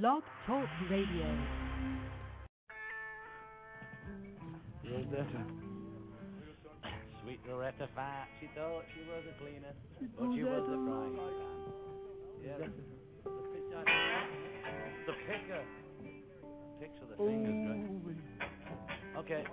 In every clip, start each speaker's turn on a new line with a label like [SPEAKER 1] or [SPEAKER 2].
[SPEAKER 1] Blog Talk Radio.
[SPEAKER 2] Rosetta. Sweet Loretta Fat, she thought she was a cleaner, but she was a frying pan. Yeah, the, the picker. Picks with the fingers, right?
[SPEAKER 3] Oh, okay.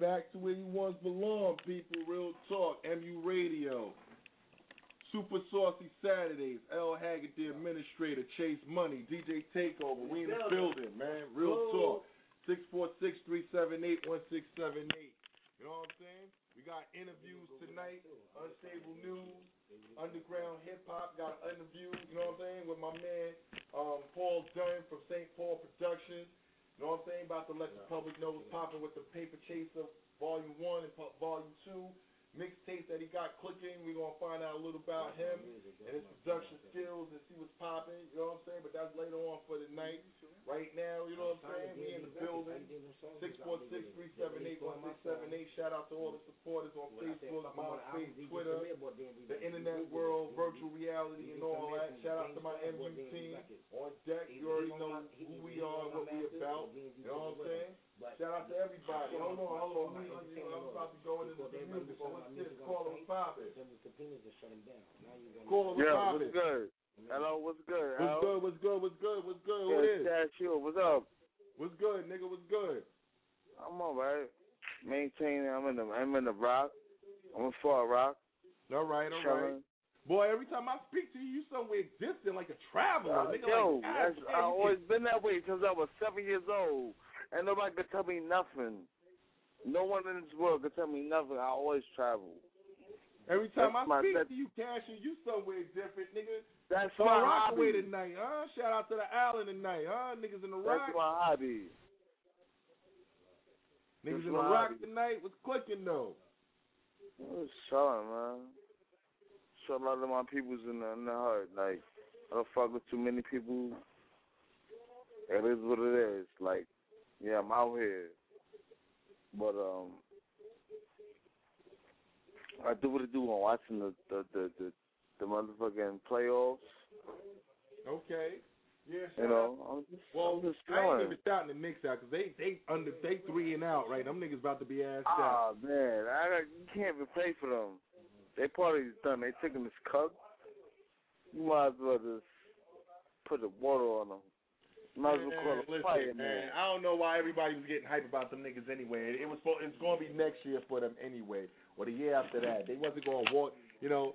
[SPEAKER 3] Back to where you once belonged,
[SPEAKER 4] people. Real talk. MU Radio. Super Saucy Saturdays. L. Haggood, the administrator. Chase Money. DJ Takeover. We in the building, man. Real talk. 646 378 1678. You know what I'm saying? We got interviews tonight. Unstable News. Underground Hip Hop. Got an interview, you know what I'm saying, with my man um, Paul Dunn from St. Paul Productions. You know what I'm saying? About to let the public know what's popping with the Paper Chaser Volume 1 and Volume 2. Mixtape that he got clicking. We're to find out a little about him and his production skills and see what's popping. You know what I'm saying? But that's later on for the night. Right now, you know what I'm saying? We in the building. 646-378-1678. Shout out to all the supporters on Facebook, MySpace, Twitter, the internet world, virtual reality, and all that. Shout out to my MU team on deck. You already know who we are what we about. You know what I'm saying? Shout out to everybody. Hold on, hold on. We- I'm about to go into the music. But what's this? Caller was popping. Caller was
[SPEAKER 5] Yeah,
[SPEAKER 4] popping.
[SPEAKER 5] what's good? Hello, what's good?
[SPEAKER 4] What's
[SPEAKER 5] Al?
[SPEAKER 4] good? What's good? What's good? What's good? Who
[SPEAKER 5] Yeah,
[SPEAKER 4] is?
[SPEAKER 5] Cash you. What's up?
[SPEAKER 4] What's good, nigga? What's good?
[SPEAKER 5] I'm all right. Maintaining. I'm in the. I'm in the rock. I'm in Far Rock.
[SPEAKER 4] All right, all right.
[SPEAKER 5] chilling.
[SPEAKER 4] Boy, every time I speak to you, you somewhere distant, like a traveler.
[SPEAKER 5] Uh,
[SPEAKER 4] nigga,
[SPEAKER 5] yo,
[SPEAKER 4] like,
[SPEAKER 5] that's, I
[SPEAKER 4] you
[SPEAKER 5] always been that way since I was seven years old, and nobody could tell me nothing. No one in this world could tell me nothing. I always travel.
[SPEAKER 4] Every time
[SPEAKER 5] That's
[SPEAKER 4] I speak to you, Cashin, you somewhere different, nigga.
[SPEAKER 5] That's
[SPEAKER 4] So
[SPEAKER 5] my
[SPEAKER 4] rock away
[SPEAKER 5] hobby.
[SPEAKER 4] tonight, huh? Shout out to the island tonight, huh? Niggas in the rock.
[SPEAKER 5] That's my hobby.
[SPEAKER 4] Niggas
[SPEAKER 5] that's
[SPEAKER 4] in the rock
[SPEAKER 5] hobby.
[SPEAKER 4] tonight. What's clicking though?
[SPEAKER 5] Oh, What's chilling, man? A lot of my people's in the, in the heart. Like, I don't fuck with too many people. It is what it is. Like, yeah, I'm out here. But, um, I do what I do on watching the, the, the, the, the motherfucking playoffs.
[SPEAKER 4] Okay. Yeah,
[SPEAKER 5] You know. I'm just,
[SPEAKER 4] Well,
[SPEAKER 5] I'm just
[SPEAKER 4] I ain't even shouting the Knicks out because they they under they three and out right. Them niggas about to be asked out.
[SPEAKER 5] Ah man, I you can't even pay for them. They party's done. They taking this cup. You might as well just put the water on them. Might as well call a
[SPEAKER 4] listen,
[SPEAKER 5] fire,
[SPEAKER 4] man. I don't know why everybody was getting hype about them niggas anyway. It was it's going to be next year for them anyway, or the year after that. They wasn't going to walk. You know,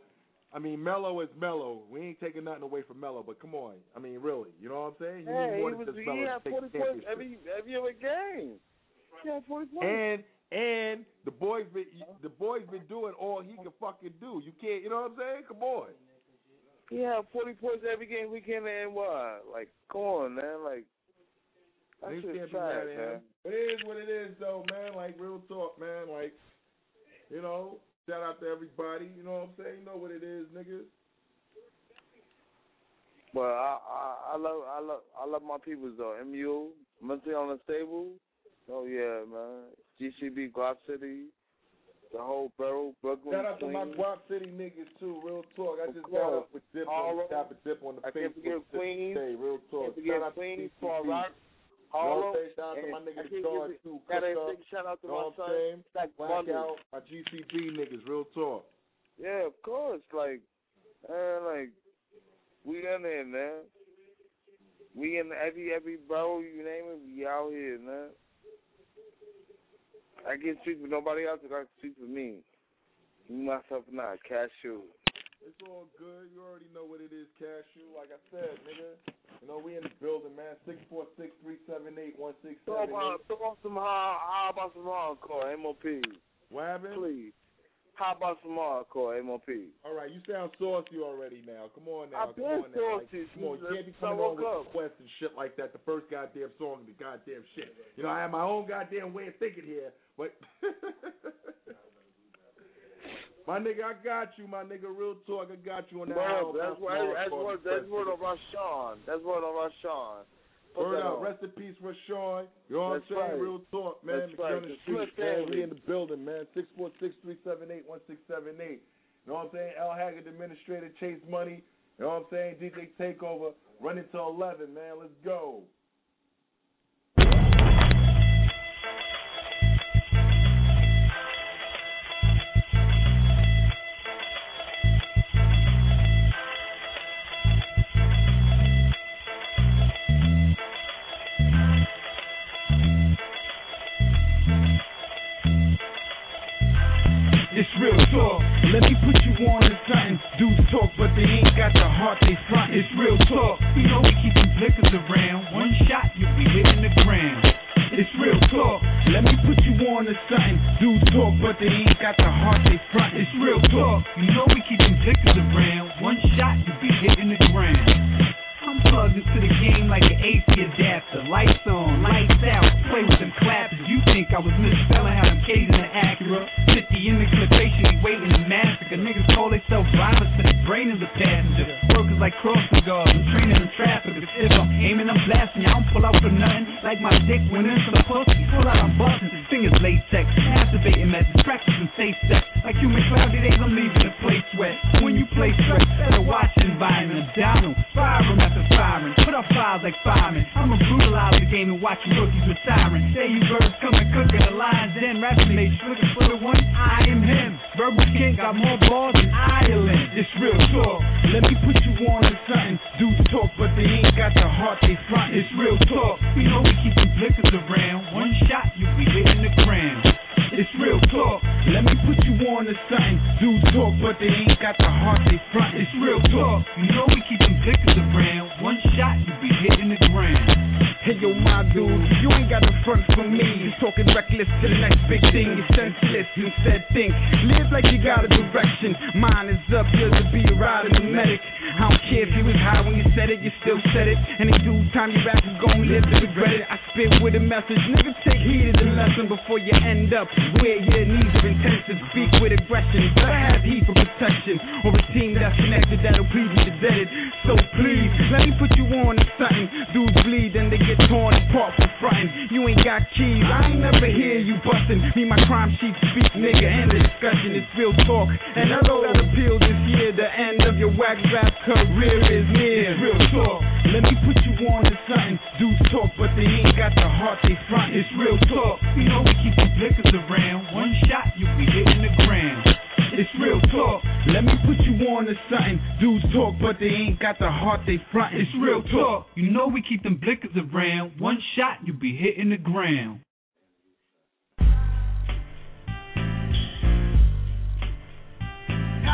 [SPEAKER 4] I mean, Melo is Melo. We ain't taking nothing away from Melo, but come on. I mean, really, you know what I'm saying? You
[SPEAKER 5] Hey, he was he had
[SPEAKER 4] to take
[SPEAKER 5] forty points
[SPEAKER 4] championship.
[SPEAKER 5] every every other game. He had forty points.
[SPEAKER 4] And and the boys been the boys been doing all he can fucking do. You can't, you know what I'm saying? Come on.
[SPEAKER 5] He had forty points every game weekend and NY. Like, come on, man. Like, that
[SPEAKER 4] Niggas
[SPEAKER 5] shit's
[SPEAKER 4] can't be
[SPEAKER 5] trash,
[SPEAKER 4] mad at
[SPEAKER 5] man.
[SPEAKER 4] But it is what it is, though, man. Like real talk, man. Like, you know, shout out to everybody. You know what I'm saying? You know what it is, niggas.
[SPEAKER 5] But I, I I love I love I love my peoples though. MU, mentally unstable. Oh yeah, man. GCB, Glock City, the whole borough, Brooklyn.
[SPEAKER 4] Shout out to my
[SPEAKER 5] Queens.
[SPEAKER 4] Guap City niggas too. Real talk. I just got up with Dip on
[SPEAKER 5] All
[SPEAKER 4] top of Dip on the
[SPEAKER 5] I can't
[SPEAKER 4] Facebook
[SPEAKER 5] Queens.
[SPEAKER 4] today. Real talk.
[SPEAKER 5] Can't
[SPEAKER 4] Shout
[SPEAKER 5] forget
[SPEAKER 4] out to
[SPEAKER 5] Queens,
[SPEAKER 4] CCP.
[SPEAKER 5] Far Rock,
[SPEAKER 4] You know what I'm
[SPEAKER 5] Harlem.
[SPEAKER 4] saying? Shout out to my
[SPEAKER 5] and
[SPEAKER 4] nigga Star too.
[SPEAKER 5] Gotta big shout out to my
[SPEAKER 4] what
[SPEAKER 5] son,
[SPEAKER 4] Black out my GCB niggas. Real talk.
[SPEAKER 5] Yeah, of course. Like, man, like, we in there, man. We in every every borough you name it. We out here, man. I can't speak for nobody else. I can speak for me. Me myself and I, cashew.
[SPEAKER 4] It's all good. You already know what it is, Cashew. Like I said, nigga. You know, we in the building, man. Six four six three seven eight one six
[SPEAKER 5] Throw
[SPEAKER 4] seven
[SPEAKER 5] about, throw on some hard, how about some hardcore MOP,
[SPEAKER 4] What happened?
[SPEAKER 5] please. How about some hardcore MOP?
[SPEAKER 4] All right, you sound saucy already now. Come on now.
[SPEAKER 5] I've
[SPEAKER 4] come
[SPEAKER 5] been
[SPEAKER 4] on now. Like, come on, you can't be coming on with
[SPEAKER 5] up.
[SPEAKER 4] requests and shit like that. The first goddamn song of the goddamn shit. You know, I have my own goddamn way of thinking here, but my nigga, I got you, my nigga. Real talk, I got you on that.
[SPEAKER 5] Word,
[SPEAKER 4] album.
[SPEAKER 5] that's what that's what that's word of Rashawn. That's word of. Put
[SPEAKER 4] Word out. Rest in peace, Rashawn. You know what I'm saying?
[SPEAKER 5] right.
[SPEAKER 4] Real talk, man.
[SPEAKER 5] That's
[SPEAKER 4] If you're
[SPEAKER 5] right.
[SPEAKER 4] on the street, man, we in the building, man. Six four six three seven eight one six seven eight. You know what I'm saying? L Haggood, Administrator, Chase Money. You know what I'm saying? DJ Takeover. Run it to 11, man. Let's go.
[SPEAKER 6] Me, my crime sheet speak, nigga, and the discussion is real talk. And I know that appeal this year, the end of your wax rap career is near. It's real talk. Let me put you on to something. Dudes talk, but they ain't got the heart they front. It's real talk. You know we keep the blickers around. One shot, you be hitting the ground. It's real talk. Let me put you on to something. Dudes talk, but they ain't got the heart they front. It's real talk. You know we keep them blickers around. One shot, you be hitting the ground.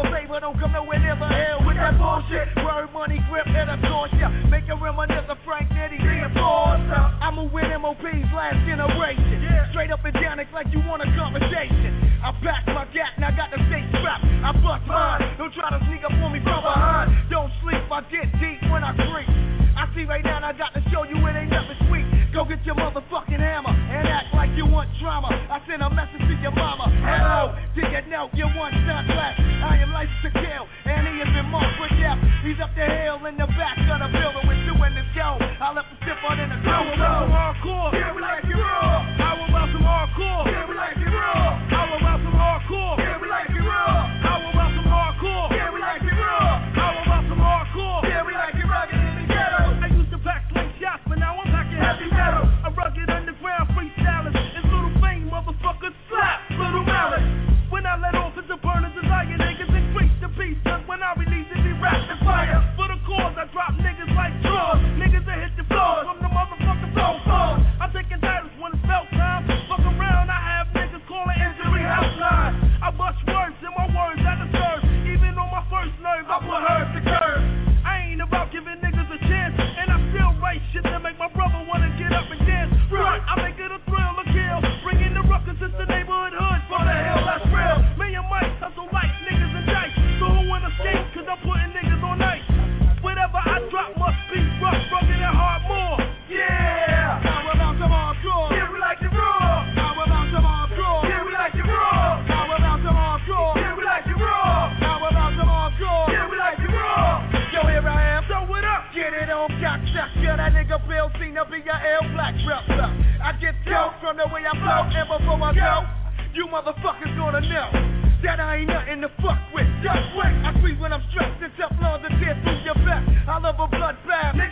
[SPEAKER 7] for favor, don't come nowhere near the hell with that bullshit. Word, money, grip, and a absorption. Make a reminisce of Frank Nitty. I'm a win MOP's last generation. Yeah. Straight up and down, it's like you want a conversation. I pack my gap, and I got the state strapped. I bust mine, don't try to sneak up on me from behind. Don't sleep, I get deep when I creep. I see right now, I got to show you it ain't nothing sweet. Go get your motherfucking hammer and act like you want drama. I send a message to your mama. Hello, did you know you want shot left? I am licensed to kill, and he has been marked for death. He's up the hill in the back of the building with two in the go. I left the sip on in the go. How about some hardcore? Yeah, we like you raw. How about some hardcore? Yeah, Paris. myself out ever for myself. You motherfuckers gonna know that I ain't nothing to fuck with. Just wait, I squeeze when I'm stressed and tough love the death through your back. I love a
[SPEAKER 8] bloodbath.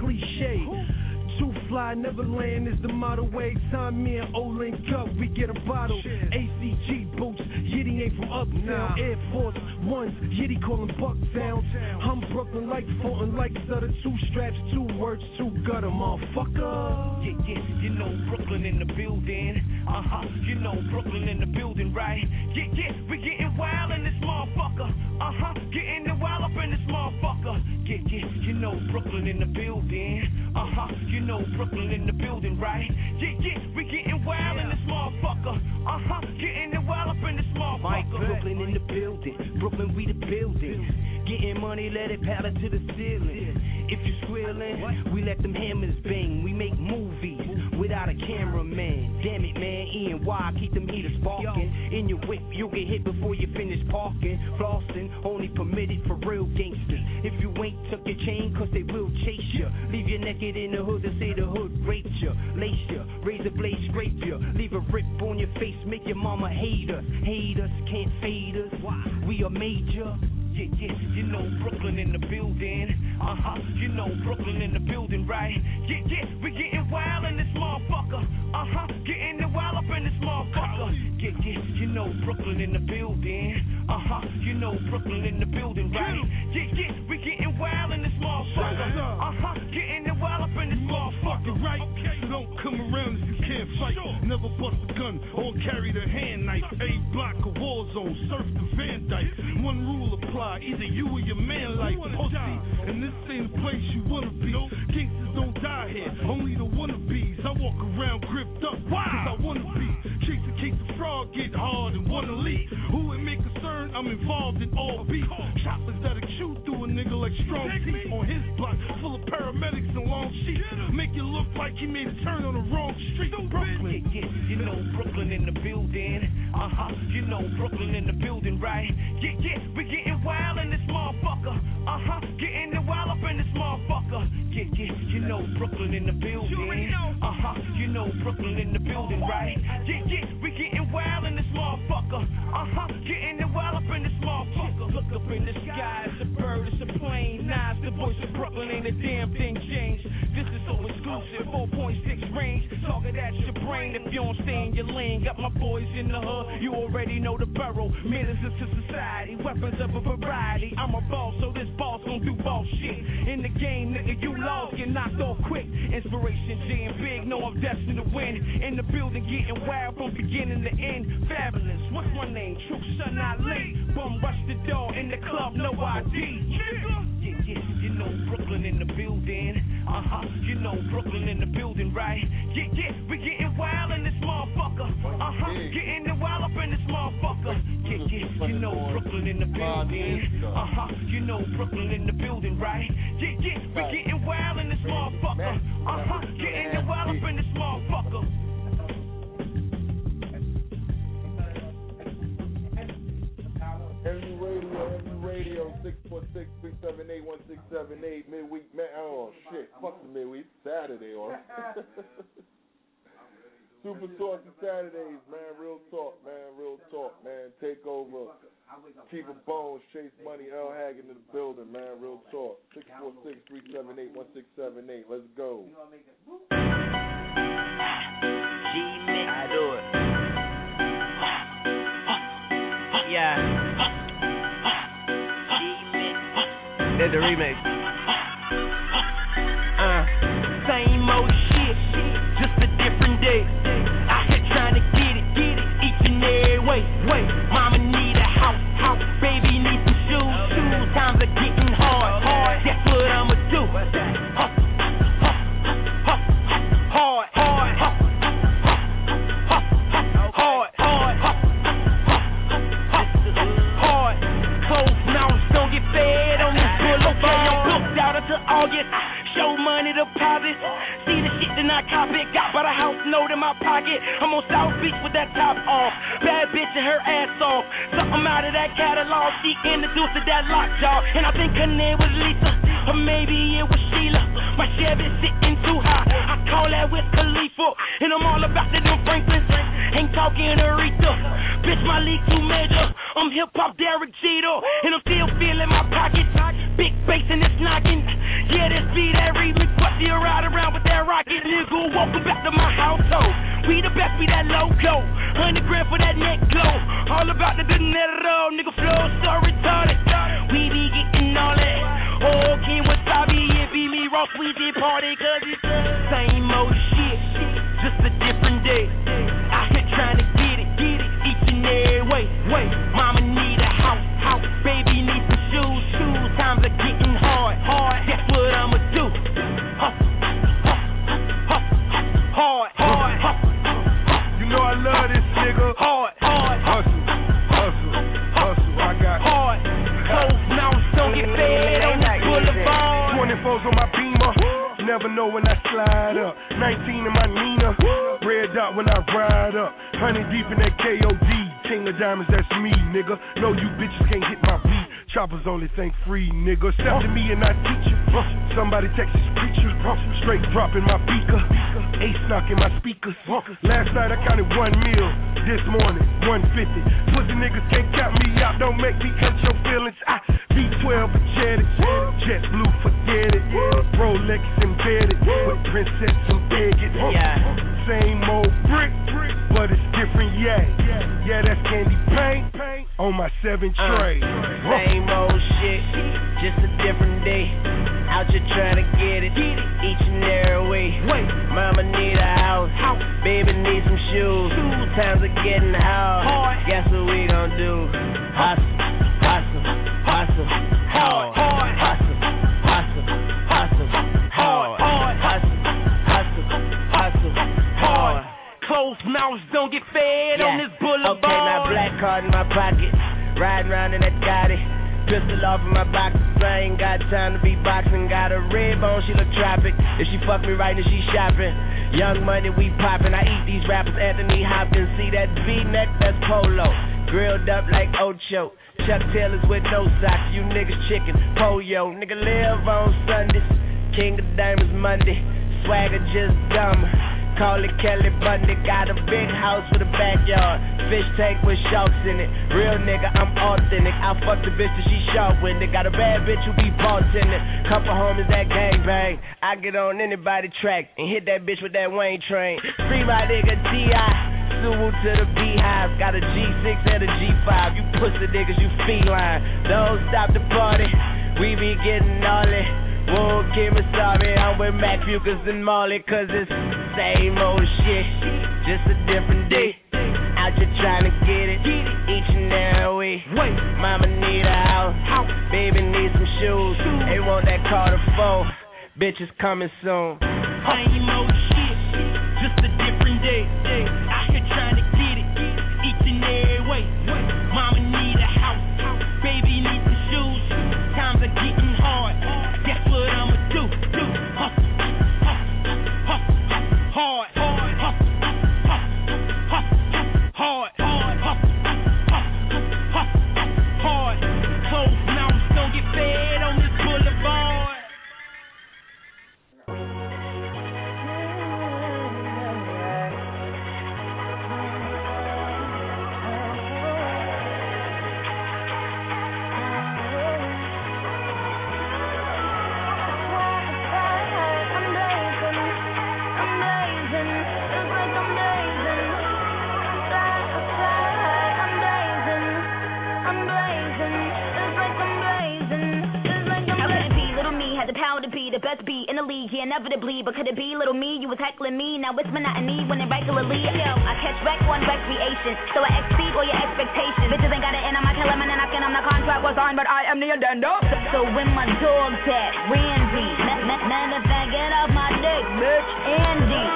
[SPEAKER 8] Cliche. Too fly, never land is the motto. Way time me and O link up, we get a bottle. ACG boots, Yitty ain't from uptown. Air Force Ones, Yitty callin' Bucktown. I'm Brooklyn like Fulton, like Sutter. Two straps, two words, two gutter, motherfucker.
[SPEAKER 9] Yeah, yeah, you know Brooklyn in the building. Uh huh, you know Brooklyn in the building, right? Yeah, yeah, we getting wild in this motherfucker. Uh huh, know Brooklyn in the building. Uh huh, you know Brooklyn in the building, right? Yeah, yeah, we getting wild in this motherfucker. Uh huh, getting the wild up in this motherfucker. Mike.
[SPEAKER 10] Brooklyn in the building. Brooklyn, we the building. Getting money, let it paddle to the ceiling. If you squealing, we let them hammers bang. We make movies without a cameraman. Damn it, man. E and Y, keep them heaters sparking. In your whip, you'll get hit before you finish parking. Flossing, only permitted for real gangsters. If you ain't tuck your chain, cause they will chase you. Leave you naked in the hood to say the hood raped you. Lace you, razor blade scrape you. Leave a rip on your face, make your mama hate us. Hate us, can't fade us. Why? We are major.
[SPEAKER 9] Yeah, yeah, you know Brooklyn in the building. Uh huh, you know Brooklyn in the building, right? Yeah, yeah, we getting wild in this motherfucker. Uh huh, getting the wild up in this motherfucker. Yeah, yeah, you know Brooklyn in the building. Uh huh, you know Brooklyn in the building, right? Yeah, yeah, we getting wild in this motherfucker. Uh huh, getting the wild up in this motherfucker,
[SPEAKER 8] right? So don't come around Never bust a gun or carry the hand knife. A block a war zone, surf the Van Dyke. One rule apply, either you or your man like pussy. And this ain't the place you wanna be. Gangsters don't die here, only the wannabes. I walk around gripped up, cause I wanna be. Chase a case of fraud, get hard and wanna leave. Who may concern, I'm involved in all beef. Choppers that'll chew through a nigga like strong teeth on his block, full of paramedics and long sheets. Make it look like he made a turn on the wrong street. Brooklyn.
[SPEAKER 9] Yeah, yeah, you know Brooklyn in the building. Uh huh, you know Brooklyn in the building, right? Yeah, yeah, we getting wild in this motherfucker. Uh huh, getting the wild up in this motherfucker. Yeah, yeah, you know Brooklyn in the building. Uh huh, you know Brooklyn in the building, right? Yeah, yeah, we getting wild in this motherfucker. Uh huh, getting Brooklyn, ain't a damn thing changed. This is so exclusive, 4.6 range. Target at your brain if you don't stay in your lane. Got my boys in the hood, you already know the barrel. Menaces to society, weapons of a variety. I'm a boss, so this boss gon' do boss shit. In the game, nigga, you lost, get knocked off quick. Inspiration jam big, know I'm destined to win. In the building, getting wild from beginning to end. Fabolous, what's my name? True son, I late. Bum rush the door in the club, no ID. Uh huh, you know Brooklyn in the building, right? Yeah, yeah, we getting wild in this motherfucker. Uh huh, getting the wild up in this motherfucker. Yeah, yeah, you know Brooklyn in the building. Uh huh, you know Brooklyn in the building, right? Yeah, yeah, we getting wild in this motherfucker. Uh huh, getting the wild up in this motherfucker.
[SPEAKER 4] MU Radio, MU Radio, 646-378-1678, midweek, man, oh shit, fuck the midweek, Saturday, or oh. Super Saucy Saturdays, man, real talk, man, real talk, man, take over, keep a bones, chase money, L Haggood in the building, man, real talk, 646-378-1678, let's go.
[SPEAKER 10] G-Mix. I do it. Yeah. There's a remix. Uh, same old shit, just a different day. Out here trying to get it, get it, each and every way, way. Mama need a house, house. Baby need some shoes, shoes. Times are getting hard, hard. That's what I'ma August. Show money deposit. See the shit that I cop it. Got by the house note in my pocket. I'm on South Beach with that top off. Bad bitch and her ass off. Something out of that catalog. She introduced to that lockjaw. And I think her name was Lisa.
[SPEAKER 11] or maybe it was Sheila. My Chevy sitting too high. I call that with Khalifa, and I'm all about the them Franklins. Ain't talking Aretha, bitch, my league too major. I'm hip hop Derek Jeter, and I'm still feeling my pockets. Big bass and it's knocking. Yeah, this beat that remix, but you ride around with that rocket, nigga. Welcome back to my household. We the best, we that logo. Hundred grand for that neck glow. All about the dinero, nigga flow so retarded. We be getting all that. Oh, King Wasabi, it be me, Ross, we did party, cause it's the same old
[SPEAKER 12] Never know when I slide up. 19 in my Nina. Red dot when I ride up. 100 deep in that KOD. King of diamonds, that's me, nigga. No, you bitches can't hit my beat. Choppers only think free, nigga. Step to me and I teach you. Somebody text Texas preacher. Straight dropping my beaker. Ace knocking my speakers. Last night I counted one meal. This morning, 150. Pussy niggas can't count me out. Don't make me cut your feelings. I V12 for. Jet blue, forget it. Rolex embedded. With Princess embedded.
[SPEAKER 11] Yeah.
[SPEAKER 12] Same old brick, but it's different, yeah. Yeah, that's candy paint on my seven
[SPEAKER 11] Uh. Same old shit, just a different day. Out here trying to get it, each and every way. Mama need a house, baby need some shoes. Two Times are getting hard. Guess what we gon' do? Hustle, hustle, hustle, hard. Hustle, hustle, hustle, hard. Hustle, hustle, hustle, hard. Closed mouths don't get fed on this boulevard. Okay, now black card in my pocket, riding around in that Gotti. Pistol off of my boxes, I ain't got time to be boxing. Got a red bone, she look tropic. If she fuck me right, then she shopping. Young money, we poppin'. I eat these rappers, Anthony Hopkins. See that V-neck, that's polo. Grilled up like Ocho. Chuck Taylors with no socks. You niggas chicken, pollo. Nigga live on Sundays. King of Diamonds Monday. Swagger just dumb. Call it Kelly Bundy. Got a big house with a backyard. Fish tank with sharks in it. Real nigga, I'm authentic. I fuck the bitch that she sharp with it. Got a bad bitch who be bartending. Couple homies that gang bang. I get on anybody track and hit that bitch with that Wayne train. Free my nigga T.I. Suwu to the beehive. Got a G6 and a G5. You pussy niggas, you feline. Don't stop the party. We be getting all it. Is sorry. I'm with Mac Fucus and Molly, cause it's same old shit. Just a different day. Out here trying to get it. Each and every way. Mama need a house. Baby need some shoes. They want that Carter 4. Bitches coming soon. Same old shit. Just a different day. Out
[SPEAKER 13] inevitably. But could it be little me? You was heckling me, now it's monotony when it regularly. Yo, I catch wreck on recreation, so I exceed all your expectations. Bitches ain't got it in on my killer, man, and I can, I'm the contract was on, but I am the addendum. So, when my dog tag, Randy, ma- ma- matter of get off my dick, bitch, Andy.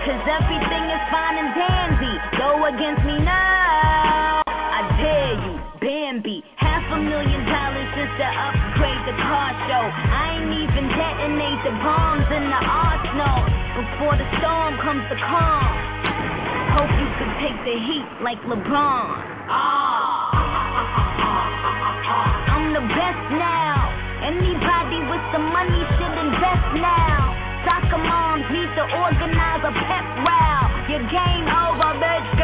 [SPEAKER 13] Cause everything is fine and dandy. Go against me now. I dare you, Bambi. Half a million dollars just to upgrade the car show. I ain't even detonate the bombs in the arsenal. Before the storm comes the calm. Hope you can take the heat like LeBron. Ah. I'm the best now. Anybody with the money should invest now. Soccer moms need to organize a pep rally. Your game over, bitch.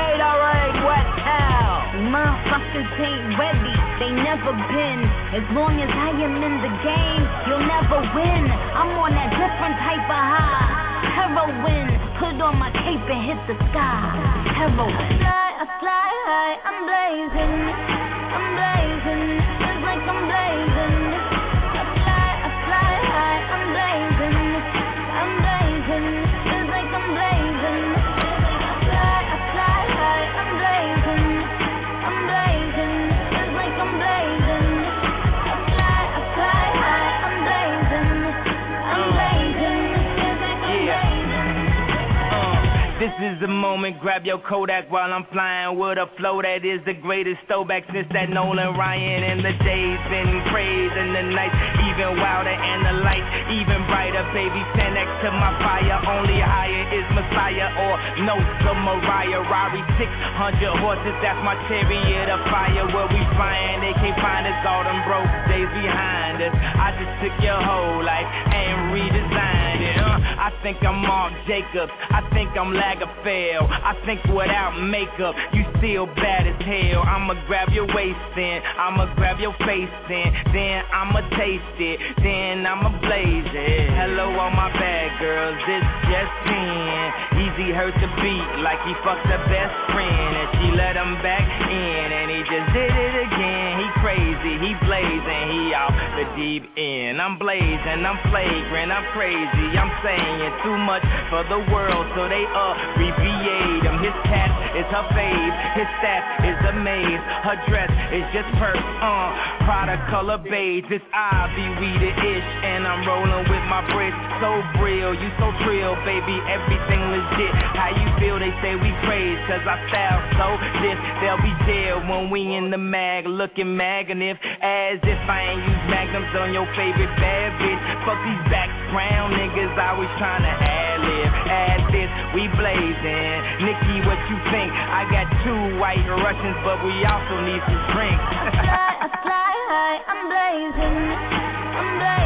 [SPEAKER 13] Motherfuckers ain't ready, they never been. As long as I am in the game, you'll never win. I'm on that different type of high. Heroin, put on my cape and hit the sky. Heroin. I fly, I fly high, I'm blazing.
[SPEAKER 14] Your Kodak while I'm flying with a flow that is the greatest throwback since that Nolan Ryan and the days been crazy and the nights even wilder and the lights even brighter. Baby, stand next to my fire, only higher is Messiah or no of Mariah. Rari 600 horses, that's my chariot of fire. Where we flying, they can't find us all them broke days behind us. I just took your whole life and redesigned it. Uh, I think I'm Marc Jacobs. I think I'm Lagerfeld. I think without makeup, you still bad as hell. I'ma grab your waist in, I'ma grab your face in, then I'ma taste it, then I'ma blaze it. Hello, all my bad girls, it's just in. Easy hurt the beat like he fucked the best friend, and she let him back in, and he just did it crazy, he blazing, he off the deep end. I'm blazing, I'm flagrant, I'm crazy, I'm saying too much for the world, so they abbreviate him. His cat is her fave, his staff is a maze, her dress is just perk, uh, product color beige. It's Ivy weeded ish, and I'm rolling with my bricks. So real, you so trill, baby, everything legit. How you feel? They say we crazy, cause I style so this. They'll be jail when we in the mag, looking magnificent, as if I ain't use magnums on your favorite bad bitch. Fuck these background niggas, always trying to ad lib. Add this, we blazing. Nikki, what you think? I got two white Russians, but we also need some drinks.
[SPEAKER 13] I fly, I fly high, I'm blazing. I'm blazing,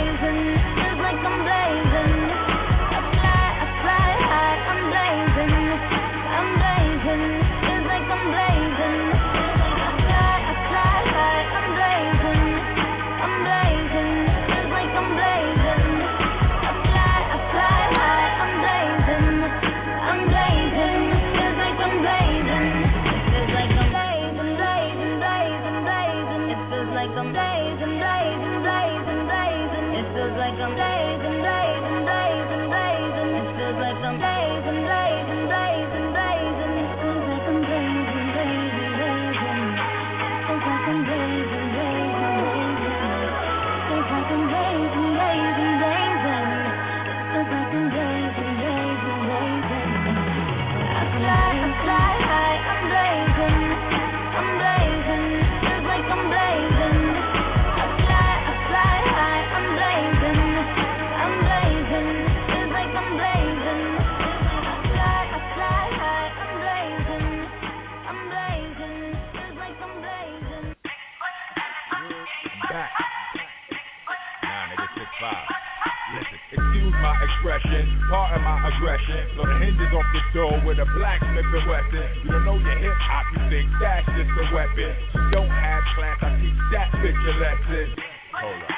[SPEAKER 15] expression, pardon my aggression. Blow the hinges off the door with a blacksmith and Wesson. You don't know your hip hop, you think that's just a weapon. You don't have class, I teach that bitch a lesson. Hold up.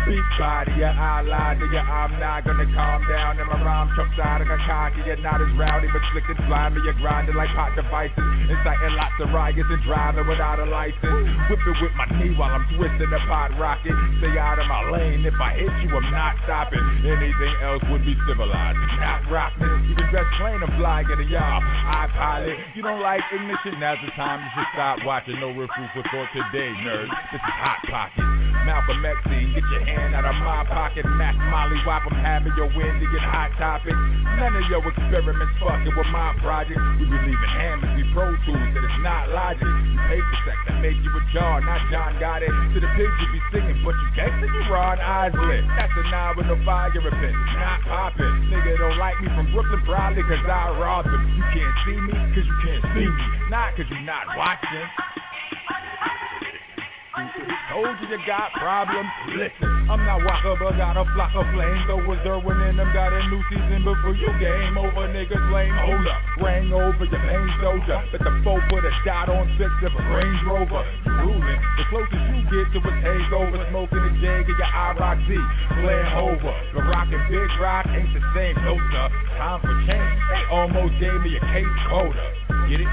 [SPEAKER 15] Listen, the big body, your ally, nigga, I'm not gonna calm down. And my rhyme chumps out, I got cocky, you're not as rowdy, but slick and slimy, you're grinding like hot devices. Inciting lots of riots and driving without a license. Whipping with my knee while I'm twisting the pot rocket. Stay out of my lane, if I hit you, I'm not stopping. Anything else would be civilized, not rocking. You can dress plain and fly, get a y'all. I pilot, you don't like ignition, now's the time you should stop watching. No real for thought today, nerd. This is Hot Pocket. Malcolm X, get your hand out of my pocket. Mac Molly, wop, I'm having your get hot topics. None of your experiments fucking with my project. We be leaving hammers, we pro tools, that it's not logic. You for sex, that made you a jar, not John got it. To the pigs you be singing, but you gangsta, you Ron Isley. That's a nine with no fire in it, not popping. Nigga don't like me from Brooklyn, probably cause I robbed them. You can't see me, cause you can't see me. Not cause you're not watching. Told you you got problems. Listen, I'm not Walker, but got a flock of was Derwin and them got a new season before you game over. Niggas lame. Hold up, rang over your main soldier. But the foe put a dot on six of a Range Rover. You ruling. The closest you get to a takeover, smoking a jag in your IROC D. Playing over. The rock and big rock ain't the same. No, sir. Time for change. They almost gave me a case quota. Get it?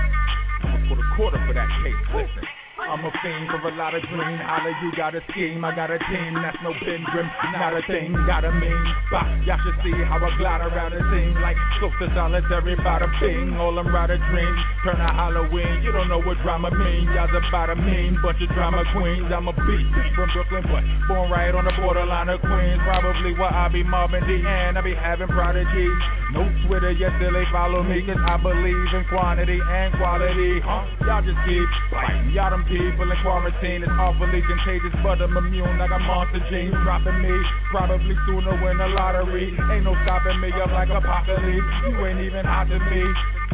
[SPEAKER 15] I'ma put a quarter for that case. Listen. I'm a fiend for a lot of green. Holla, you got a scheme. I got a team. That's no Benjamin. Not a thing. Got a mean. Bah, y'all should see how I glide around the scene like close to solitary by the ping. All them rider dreams. Turn a Halloween. You don't know what drama mean. Y'all's about a mean bunch of drama queens. I'm a beast from Brooklyn, but born right on the borderline of Queens. Probably where I be Marvin D. And I be having prodigies. No Twitter, yet still they follow me. Cause I believe in quantity and quality. Huh? Y'all just keep fighting. Y'all them people in quarantine is awfully contagious, but I'm immune. I got monster genes dropping me. Probably sooner win the lottery. Ain't no stopping me up like apocalypse. You ain't even hot to me.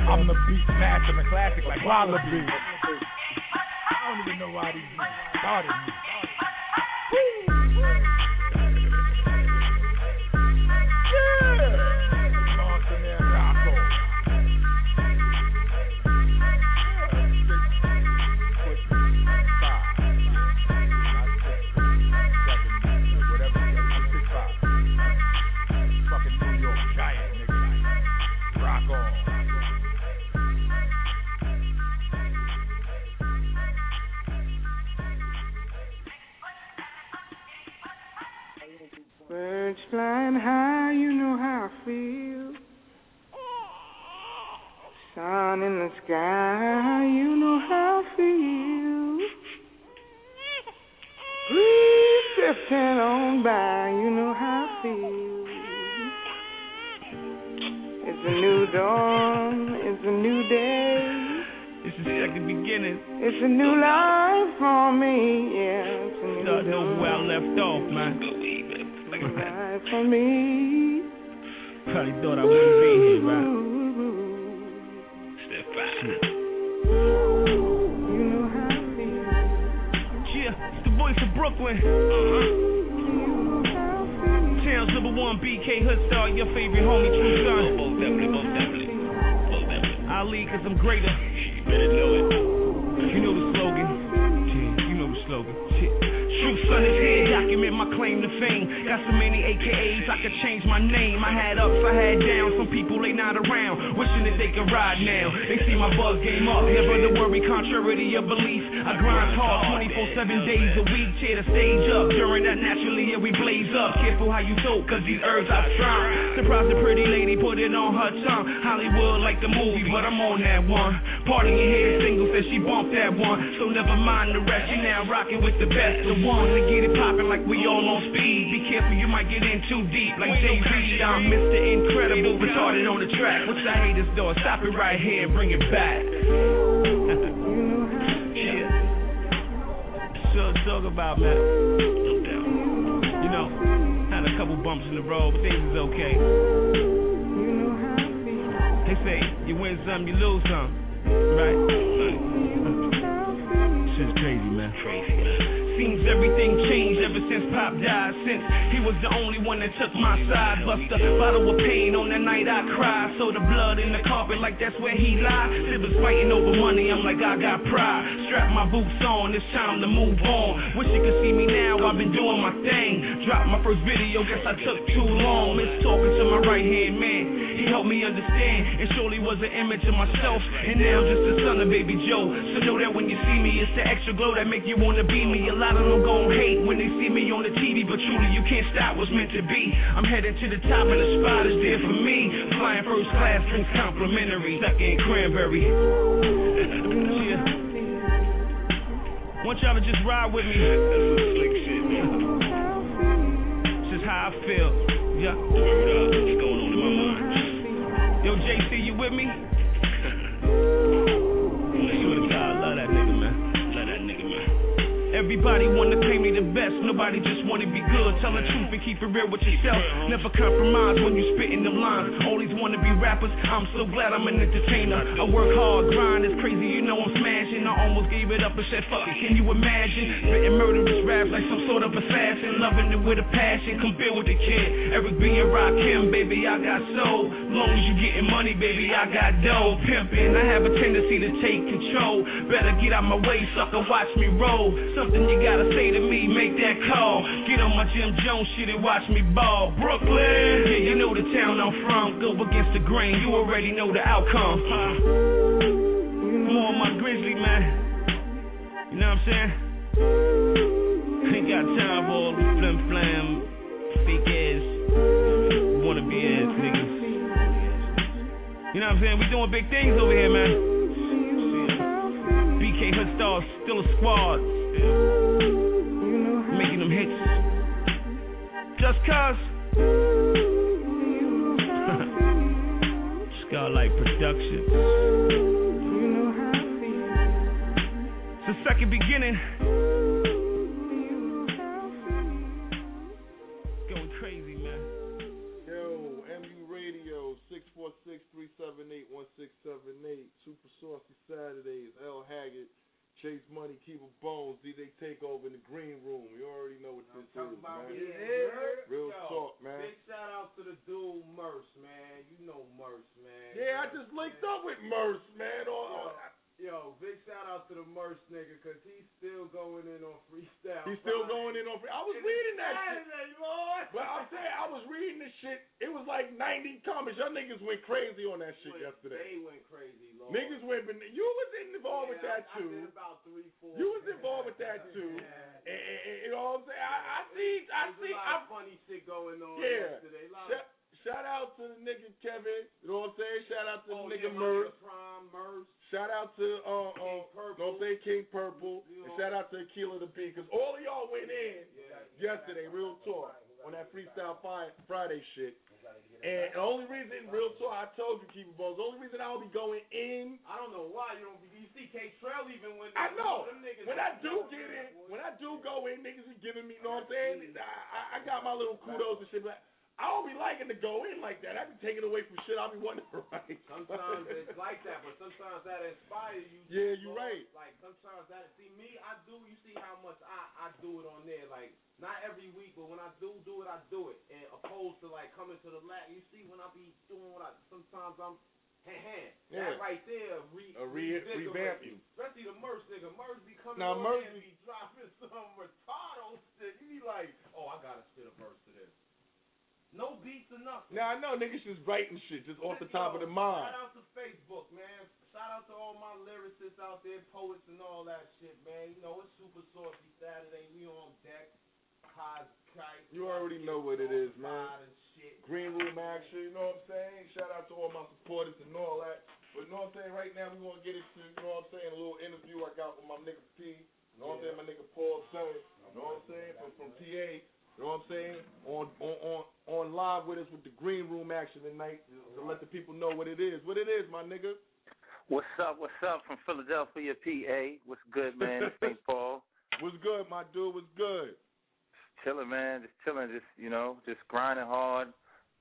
[SPEAKER 15] I'm the beat master, the classic like Wallaby. I don't even know why these started me.
[SPEAKER 16] Birds flying high, you know how I feel. Sun in the sky, you know how I feel. Breeze drifting on by, you know how I feel. It's a new dawn, it's a new day.
[SPEAKER 9] This is like the beginning.
[SPEAKER 16] It's a new life for me, yeah. It's a new
[SPEAKER 9] Start over where I left off, man.
[SPEAKER 16] Me.
[SPEAKER 9] Probably thought I wouldn't be here, right? Step back. Yeah, it's the voice of Brooklyn. Uh-huh. Towns number one, BK Hoodstar, your favorite homie, true son. Most definitely, most definitely. Most definitely. Ali, cause I'm greater. You better know it. You know the slogan. Yeah, you know the slogan. True son is here, document my claim to fame. Got so many AKAs, I could change my name. I had ups, I had downs. Some people they not around, wishing that they could ride now. They see my buzz game up, never to worry, contrary to your belief. I grind hard 24 7 days a week, tear the stage up. During that, naturally, yeah, we blaze up. Careful how you talk, cause these herbs I strong. Surprise the pretty lady, put it on her tongue. Hollywood like the movie, but I'm on that one. Party here, single said she bumped that one. So never mind the rest, you now rocking with the best of ones. To get it poppin' like we all on speed. Be careful, you might get in too deep. Like Jay Z, I'm Mr. Incredible, retarded on the track. What's the haters doing? Stop it right here and bring it back. yeah. So talk about, man. You know, had a couple bumps in the road, but things is okay. They say you win some, you lose some, right? Shit's crazy, man. Crazy, everything changed ever since Pop died. Since he was the only one that took my side. Bust a bottle of pain on that night I cried. So the blood in the carpet like that's where he lied. Siblings fighting over money, I'm like I got pride. Strap my boots on, it's time to move on. Wish you could see me now, I've been doing my thing. Dropped my first video, guess I took too long. Miss talking to my right hand man. He helped me understand, and surely was an image of myself. And now just the son of baby Joe. So know that when you see me, it's the extra glow that make you wanna be me. A lot of them gon' hate when they see me on the TV, but truly you can't stop what's meant to be. I'm headed to the top, and the spot is there for me. Flying first class, drinks complimentary. Stuck in cranberry. yeah. Want y'all to just ride with me. That's some slick shit, man. This is how I feel. Yeah. Word up. What's going on in my mind? Yo, JC, you with me? Everybody wanna claim they the best, nobody just wanna be good. Tell the truth and keep it real with yourself. Never compromise when you spitting them lines. These wanna be rappers, I'm so glad I'm an entertainer. I work hard, grind is crazy, you know I'm smashing. I almost gave it up and said fuck it, can you imagine? Spitting murderous raps like some sort of assassin, loving it with a passion. Come build with the kid, Eric B and Rakim, baby I got soul. Long as you getting money, baby I got dough. Pimping, I have a tendency to take control. Better get out my way, sucker, watch me roll. You gotta say to me, make that call. Get on my Jim Jones shit and watch me ball. Brooklyn, yeah, you know the town I'm from. Go against the grain, you already know the outcome. I'm on my grizzly, man. You know what I'm saying? Ain't got time for all flim flam, fake ass, wanna be ass niggas. You know what I'm saying? We doing big things over here, man. BK Hood Stars, still a squad. Making them hits. Just cause. Skylight Productions. It's a second beginning.
[SPEAKER 17] Of
[SPEAKER 4] the mind.
[SPEAKER 17] Shout out to Facebook, man. Shout out to all my lyricists out there, poets and all that shit, man. You know, it's Super Saucy Saturday. We on deck. High kite.
[SPEAKER 4] You already know what it is, man.
[SPEAKER 17] Fried and shit.
[SPEAKER 4] Green room action, you know what I'm saying? Shout out to all my supporters and all that. But you know what I'm saying? Right now we gonna get into, you know what I'm saying, a little interview I got with my nigga P. You know what I'm saying? My nigga Paul Terry. You know what I'm saying? From from PA. You know what I'm saying? On on on on live with us with the green room action tonight to let the people know what it is. What it is, my nigga.
[SPEAKER 18] What's up? What's up from Philadelphia, PA? What's good, man? St. Paul.
[SPEAKER 4] What's good, my dude? What's good?
[SPEAKER 18] Chilling, man. Just chilling. Just you know, just grinding hard.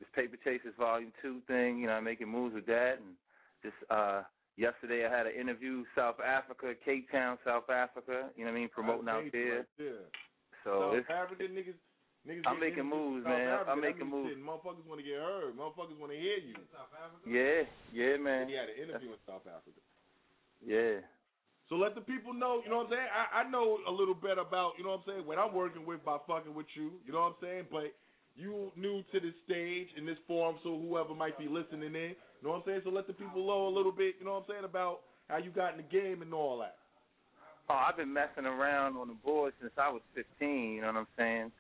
[SPEAKER 18] This Paper Chasers Volume Two thing. You know, making moves with that. And just uh yesterday, I had an interview South Africa, Cape Town, South Africa. You know what I mean? Promoting out
[SPEAKER 4] Right
[SPEAKER 18] there.
[SPEAKER 4] there.
[SPEAKER 18] So
[SPEAKER 4] South
[SPEAKER 18] it's
[SPEAKER 4] Africa niggas. Niggas
[SPEAKER 18] I'm making moves,
[SPEAKER 4] South
[SPEAKER 18] man.
[SPEAKER 4] Africa,
[SPEAKER 18] I'm making moves.
[SPEAKER 4] shit, Motherfuckers want to get heard. Motherfuckers want to hear you. South Africa.
[SPEAKER 18] yeah, yeah, man.
[SPEAKER 4] He had an interview in South Africa.
[SPEAKER 18] Yeah.
[SPEAKER 4] So let the people know, you know what I'm saying? I, I know a little bit about, you know what I'm saying, what I'm working with by fucking with you, you know what I'm saying? But you new to this stage in this forum, so whoever might be listening in, you know what I'm saying? So let the people know a little bit, you know what I'm saying, about how you got in the game and all that.
[SPEAKER 18] Oh, I've been messing around on the board since I was 15. You know what I'm saying?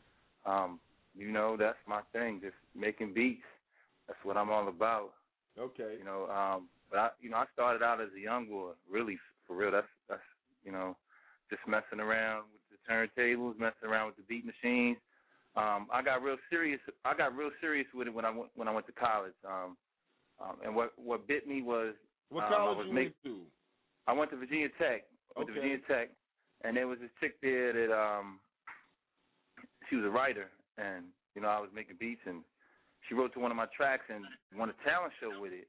[SPEAKER 18] Um, you know, that's my thing, just making beats. That's what I'm all about.
[SPEAKER 4] Okay.
[SPEAKER 18] You know, um, but I, you know, I started out as a young boy, really for real. That's that's you know, just messing around with the turntables, messing around with the beat machines. Um, I got real serious. I got real serious with it when I went when I went to college. Um, um, and what what bit me was
[SPEAKER 4] What
[SPEAKER 18] um, I was
[SPEAKER 4] you
[SPEAKER 18] make,
[SPEAKER 4] went to?
[SPEAKER 18] I went to Virginia Tech. Went to Virginia Tech, and there was this chick there that um she was a writer and you know I was making beats and she wrote to one of my tracks and won a talent show with it.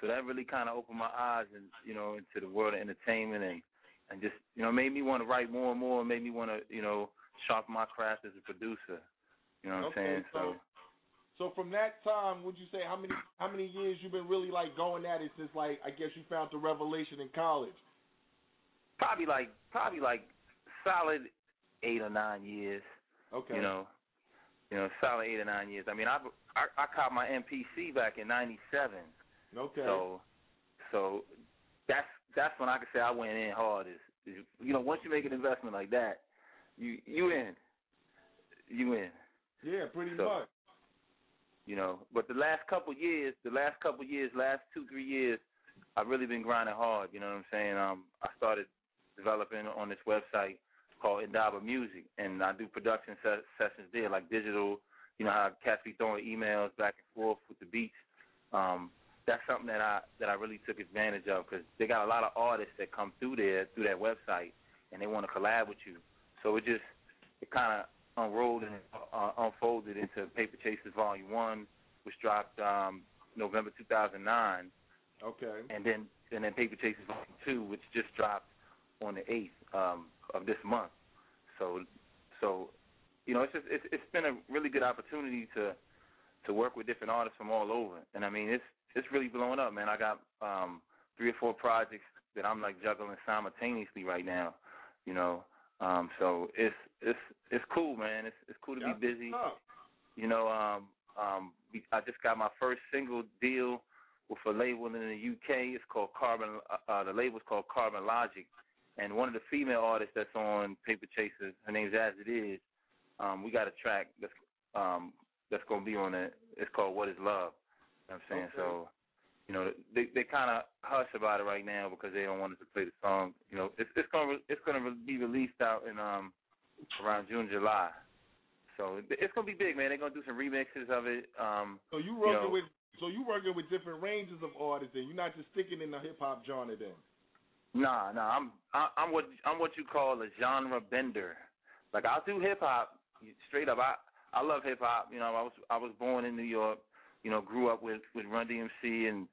[SPEAKER 18] So that really kind of opened my eyes and you know into the world of entertainment and and just you know made me want to write more and more and made me want to you know sharpen my craft as a producer. You know what
[SPEAKER 4] Okay,
[SPEAKER 18] I'm saying?
[SPEAKER 4] so- So from that time, would you say how many how many years you've been really like going at it since like I guess you found the revelation in college?
[SPEAKER 18] probably like probably like solid eight or nine years.
[SPEAKER 4] Okay.
[SPEAKER 18] You know, you know, solid eight or nine years. I mean, I I, I caught my MPC back in '97.
[SPEAKER 4] Okay.
[SPEAKER 18] So, so that's that's when I can say I went in hard. Is, is you know, once you make an investment like that, you you in, you in.
[SPEAKER 4] Yeah, pretty
[SPEAKER 18] So-
[SPEAKER 4] much.
[SPEAKER 18] You know, but the last couple years, the last couple years, last two three years, I've really been grinding hard. You know what I'm saying? Um, I started developing on this website called Indaba Music, and I do production se- sessions there, like digital. You know how cats be throwing emails back and forth with the beats. Um, that's something that I that I really took advantage of because they got a lot of artists that come through there through that website, and they want to collab with you. So it just it kind of unrolled and uh, unfolded into Paper Chasers Volume One, which dropped um, November 2009,
[SPEAKER 4] Okay.
[SPEAKER 18] and then and then Paper Chasers Volume Two, which just dropped on the eighth um, of this month. So so you know it's just it's it's been a really good opportunity to to work with different artists from all over, and I mean it's it's really blowing up, man. I got um, three or four projects that I'm like juggling simultaneously right now, you know. Um, so it's it's it's cool, man. It's it's cool to
[SPEAKER 4] That's
[SPEAKER 18] be busy. You know, um, um, I just got my first single deal with a label in the UK. It's called Carbon. Uh, uh, the label's called Carbon Logic, and one of the female artists that's on Paper Chasers, her name's As It Is. Um, we got a track that's um, that's gonna be on it. It's called What Is Love. You know what I'm saying
[SPEAKER 4] Okay.
[SPEAKER 18] so. You know, they they kind of hush about it right now because they don't want us to play the song. You know, it's it's gonna it's gonna be released out in um around June July. So it's gonna be big, man. They're gonna do some remixes of it. Um,
[SPEAKER 4] So you working
[SPEAKER 18] know,
[SPEAKER 4] with so you working with different ranges of artists, and you're not just sticking in the hip hop genre. Then
[SPEAKER 18] Nah, nah. I'm I, I'm what I'm what you call a genre bender. Like I'll do hip hop straight up. I I love hip hop. You know, I was I was born in New York. You know, grew up with with Run DMC and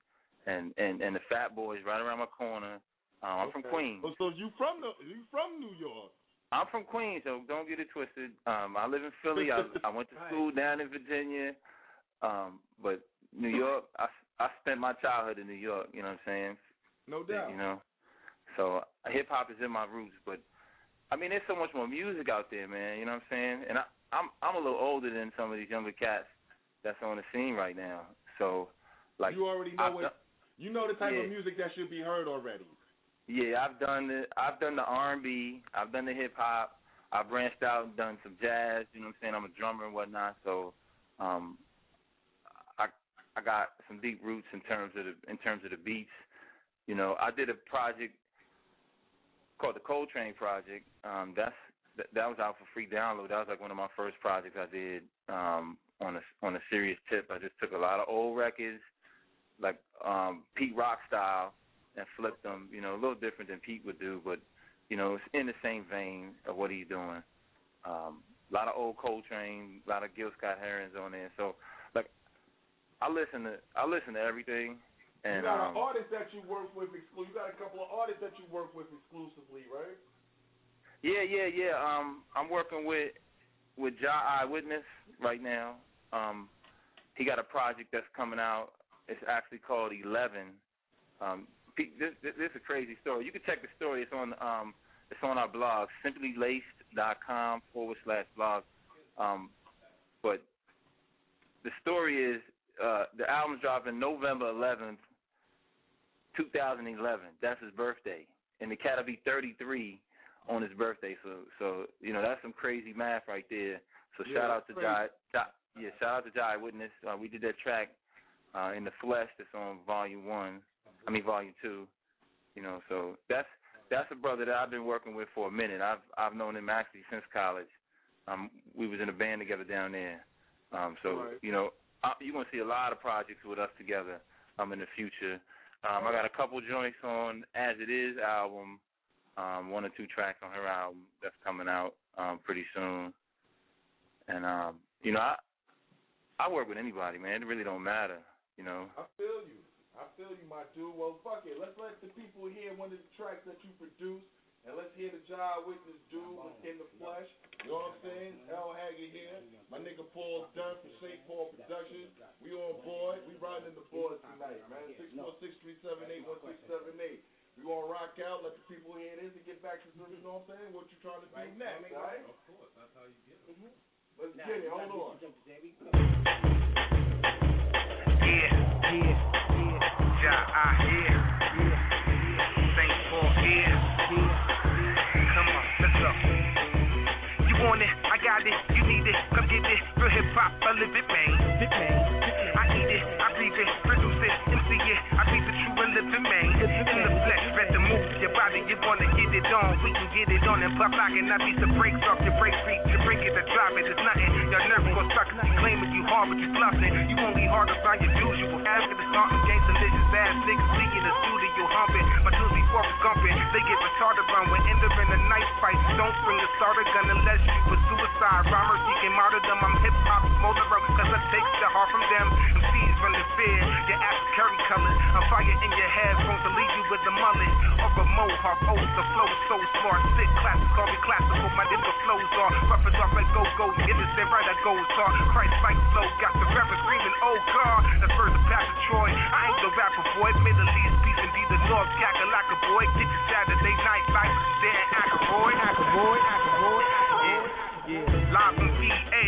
[SPEAKER 18] and and and the Fat Boys right around my corner. Um, I'm from Queens.
[SPEAKER 4] Oh, so you from the you from New York?
[SPEAKER 18] I'm from Queens, so don't get it twisted. Um, I live in Philly. I I went to school down in Virginia, um, but New York. I I spent my childhood in New York. You know what I'm saying?
[SPEAKER 4] No doubt.
[SPEAKER 18] You know, so hip hop is in my roots. But I mean, there's so much more music out there, man. You know what I'm saying? And I, I'm I'm a little older than some of these younger cats that's on the scene right now. So, like,
[SPEAKER 4] you already know
[SPEAKER 18] I've
[SPEAKER 4] what
[SPEAKER 18] done-
[SPEAKER 4] you know the type
[SPEAKER 18] Yeah.
[SPEAKER 4] of music that should be heard already.
[SPEAKER 18] Yeah, I've done the I've done the R and B, I've done the hip hop, I've branched out and done some jazz, you know what I'm saying? I'm a drummer and whatnot, so um I I got some deep roots in terms of the in terms of the beats. You know, I did a project called the Coltrane Project. Um that's that, that was out for free download. That was like one of my first projects I did um on a on a serious tip. I just took a lot of old records like um Pete Rock style and flipped them, you know, a little different than Pete would do, but you know, it's in the same vein of what he's doing. Um, a lot of old Coltrane, a lot of Gil Scott Herons on there. So, like, I listen to I listen to everything, and
[SPEAKER 4] you got
[SPEAKER 18] um,
[SPEAKER 4] an artist that you work with exclu- You got a couple of artists that you work with exclusively, right?
[SPEAKER 18] yeah, yeah, yeah. Um, I'm working with with Ja Eyewitness right now. Um, he got a project that's coming out. It's actually called Eleven. Um, this, this, this is a crazy story. You can check the story. It's on um, it's on our blog, simplylaced.com forward slash blog. Um, but the story is uh, the album's dropping November 11th, 2011. That's his birthday, and the cat will be 33 on his birthday. So, so you know that's some crazy math right there. So
[SPEAKER 4] Yeah,
[SPEAKER 18] shout out to Jai, yeah, shout out to Jai Witness. Uh, we did that track uh, in the flesh that's on Volume One. I mean Volume Two. You know, so that's that's a brother that I've been working with for a minute. I've I've known him actually since college. Um, we was in a band together down there. Um, so
[SPEAKER 4] Right.
[SPEAKER 18] you know, I, you're gonna see a lot of projects with us together. Um, in the future. Um, I got a couple joints on As It Is album. um, one or two tracks on her album that's coming out um, pretty soon. And um, you know, I I work with anybody, man. It really don't matter, you know.
[SPEAKER 4] I feel you. I feel you, my dude. Well, fuck it. Let's let the people hear one of the tracks that you produced, and let's hear the John Witness dude in the flesh. You know what I'm saying? L. Haggood here. My nigga Paul Dunn from St. Paul Productions. We on board. We riding in the boards tonight, man. Six four six three seven eight one six seven eight. We gonna rock out, let the people hear this, and get back to some, you know what I'm saying? What you trying to do next, all right?
[SPEAKER 17] Of course, that's how you get it. Mm-hmm.
[SPEAKER 4] Let's get it. Hold on.
[SPEAKER 10] Yeah, yeah, yeah. Yeah, I hear. Come on, let's go. You want it, I got it, you need it, come get it. Real hip hop, I live it, man. I eat it, I breathe it, produce it, MC it. I be the true and living man. In the flesh, ready to move your body, you wanna get it on. We can get it on and pop lock and I beat the brakes off your brake feet. You break it to drop it, it's nothing. Your nerve gon' suck. You claiming you hard, but you bluffing. You only hard to find your usual. After the starting games, delicious ass niggas see in the studio humping. My it's gumping. They get retarded when in a knife fight. Don't bring a starter gun unless you a suicide. Rhymer seeking martyrdom. I'm hip hop smolder up cause I take the heart from them. MCs run the fear. Your ass is curry colored. I'm fire in your head headphones to leave you with a mullet. Or a mohawk. Oh, the flow so smart. Sick classic, call me classical. My different flows are rough it off like go go. Innocent right, I go hard. Christ fight slow. Got the rapper screaming, oh God. That's first the Pastor Troy. I ain't the rapper boy. Middle East, North. Kakalaka boy. Get your Saturday night life. Then Aykroyd. Aykroyd. Aykroyd. Yeah. Yeah. Live from PA.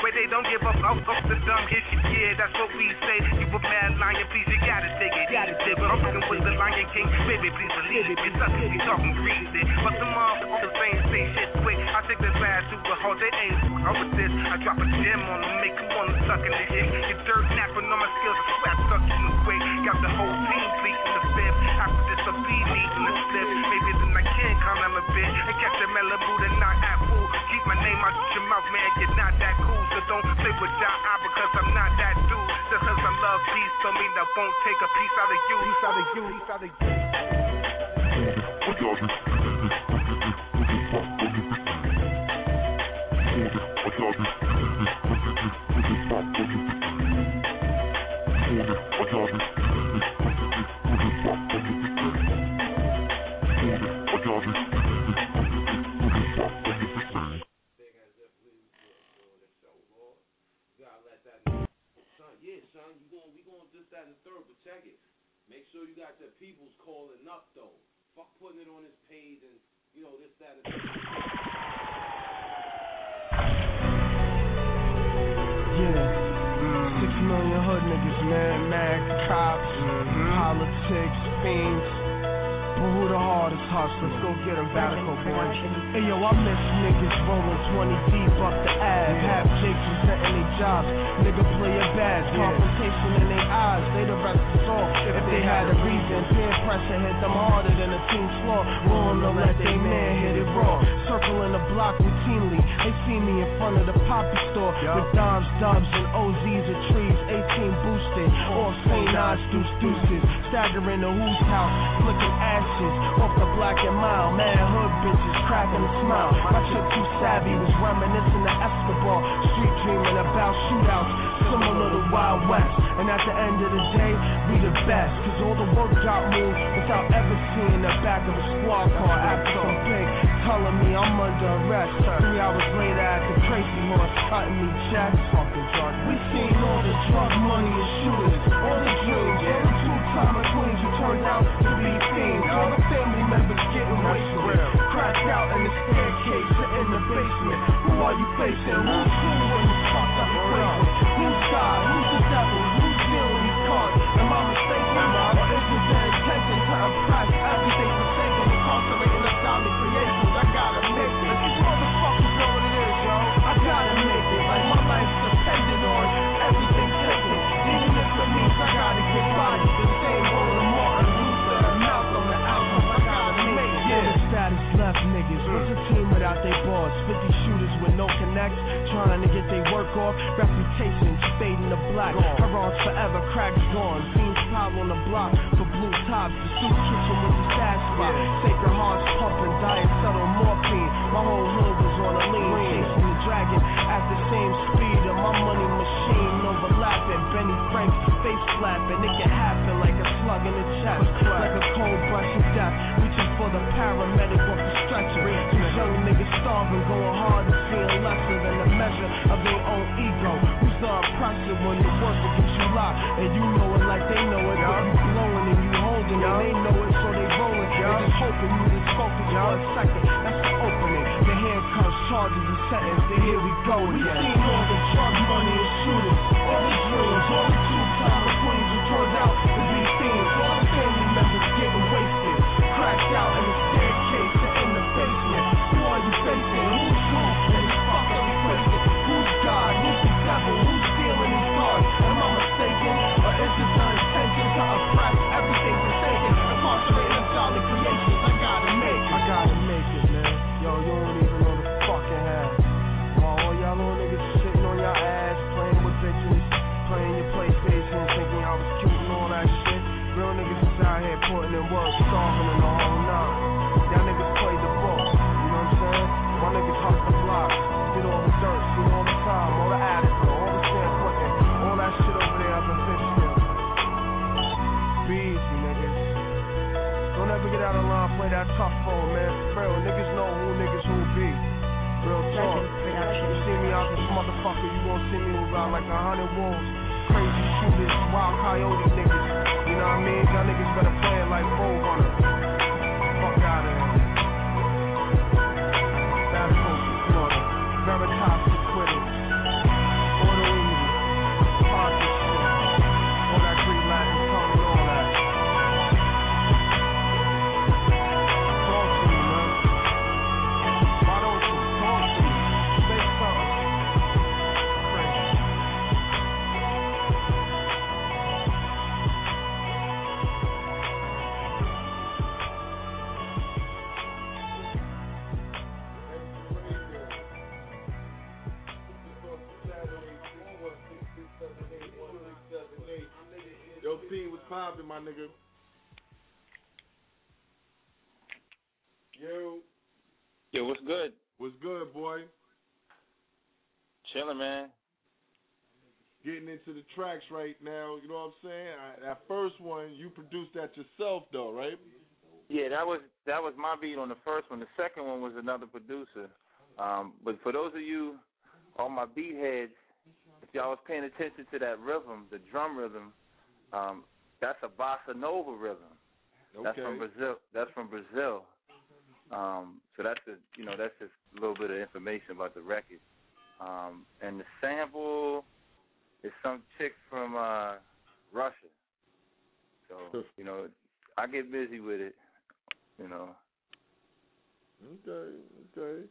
[SPEAKER 10] Where they don't give up, up, up the dumb hit you, yeah, that's what we say. You a mad lion, please, you gotta take it easy. But I'm fucking with the Lion King, baby, please believe it. It's us, we talking greasy. But the the same, say shit quick. I take the glass to a halt, they ain't up with this. I drop a gem on them, make them wanna suck in the hip. Your dirt napping on my skills, I I suck in the quick. Got the whole needing the slip. Maybe then I can calm down a bit and catch the Malibu and not apple. Keep my name out your mouth, man, you're not that cool. So don't play with your eye because I'm not that dude. Just cause I love peace, don't mean I won't take a piece out of you. Piece out of you, piece out of you.
[SPEAKER 17] You sure you got your peoples calling up though. Fuck putting it on his page and you know this, that, and the third.
[SPEAKER 12] Yeah. Six million hood niggas, man. Mad cops, mm-hmm. politics, fiends. But who the hardest hustlers? Go get 'em, Vatico boy. Hey yo, I miss niggas rolling 20 deep up the Ave. Half jigs presenting their jobs. Nigga play a bad. Confrontation in their eyes. They the rest is all. If they had a reason, peer pressure hit them harder than a team floor. Willing to let they man hit it raw. Circling the block routinely. They see me in front of the poppy store with dimes, dubs, and OZs of trees. 18 boosted. All St. Nas deuce deuces. Staggering the who's house. Flicking ashes off the black and mild. Man, hood bitches cracking a smile. My chick too savvy was reminiscing of Escobar. Street dreaming about shootouts. Similar to Wild West. And at the end of the day, we the best. Cause all the work got moved without ever seeing the back of a squad car after some pig telling me I'm under arrest. Three hours later at the crazy horse cutting me checks. Fucking drug. We seen all the drug money and shooters. All the dreams. All the two-time queens who turned out to be fiends. All the family members getting wasted. Cracked out in the staircase or in the basement. Who are you facing? Who's off. Reputation fading the black. Her forever, cracks gone. Fiends pile on the block for blue tops. The soup kitchen was the stash spot. Sacred hearts pumping, diet subtle morphine. My whole hood was on a lean, chasing the dragon at the same speed of my money machine overlapping. Benny Frank's face flapping. It can happen like a slug in the chest, like a cold brush of death. Reaching for the paramedic off the stretcher. These young niggas starving, going hard for a second. That's the opening. The handcuffs, charges, and sentence. Then here we go again. Out here putting in work, starving in the whole nine. Y'all niggas play the book, you know what I'm saying? My niggas hustle the block, did all the dirt, seen all the time, all the attic, all the putting, all that shit over there up in Fishkill. Be easy, niggas. Don't ever get out of line, play that tough phone, man. For real, niggas know who niggas who be. Real talk. You see me out this motherfucker, you gon' see me around like a hundred wolves. Crazy shooters, wild coyote niggas. I mean? Y'all niggas better play it like Road Runner. Fuck
[SPEAKER 18] Chilling, man.
[SPEAKER 4] Getting into the tracks right now, you know what I'm saying? I, that first one, you produced that yourself, though, right?
[SPEAKER 18] Yeah, that was that was my beat on the first one. The second one was another producer. Um, but for those of you, all my beat heads, if y'all was paying attention to that rhythm, the drum rhythm, um, that's a bossa nova rhythm.
[SPEAKER 4] Okay.
[SPEAKER 18] That's from Brazil. That's from Brazil. Um, so that's a, you know that's just a little bit of information about the record. Um, and the sample is some chick from uh, Russia. So you know I get busy with it. You know.
[SPEAKER 4] Okay, okay.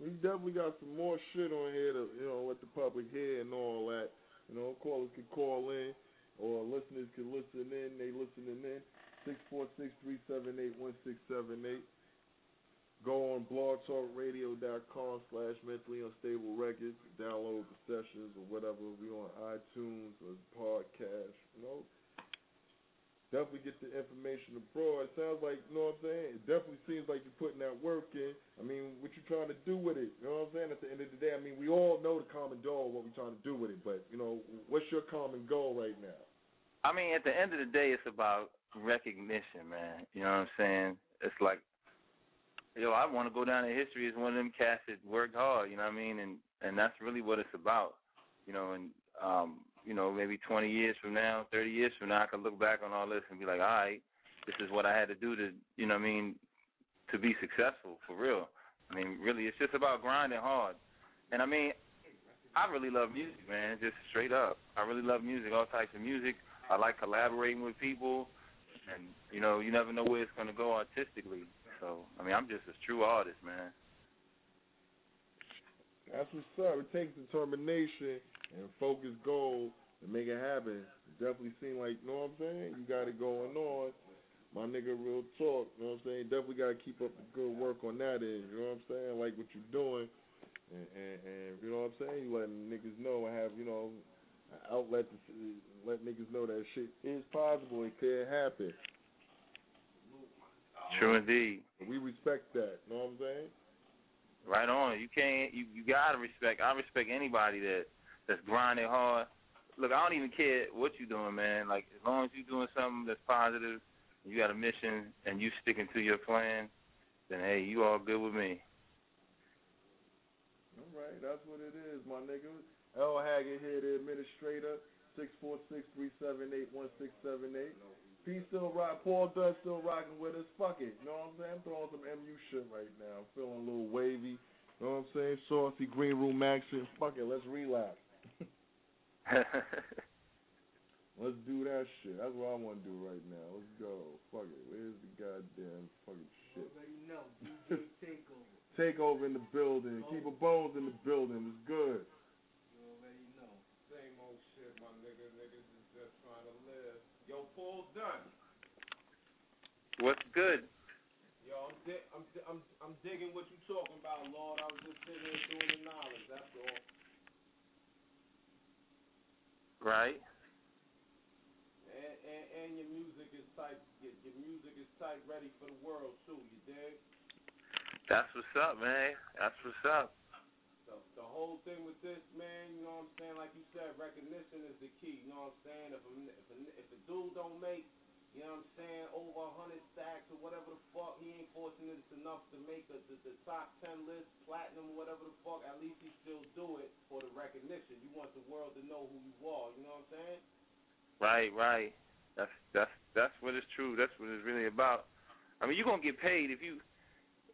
[SPEAKER 4] We definitely got some more shit on here to, you know, let the public hear and all that. You know, callers can call in or listeners can listen in. They listening in. Six four six three seven eight one six seven eight. Go on blogtalkradio.com slash mentally unstable records. Download the sessions or whatever. We on iTunes or podcast. You know, definitely get the information abroad. It sounds like, you know what I'm saying? It definitely seems like you're putting that work in. I mean, what you trying to do with it? You know what I'm saying? At the end of the day, I mean, we all know the common goal, what we're trying to do with it. But, you know, what's your common goal right now?
[SPEAKER 18] I mean, at the end of the day, it's about recognition, man. You know what I'm saying? It's like, yo, I want to go down in history as one of them cats that worked hard. You know what I mean? And and that's really what it's about. You know, and um, you know, maybe 20 years from now, 30 years from now, I can look back on all this and be like, all right, this is what I had to do to, you know what I mean, to be successful for real. I mean, really, it's just about grinding hard. And I mean, I really love music, man, just straight up. I really love music, all types of music. I like collaborating with people, and you know, you never know where it's gonna go artistically. So, I mean, I'm just a true artist, man.
[SPEAKER 4] That's what's up. It takes determination and focus goal to make it happen. It definitely seem like, you know what I'm saying? You got it going on. My nigga, real talk. You know what I'm saying? Definitely got to keep up the good work on that end. You know what I'm saying? Like what you're doing. And, and, and you know what I'm saying? You letting niggas know and have you know an outlet to let niggas know that shit is possible. It can happen.
[SPEAKER 18] True uh-huh. indeed.
[SPEAKER 4] We respect that. You know what I'm saying?
[SPEAKER 18] Right on. You can't. You you gotta respect. I respect anybody that that's grinding hard. Look, I don't even care what you're doing, man. Like as long as you're doing something that's positive, you got a mission, and you sticking to your plan, then hey, you all good with me.
[SPEAKER 4] All right, that's what it is, my nigga. L Haggood here, the administrator. Six four six three seven eight one six seven eight. P still rock. Paul Dunn still rocking with us. Fuck it. You know what I'm saying? I'm throwing some MU shit right now. I'm feeling a little wavy. You know what I'm saying? Saucy green room action. Fuck it. Let's relapse. Let's do that shit. That's what I want to do right now. Let's go. Fuck it. Where's the goddamn fucking shit?
[SPEAKER 19] Already know. DJ Takeover.
[SPEAKER 4] Takeover in the building. Keep a bones in the building. It's good.
[SPEAKER 19] You already know.
[SPEAKER 17] Same old shit, my nigga. Niggas is just trying to live. Yo, Paul Dunn.
[SPEAKER 18] What's good?
[SPEAKER 17] Yo, I'm di- I'm di- I'm I'm digging what you're talking about, Lord. I was just sitting there doing the knowledge. That's all.
[SPEAKER 18] Right.
[SPEAKER 17] And and, and your music is tight. Your, your music is tight, ready for the world too. You dig?
[SPEAKER 18] That's what's up, man. That's what's up.
[SPEAKER 17] The, the whole thing with this, man, you know what I'm saying? Like you said, recognition is the key. You know what I'm saying? If a, if a, if a dude don't make, you know what I'm saying, over a hundred stacks or whatever the fuck, he ain't fortunate enough to make the, the, the top ten list, platinum, whatever the fuck. At least he still do it for the recognition. You want the world to know who you are. You know what I'm saying?
[SPEAKER 18] Right, right. That's that's that's what it's true. That's what it's really about. I mean, you're gonna get paid if you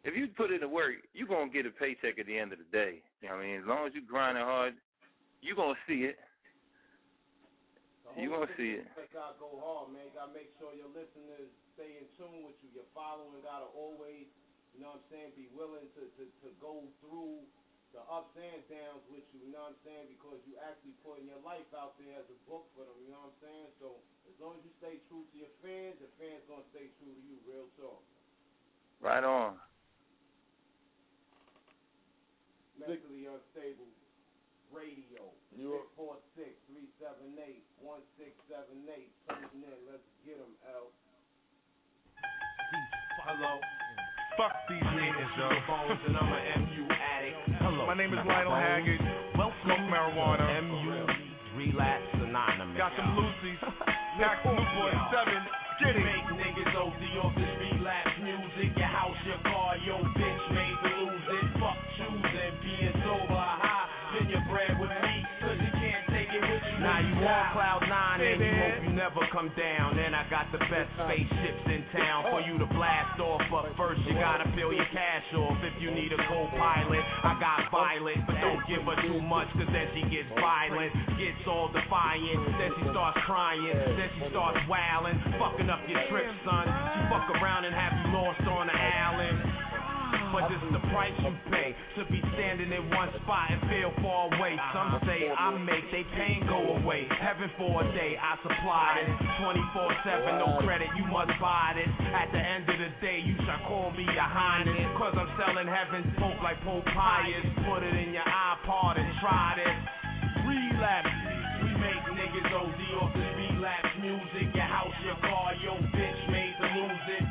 [SPEAKER 18] if you put in the work. You're gonna get a paycheck at the end of the day. You know what I mean? As long as you grinding hard, you're gonna see it. You gonna see it.
[SPEAKER 17] gotta go hard, man. You gotta make sure your listeners stay in tune with you. Your following gotta always, you know what I'm saying, be willing to, to, to go through the ups and downs with you, you know what I'm saying? Because you actually putting your life out there as a book for them, you know what I'm saying? So as long as you stay true to your fans, your fans gonna stay true to you, real talk.
[SPEAKER 18] Right on.
[SPEAKER 17] Mentally unstable radio.
[SPEAKER 4] You-
[SPEAKER 17] Six four six three seven eight one six seven eight. Tune in. Let's get 'em, L.
[SPEAKER 15] Hello. Fuck these niggas, yo.
[SPEAKER 9] Bones and I'm an MU addict. Hello.
[SPEAKER 15] My name is Lionel Haggood. Well, Smoke marijuana.
[SPEAKER 9] MU Relapse Anonymous.
[SPEAKER 15] Got some Lucy's. Pack some Newport 7. Get it.
[SPEAKER 9] Make niggas OD off this relapse music. Your house, your car, your on cloud nine and you hope you never come down. And I got the best spaceships in town for you to blast off. But first you gotta peel your cash off. If you need a co-pilot, I got Violet. But don't give her too much, cause then she gets violent. Gets all defiant, then she starts crying. Then she starts wailing, fucking up your trip, son. She fuck around and have you lost on the island. But it's the price you pay to be standing in one spot and feel far away. Some say I make they pain go away. Heaven for a day, I supply it. 24 7, no credit, you must buy this. At the end of the day, you shall call me your highness. Cause I'm selling heaven's hope like Pope Pius. Put it in your iPod and try this. Relapse. We make niggas OD off this relapse music. Your house, your car, your bitch made to lose it.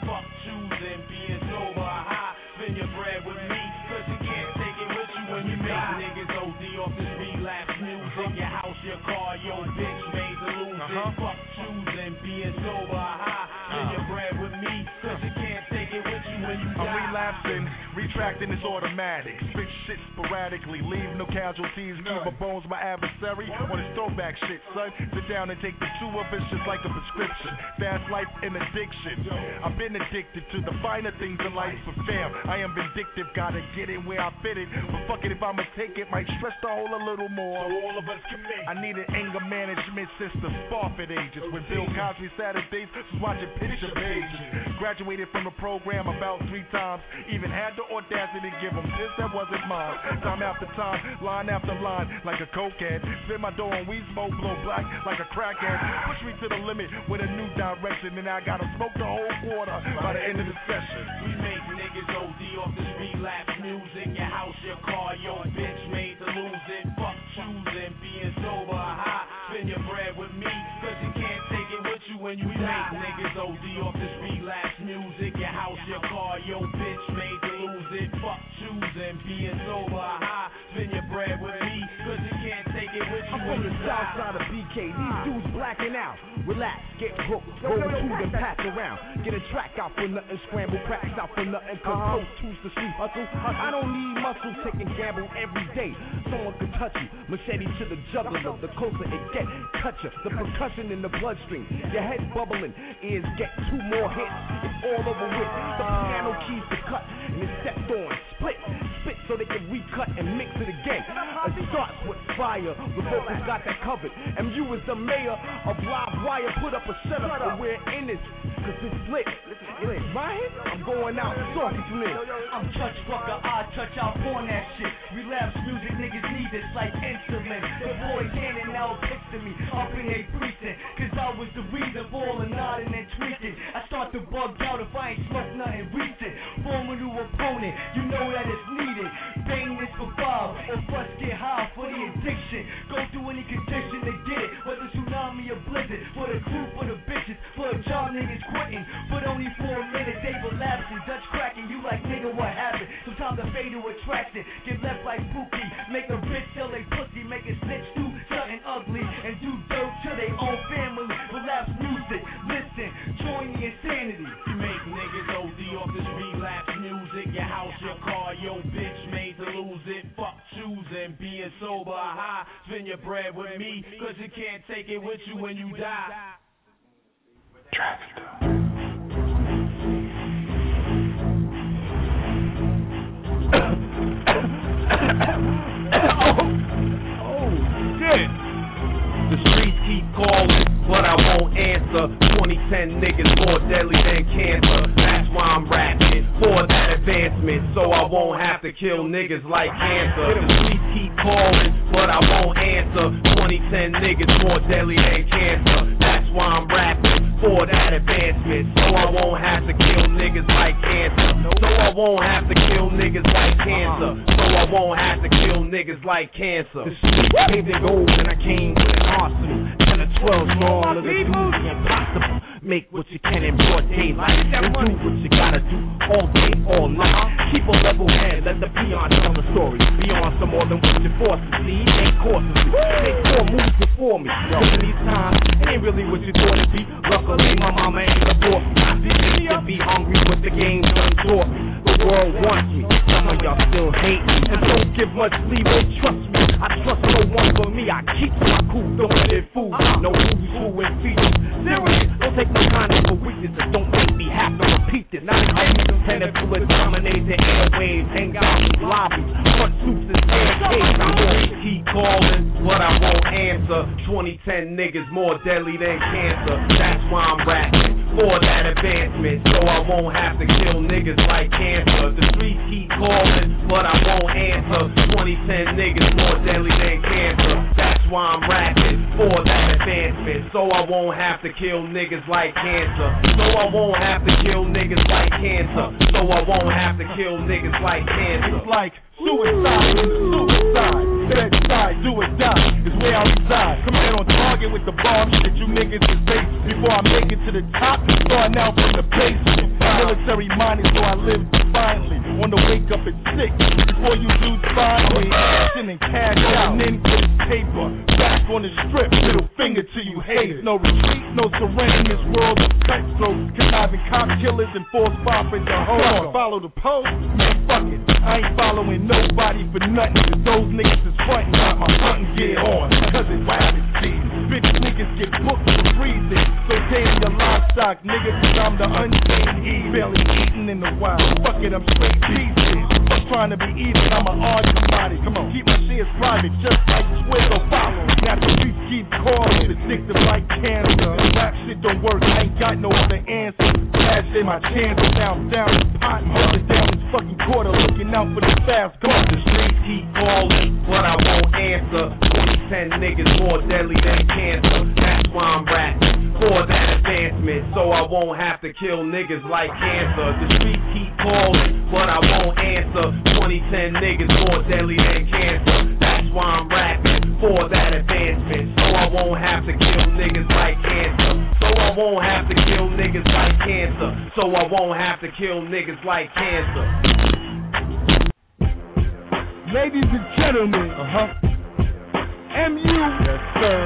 [SPEAKER 9] Make niggas OD off this relapse music. Your house, your car, your bitch made to lose it. Fuck choosing, being sober high. Spend your bread with me, cause you can't take it with you when you
[SPEAKER 15] I'm
[SPEAKER 9] die.
[SPEAKER 15] relapsing, retracting is automatic. Spit shit sporadically, leave no casualties. Keep my bones my adversary on his throwback shit, son. Sit down and take the two of us just like a prescription. Fast life and addiction. I've been addicted to the finer things in life, but fam, I am vindictive. Gotta get in where I fit it. But fuck it, if I'ma take it, might stress the whole a little more. So all of us can make. I need an anger management system, Spofford ages. When Bill Cosby Saturdays was watching picture pages. Graduated from the program about three times. Even had to audacity to give them this that wasn't mine. Time after time, line after line, like a cokehead. Spit my door on weed smoke, blow black like a crackhead. Push me to the limit with a new direction, and I gotta smoke the whole quarter by the end of the session.
[SPEAKER 9] We make niggas OD off this relapse music. Your house, your car, your bitch made to lose it. Fuck choosing, being sober or high. Spend your bread with me, cause you can't take it with you when you die. Niggas OD off this relapse music. Your house, your car, your bitch made to it. Fuck choosing, being sober high. Spend your bread with me, it with you
[SPEAKER 20] I'm from the south side of BK. These dudes blacking out. Relax, get hooked, roll two, then pass around. Get a track out for nothing, scramble cracks out for nothing. Cause those two's the sleep hustle. I don't need muscle, taking gamble every day. Someone could touch you, machete to the jugular. The closer it get, cut you. The percussion in the bloodstream, your head bubbling, ears get two more hits. It's all over with. The piano keys to cut, and it's stepped on, split, spit so they can recut and mix it again. It starts with fire, the vocals got that covered. MU is the mayor of live wire, put up a setup, and we're in this, cause it's lit. It's my I'm going out talking to me.
[SPEAKER 21] I'm touch fucker, I touch out on that shit. Relapse music, niggas need this like insulin. The boys handing out pics to me up in they precinct. Cause I was the reason for all the nodding and tweaking. I start to bug out if I ain't smoke nothing recent. Form a new opponent, you know that it's needed. Bang this for Bob, or bust get high for the addiction. Go through any condition to get it, whether tsunami or blizzard. For the crew, for the bitches, for a job niggas quitting. But only for a minute, they relapsing. Dutch cracking, you like nigga, what happened? Sometimes the fatal attraction get left like Pookie. Make a bitch sell they pussy, make a snitch
[SPEAKER 9] can't take it with you when you die.
[SPEAKER 20] Oh, oh, shit. The streets keep calling, but I won't answer. 2010 niggas more deadly than cancer. That's why I'm rapping for that advancement, so I won't have to kill niggas like cancer. The streets keep calling, but I won't answer. 2010 niggas more deadly than cancer. That's why I'm rapping for that advancement, so I won't have to kill niggas like cancer. So I won't have to kill niggas like cancer. So I won't have to kill niggas like cancer. The streets paved in gold, and I came with an arsenal. 10 12 strong, look at the impossible. Make what you can in broad daylight. And do what you gotta do all day, all night. Keep a level head, let the peon tell the story. Beyond some more than what your forces see. Make courses, make four moves before me. Living these times, it ain't really what you thought it'd be. Luckily, my mama ain't abort me. I be to hungry with the game done taught me. The world wants me. Some of y'all still hate me. And don't give much leeway, trust me. I trust no one but me. I keep my cool, don't let it fool. No who's who and features. Serious, don't take my kindness for weakness. And don't make me have to repeat this. Not I'm tentacle and dominate the airwaves. Hang out in lobbies, front suits and staircase. I won't keep calling, but I won't answer. 2010 niggas more deadly than cancer. That's why I'm rapping for that advancement. So I won't have to kill niggas like cancer. The streets keep calling, but I won't answer. 2010 niggas more deadly than cancer. That's why I'm rapping for that advancement. So I won't have to kill niggas like cancer. So I won't have to kill niggas like cancer. So I won't have to kill niggas like cancer.
[SPEAKER 15] It's like suicide, suicide, bedside, do or die is where I reside. Come in on target with the bomb shit you niggas is base. Before I make it to the top, starting out from the basement. Military minded, so I live defiantly. Wanna wake up at six, before you dudes find me, sending cash out, and then get paper. Back on the strip, middle finger to you haters. No retreat, no surrender in this world of cutthroats. Conniving cop killers and false prophets and hoes. Follow the post, man, fuck it. I ain't following nobody for nothing. Cause those niggas is frontin', got my hunting gear on. Cause it's rabbit season. Bitch niggas get booked for reason. So damn your livestock, nigga, cause I'm the unseen E. Barely eating in the wild. Fuck it, I'm straight pieces. Fuck trying to be even, I'm an art body. Come on, keep my shares private, just like Twitter. Follow. Now the streets keep calling, addictive like cancer. Rap shit don't work, I ain't got no other answer. Cash in my chances, now I'm down the pot and hold it down as
[SPEAKER 6] fucking quarter looking out for the fast car.
[SPEAKER 22] The streets keep calling, but I won't answer. 2010 niggas more deadly than cancer. That's why I'm rapping for that advancement, so I won't have to kill niggas like cancer. The streets keep calling, but I won't answer. 2010 niggas more deadly than cancer. That's why I'm rapping for that advancement, so I won't have to kill niggas like cancer. So I won't have to kill niggas like cancer. So I won't have to kill niggas like cancer.
[SPEAKER 6] Ladies and gentlemen, uh-huh. MU, yes sir,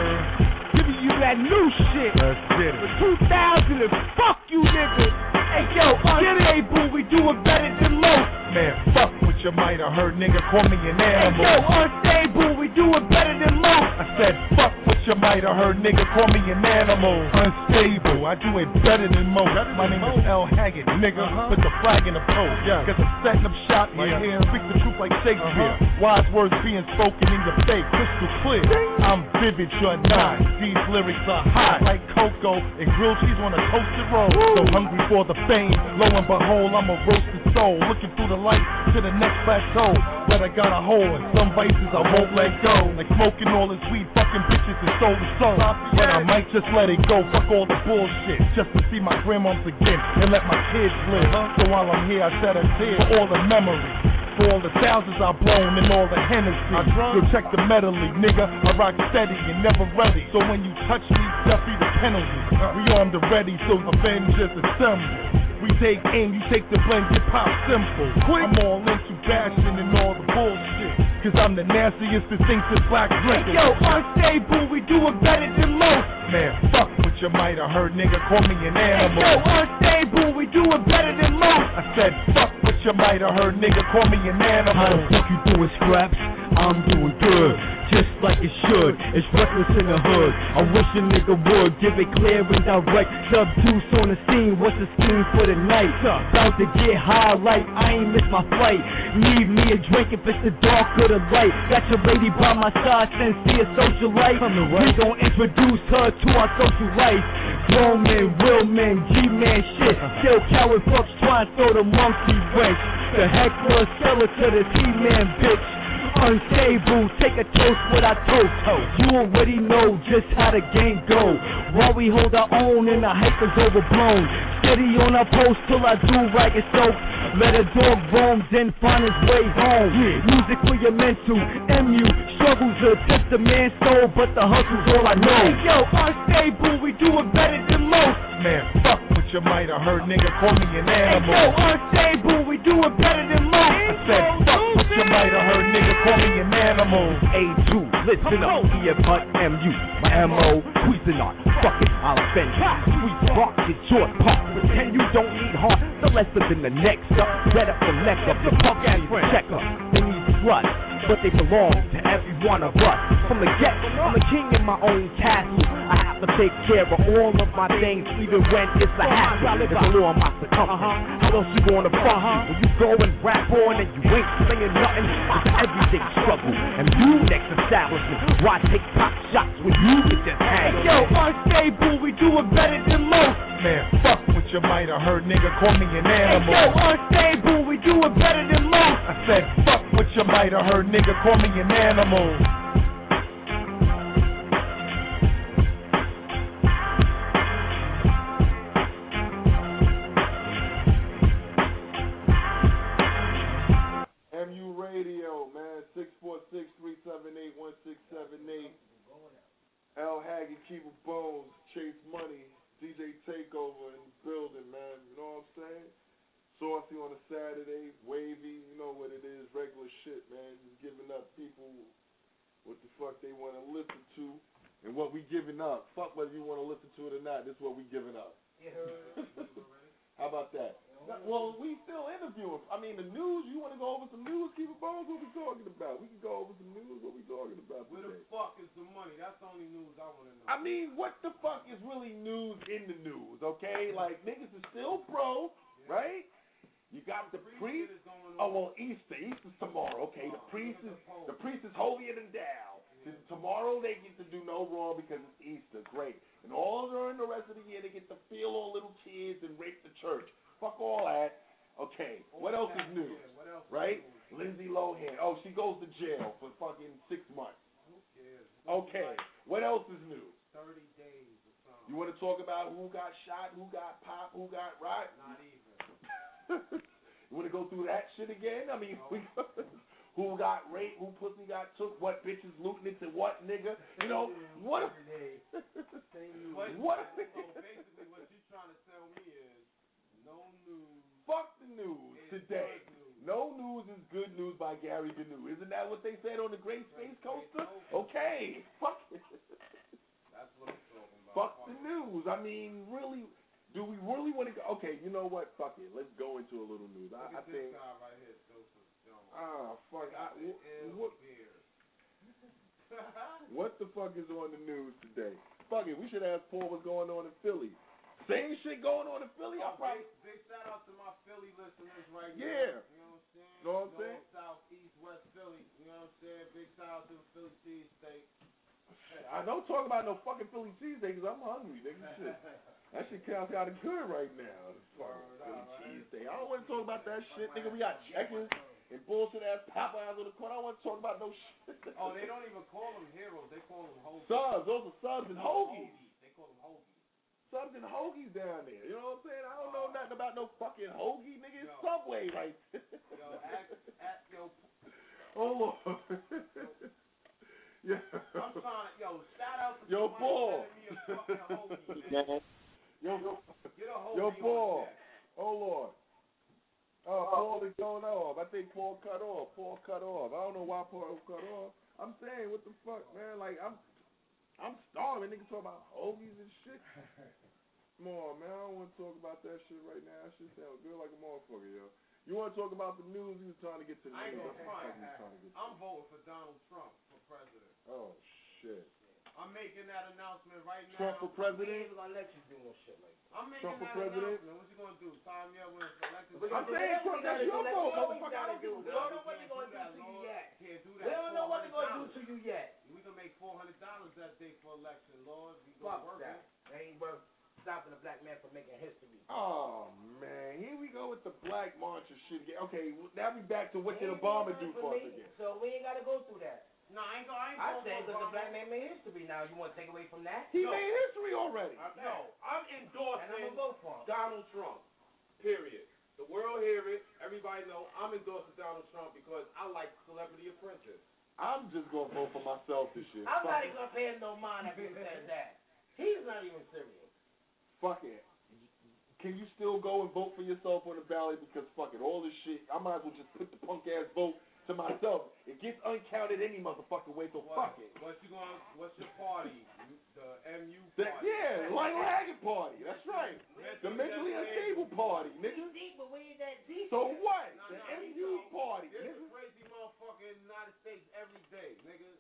[SPEAKER 6] giving you that new shit. Let's get it. For 2000 and fuck you niggas. Hey yo, uh, unstable, we doing better than most. Man, fuck what you might have heard, nigga. Call me an animal. Hey yo, unstable, uh, we doing better than most. I said, fuck what you might have heard, nigga. Call me an animal. Unstable, I do it better than most. My name is L. Haggood, nigga. Uh-huh. Put the flag in the post. Yeah. Cause I'm setting up shop right here. Speak the truth like Shakespeare. Uh-huh. Wise words being spoken in your face, crystal clear. I'm vivid, you're not. These lyrics are hot like cocoa and grilled cheese on a toasted roll. So hungry for the fame. Lo and behold, I'm a roasted soul. Looking through the light to the next plateau. But I got a hole and some vices I won't let go. Like smoking all this weed, fucking bitches and soul to soul. But I might just let it go. Fuck all the bullshit. Just to see my grandmoms again and let my kids live. So while I'm here, I shed a tear for all the memories. For all the thousands I've blown and all the Hennessy. Yo, check the medley, nigga. I rock steady and never ready. So when you touch me, be the penalty. We armed and ready, so the band just assemble. We take aim, you take the blame, hip hop simple. I'm all into bashing and all the bullshit. Cause I'm the nastiest distinctive black drinker. Hey, yo, unstable, we doing better than most. Man, fuck what you might have heard, nigga. Call me an animal. Hey, yo, unstable, we doing better than most. I said, you might have heard, nigga. Call me an animal.
[SPEAKER 23] How the fuck you doing, Scraps? I'm doing good, just like it should. It's reckless in the hood. I wish a nigga would give it clear and direct. Sub deuce on the scene, what's the scheme for the night? About to get high like I ain't miss my flight. Need me a drink if it's the dark or the light. Got your lady by my side, sincere socialite. We gon' introduce her to our social life. Grown men, real men, G-man shit. Still coward fucks trying to throw the monkey wrench. The heck heckler, seller to the T-man bitch unstable. Take a toast what I toast. You already know just how the game go. While we hold our own and the hype is overblown. Steady on our post till I do right and soak. Let a dog roam, then find his way home. Music for your mental. MU struggles to test the man's soul, but the hustle's all I know. Hey, yo, unstable, we doing better than most.
[SPEAKER 6] Man, fuck what you might have heard, nigga. Call me an animal.
[SPEAKER 23] Hey, yo, unstable, we doing better than most.
[SPEAKER 6] I said, fuck what you might have heard, nigga. Call me an animal.
[SPEAKER 23] A2, listen up, here but MU. My MO, Cuisinart, fuck it, I'll offend you. Sweet rock, get short pop, pretend you don't need heart. The lesser than the next up, the neck up, your punk ass friend. Check up, they need. But they belong to every one of us. From the get, I'm a king in my own castle. I have to take care of all of my things, even when it's a hassle. It's a law of my circumference. Uh-huh. How else you gonna uh-huh. front when you go and rap on and you ain't saying nothing? It's everything struggle. And you next establishment, why take pop shots when you could just hang?
[SPEAKER 6] Hey, yo, unstable, we do it better than most. Man, fuck what you might have heard, nigga. Call me an animal.
[SPEAKER 23] Hey, yo, unstable, we do it better than most.
[SPEAKER 6] I said, fuck what you might have heard, nigga. Call me an animal.
[SPEAKER 4] MU Radio, man, 646-378-1678. L. Haggy, Keeper Bones, Chase Money, DJ Takeover in the building, man. You know what I'm saying? Saucy on a Saturday, wavy, you know what it is, regular shit, man. Just giving up people what the fuck they want to listen to and what we giving up. Fuck whether you want to listen to it or not. This is what we giving up. How about that? Well, we still interviewing. I mean, the news. You want to go over some news? Keep it bones. What we talking about? We can go over some news. What we talking about?
[SPEAKER 17] Where the fuck is the money? That's the only news I want to know.
[SPEAKER 4] I mean, what the fuck is really news in the news? Okay, like niggas is still pro, right? You got the priest. Oh well, Easter. Easter's tomorrow. Okay, the oh, priest is the priest is holier than thou. Tomorrow they get to do no wrong because it's Easter. Great. And all during the rest of the year they get to feel all little kids and rape the church. Fuck all that. Okay, what else is new?
[SPEAKER 17] Yeah, what else is
[SPEAKER 4] Right? Lindsay Lohan. Oh, she goes to jail for fucking six months. Okay, what else is new?
[SPEAKER 17] Thirty days. Um,
[SPEAKER 4] you want to talk about who got shot, who got popped, who got right?
[SPEAKER 17] Not even.
[SPEAKER 4] you want to go through that shit again? I mean, we, who got raped, who pussy got took, what bitches looting into what nigga? You know, what?
[SPEAKER 17] But-
[SPEAKER 4] what?
[SPEAKER 17] So basically, what you're trying to tell me is no news.
[SPEAKER 4] Fuck the news today. No news is good news by Gary Gnu. Isn't that what they said on the Great Space Coaster? Okay, fuck it.
[SPEAKER 17] That's what I'm talking about.
[SPEAKER 4] Fuck the news. I mean, really, do we really want to go? Okay, you know what? Fuck it. Let's go into a little news. I, I think.
[SPEAKER 17] right here.
[SPEAKER 4] Ah, fuck. I, wh- what, what the fuck is on the news today? Fuck it. We should ask Paul what's going on in Philly. Same shit going on in Philly. I
[SPEAKER 17] Oh,
[SPEAKER 4] probably.
[SPEAKER 17] big, big shout out to my Philly listeners right here.
[SPEAKER 4] Yeah.
[SPEAKER 17] now. You know what I'm saying?
[SPEAKER 4] Know what I'm
[SPEAKER 17] North,
[SPEAKER 4] saying?
[SPEAKER 17] South, East, West Philly. You know what I'm saying? Big shout out to the Philly cheesesteak.
[SPEAKER 4] I don't talk about no fucking Philly cheesesteak because I'm hungry, nigga. Shit. That shit sounds kind of good right now. Philly cheesesteak. I don't want to talk about that shit, nigga. We got checkers and bullshit ass Popeyes on the corner. I don't want to talk about no shit.
[SPEAKER 17] Oh, they don't even call them heroes. They call them hoagies.
[SPEAKER 4] Subs, those are subs and hoagies.
[SPEAKER 17] They call them hoagies.
[SPEAKER 4] Subs and hoagies down there. You know what I'm saying? I don't know uh-huh. nothing about no fucking hoagie, nigga. It's
[SPEAKER 17] Yo.
[SPEAKER 4] Subway right there.
[SPEAKER 17] Yo, ask, ask, yo,
[SPEAKER 4] Oh Lord. Yeah.
[SPEAKER 17] I'm trying to, yo, shout out to
[SPEAKER 4] Yo,
[SPEAKER 17] somebody
[SPEAKER 4] Paul.
[SPEAKER 17] sending me a fucking hoagie, man.
[SPEAKER 4] Yo,
[SPEAKER 17] Get a hoagie
[SPEAKER 4] yo,
[SPEAKER 17] on
[SPEAKER 4] Paul. Oh Lord. Oh, Paul is going off. I think Paul cut off. Paul cut off. I don't know why Paul cut off. I'm saying, what the fuck, man? Like, I'm, I'm starving. Niggas talk about hoagies and shit. Come on, man. I don't want to talk about that shit right now. That shit sounds good like a motherfucker, yo. You want to talk about the news? You was trying to get to the
[SPEAKER 17] I ain't
[SPEAKER 4] news.
[SPEAKER 17] gonna
[SPEAKER 4] What the fuck
[SPEAKER 17] front.
[SPEAKER 4] you trying to get to?
[SPEAKER 17] I'm voting for Donald Trump for president.
[SPEAKER 4] Oh shit.
[SPEAKER 17] I'm making that announcement right now.
[SPEAKER 4] Trump for president?
[SPEAKER 17] gonna let you do no shit like that. I'm making
[SPEAKER 4] Trump for
[SPEAKER 17] that
[SPEAKER 4] president?
[SPEAKER 17] announcement. What you gonna do? Sign me up when it's election?
[SPEAKER 4] I'm saying Trump. That's your vote, motherfucker. I don't give a
[SPEAKER 17] We don't know what they're gonna do to you yet. Can't do that.
[SPEAKER 11] We don't know what they're gonna do to you yet.
[SPEAKER 17] We can make four hundred dollars that day for election, Lord. We
[SPEAKER 11] Fuck
[SPEAKER 17] gonna work
[SPEAKER 11] that.
[SPEAKER 17] it.
[SPEAKER 11] They ain't worth stopping a black man from making history.
[SPEAKER 4] Oh man, here we go with the black march and shit again. Okay, now we back to what did Obama do for us again?
[SPEAKER 11] So we ain't gotta go through that.
[SPEAKER 17] No, I ain't going. I ain't
[SPEAKER 11] I
[SPEAKER 17] going
[SPEAKER 11] say
[SPEAKER 17] for
[SPEAKER 11] because the black man made history now. You want to take away from that?
[SPEAKER 4] He
[SPEAKER 17] No.
[SPEAKER 4] made history already.
[SPEAKER 17] No, I'm
[SPEAKER 11] And I'm
[SPEAKER 17] endorsing
[SPEAKER 11] gonna vote for him.
[SPEAKER 17] Donald Trump. Period. The world hear it. Everybody know I'm endorsing Donald Trump because I like Celebrity Apprentice.
[SPEAKER 4] I'm just gonna vote for myself this year.
[SPEAKER 11] I'm
[SPEAKER 4] Fuck
[SPEAKER 11] not
[SPEAKER 4] it.
[SPEAKER 11] even gonna pay him no mind if he says that. He's not even serious.
[SPEAKER 4] Fuck it. Can you still go and vote for yourself on the ballot? Because fuck it, all this shit. I might as well just put the punk ass vote to myself. It gets uncounted any motherfucking way, so
[SPEAKER 17] What,
[SPEAKER 4] fuck it.
[SPEAKER 17] What you going? What's your party? The MU
[SPEAKER 4] That,
[SPEAKER 17] party.
[SPEAKER 4] yeah, Light Lagging Party. That's right. The mentally unstable party, nigga.
[SPEAKER 11] Deep, but we ain't that deep.
[SPEAKER 4] So what?
[SPEAKER 17] No,
[SPEAKER 4] The
[SPEAKER 17] no,
[SPEAKER 4] MU
[SPEAKER 17] you
[SPEAKER 4] party,
[SPEAKER 17] There's
[SPEAKER 4] nigga.
[SPEAKER 17] a crazy motherfucker in the United States every day, nigga.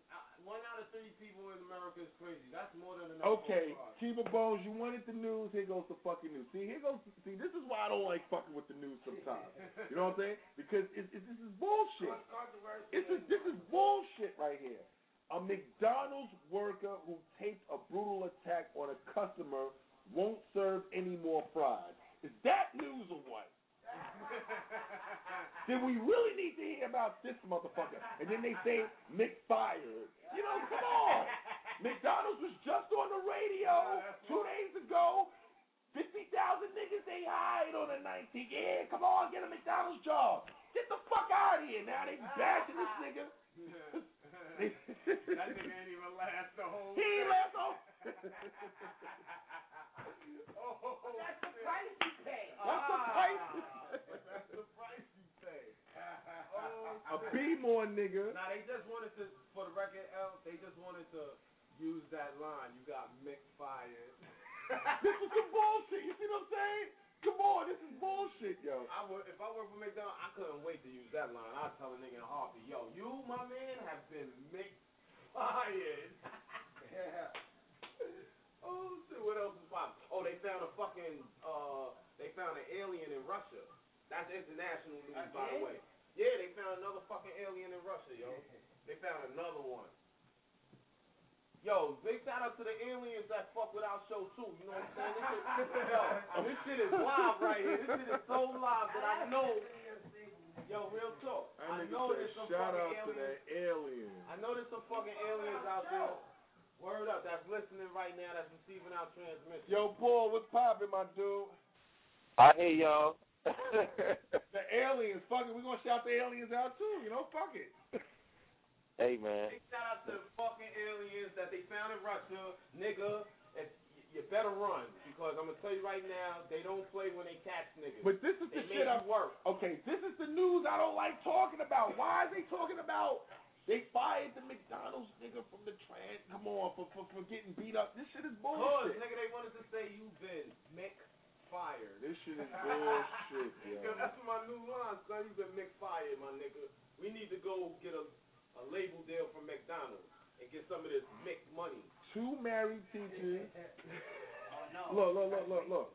[SPEAKER 17] One out of three people in America is crazy. That's more than enough.
[SPEAKER 4] Okay. Keeper Bones, you wanted the news. Here goes the fucking news. See, here goes. See, this is why I don't like fucking with the news sometimes. You know what I'm saying? Because it, it, this is bullshit. It's a, this is bullshit right here. A McDonald's worker who taped a brutal attack on a customer won't serve any more fries. Is that news or what? Then we really need to hear about this motherfucker. And then they say McFired. You know, come on. McDonald's was just on the radio two days ago. 50,000 niggas they hired on the 19th. Yeah, come on, get a McDonald's job. Get the fuck out of here. Now they bashing this nigga.
[SPEAKER 17] that nigga ain't even last the whole.
[SPEAKER 4] He ain't last the whole-
[SPEAKER 17] oh,
[SPEAKER 11] That's the price you pay.
[SPEAKER 4] That's the
[SPEAKER 17] Ah,
[SPEAKER 4] price.
[SPEAKER 17] That's the price you pay.
[SPEAKER 4] A
[SPEAKER 17] oh,
[SPEAKER 4] more nigga.
[SPEAKER 17] Now they just wanted to, for the record, L, they just wanted to use that line. You got Mick fired.
[SPEAKER 4] This is some bullshit. You see what I'm saying? Come on, this is bullshit, yo.
[SPEAKER 17] I would, if I worked for McDonald's, I couldn't wait to use that line. I'd tell a nigga in a heartbeat, yo, you, my man, have been Mick fired. yeah. Oh, shit, what else is popping? Oh, they found a fucking, uh, they found an alien in Russia. That's international news, by the way. Yeah, they found another fucking alien in Russia, yo. They found another one. Yo, big shout out to the aliens that fuck with our show too. You know what I'm saying? This shit, yo, this shit is live right here. This shit is so live that I know. Yo, real talk.
[SPEAKER 4] That
[SPEAKER 17] I know
[SPEAKER 4] said,
[SPEAKER 17] there's some
[SPEAKER 4] shout
[SPEAKER 17] fucking
[SPEAKER 4] out to
[SPEAKER 17] aliens.
[SPEAKER 4] that alien.
[SPEAKER 17] I know there's some fucking aliens out there. Word up, that's listening right now. That's receiving our transmission.
[SPEAKER 4] Yo, Paul, what's poppin', my dude?
[SPEAKER 18] I hear y'all.
[SPEAKER 4] The aliens, fuck it, we gonna shout the aliens out too, you know, fuck it.
[SPEAKER 18] hey man.
[SPEAKER 17] Big shout out to the fucking aliens that they found in Russia, nigga. You better run because I'm gonna tell you right now, they don't play when they catch niggas.
[SPEAKER 4] But this is
[SPEAKER 17] they
[SPEAKER 4] the shit I'm
[SPEAKER 17] work.
[SPEAKER 4] Okay, this is the news I don't like talking about. Why is they talking about they fired the McDonald's nigga from the trans come on for, for, for getting beat up. This shit is
[SPEAKER 17] Cause
[SPEAKER 4] bullshit.
[SPEAKER 17] nigga, they wanted to say you've been Mick fired.
[SPEAKER 4] This shit is bullshit, yo.
[SPEAKER 17] Yo, that's my new line, son. You've been Mick fired, my nigga. We need to go get a, a label deal from McDonald's and get some of this Mick money.
[SPEAKER 4] Two married teachers.
[SPEAKER 17] Oh no.
[SPEAKER 4] Look, look, look, look, look.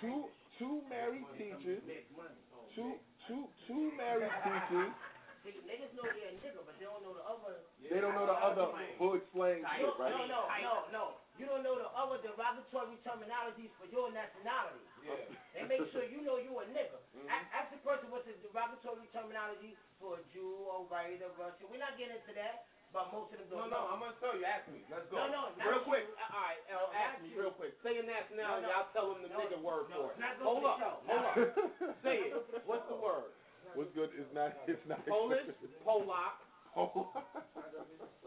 [SPEAKER 4] Two oh, two married teachers. Two two two married teachers.
[SPEAKER 24] See, niggas know they're a nigga, but they don't know the other.
[SPEAKER 4] They don't know the other hood slang shit, right?
[SPEAKER 24] No, no, no, no. You don't know the other derogatory terminologies for your nationality.
[SPEAKER 17] Yeah.
[SPEAKER 24] They make sure you know you a nigga.
[SPEAKER 17] Mhm.
[SPEAKER 24] A- Ask the person what's the derogatory terminology for a Jew, or white, a Russian. We're not getting into that, but most of them
[SPEAKER 17] No,
[SPEAKER 24] don't
[SPEAKER 17] no,
[SPEAKER 24] know.
[SPEAKER 17] I'm gonna tell you. Ask me. Let's go.
[SPEAKER 24] No, no,
[SPEAKER 17] real
[SPEAKER 24] you.
[SPEAKER 17] quick.
[SPEAKER 24] Uh,
[SPEAKER 17] All right, L, ask me real quick. Say your nationality.
[SPEAKER 24] No, no.
[SPEAKER 17] I'll tell them the
[SPEAKER 24] No,
[SPEAKER 17] nigga word
[SPEAKER 24] no,
[SPEAKER 17] for it.
[SPEAKER 24] not
[SPEAKER 17] Hold
[SPEAKER 24] for
[SPEAKER 17] up.
[SPEAKER 24] show.
[SPEAKER 17] Hold up. Say it. What's the word?
[SPEAKER 4] What's good? It's not. It's not.
[SPEAKER 17] Polish, Polak,
[SPEAKER 4] Oh.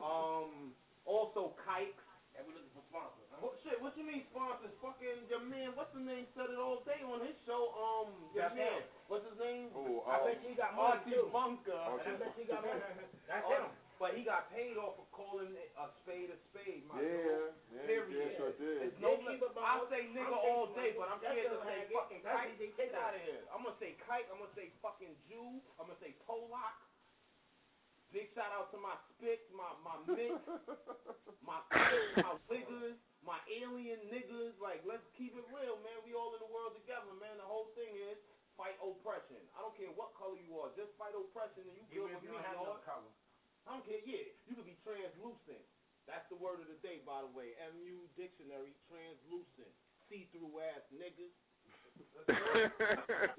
[SPEAKER 17] um, also kikes.
[SPEAKER 24] And we're looking for sponsors. Huh?
[SPEAKER 17] What shit? What you mean sponsors? Fucking your man. What's the name? Said it all day on his show. Um, your
[SPEAKER 24] That's
[SPEAKER 17] man.
[SPEAKER 24] him.
[SPEAKER 17] What's his name?
[SPEAKER 4] Oh,
[SPEAKER 24] I
[SPEAKER 4] um,
[SPEAKER 24] bet you got money
[SPEAKER 17] Archie
[SPEAKER 24] too.
[SPEAKER 17] Bunker.
[SPEAKER 24] And I bet you got money. That's
[SPEAKER 17] Oh,
[SPEAKER 24] him.
[SPEAKER 17] But he got paid off for calling it a spade a spade, my
[SPEAKER 4] Yeah,
[SPEAKER 17] dude.
[SPEAKER 4] yeah,
[SPEAKER 17] Period.
[SPEAKER 4] yeah, sure did.
[SPEAKER 17] It's no li- I
[SPEAKER 24] about-
[SPEAKER 17] say nigga
[SPEAKER 24] I'm
[SPEAKER 17] all day, but I'm
[SPEAKER 24] that's
[SPEAKER 17] scared to say fucking
[SPEAKER 24] That's
[SPEAKER 17] kike.
[SPEAKER 24] DJ
[SPEAKER 17] Get out of here. I'm gonna say kike. I'm gonna say fucking Jew. I'm gonna say Polak. Big shout out to my spits, my my mix, my clips, my wiggers, my alien niggas. Like, let's keep it real, man. We all in the world together, man. The whole thing is fight oppression. I don't care what color you are, just fight oppression and you good with me,
[SPEAKER 24] don't have no color.
[SPEAKER 17] I don't care. Yeah, you could be translucent. That's the word of the day, by the way. MU dictionary, translucent, see-through ass niggas.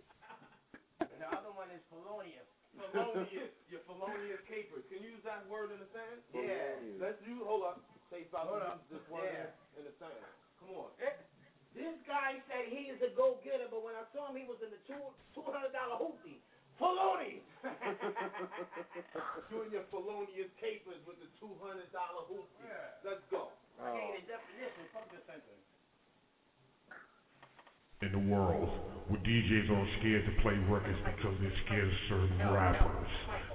[SPEAKER 24] The other one is felonious.
[SPEAKER 17] felonious, your felonious capers. Can you use that word in a sentence?
[SPEAKER 24] Yeah.
[SPEAKER 17] Let's use. Hold up. Say about
[SPEAKER 24] Hold up.
[SPEAKER 17] this word
[SPEAKER 24] Yeah.
[SPEAKER 17] in, in a sentence. Come on. Eh.
[SPEAKER 24] This guy said he is a go-getter, but when I saw him, he was in the two two hundred dollar hoopty. Felonious.
[SPEAKER 17] you and your felonious capers with the two hundred dollar hoopty. Let's go.
[SPEAKER 24] I gave you the definition. Fuck the sentence.
[SPEAKER 8] in the world where DJs aren't scared to play records because they're scared of certain rappers.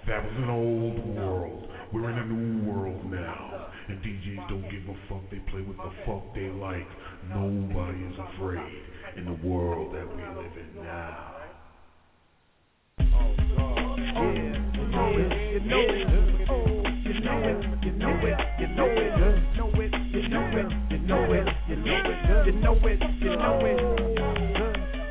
[SPEAKER 8] That was an old world. We're in a new world now. And DJs don't give a fuck. They play what the fuck they like. Nobody is afraid in the world that we live in now. You know it. You know it.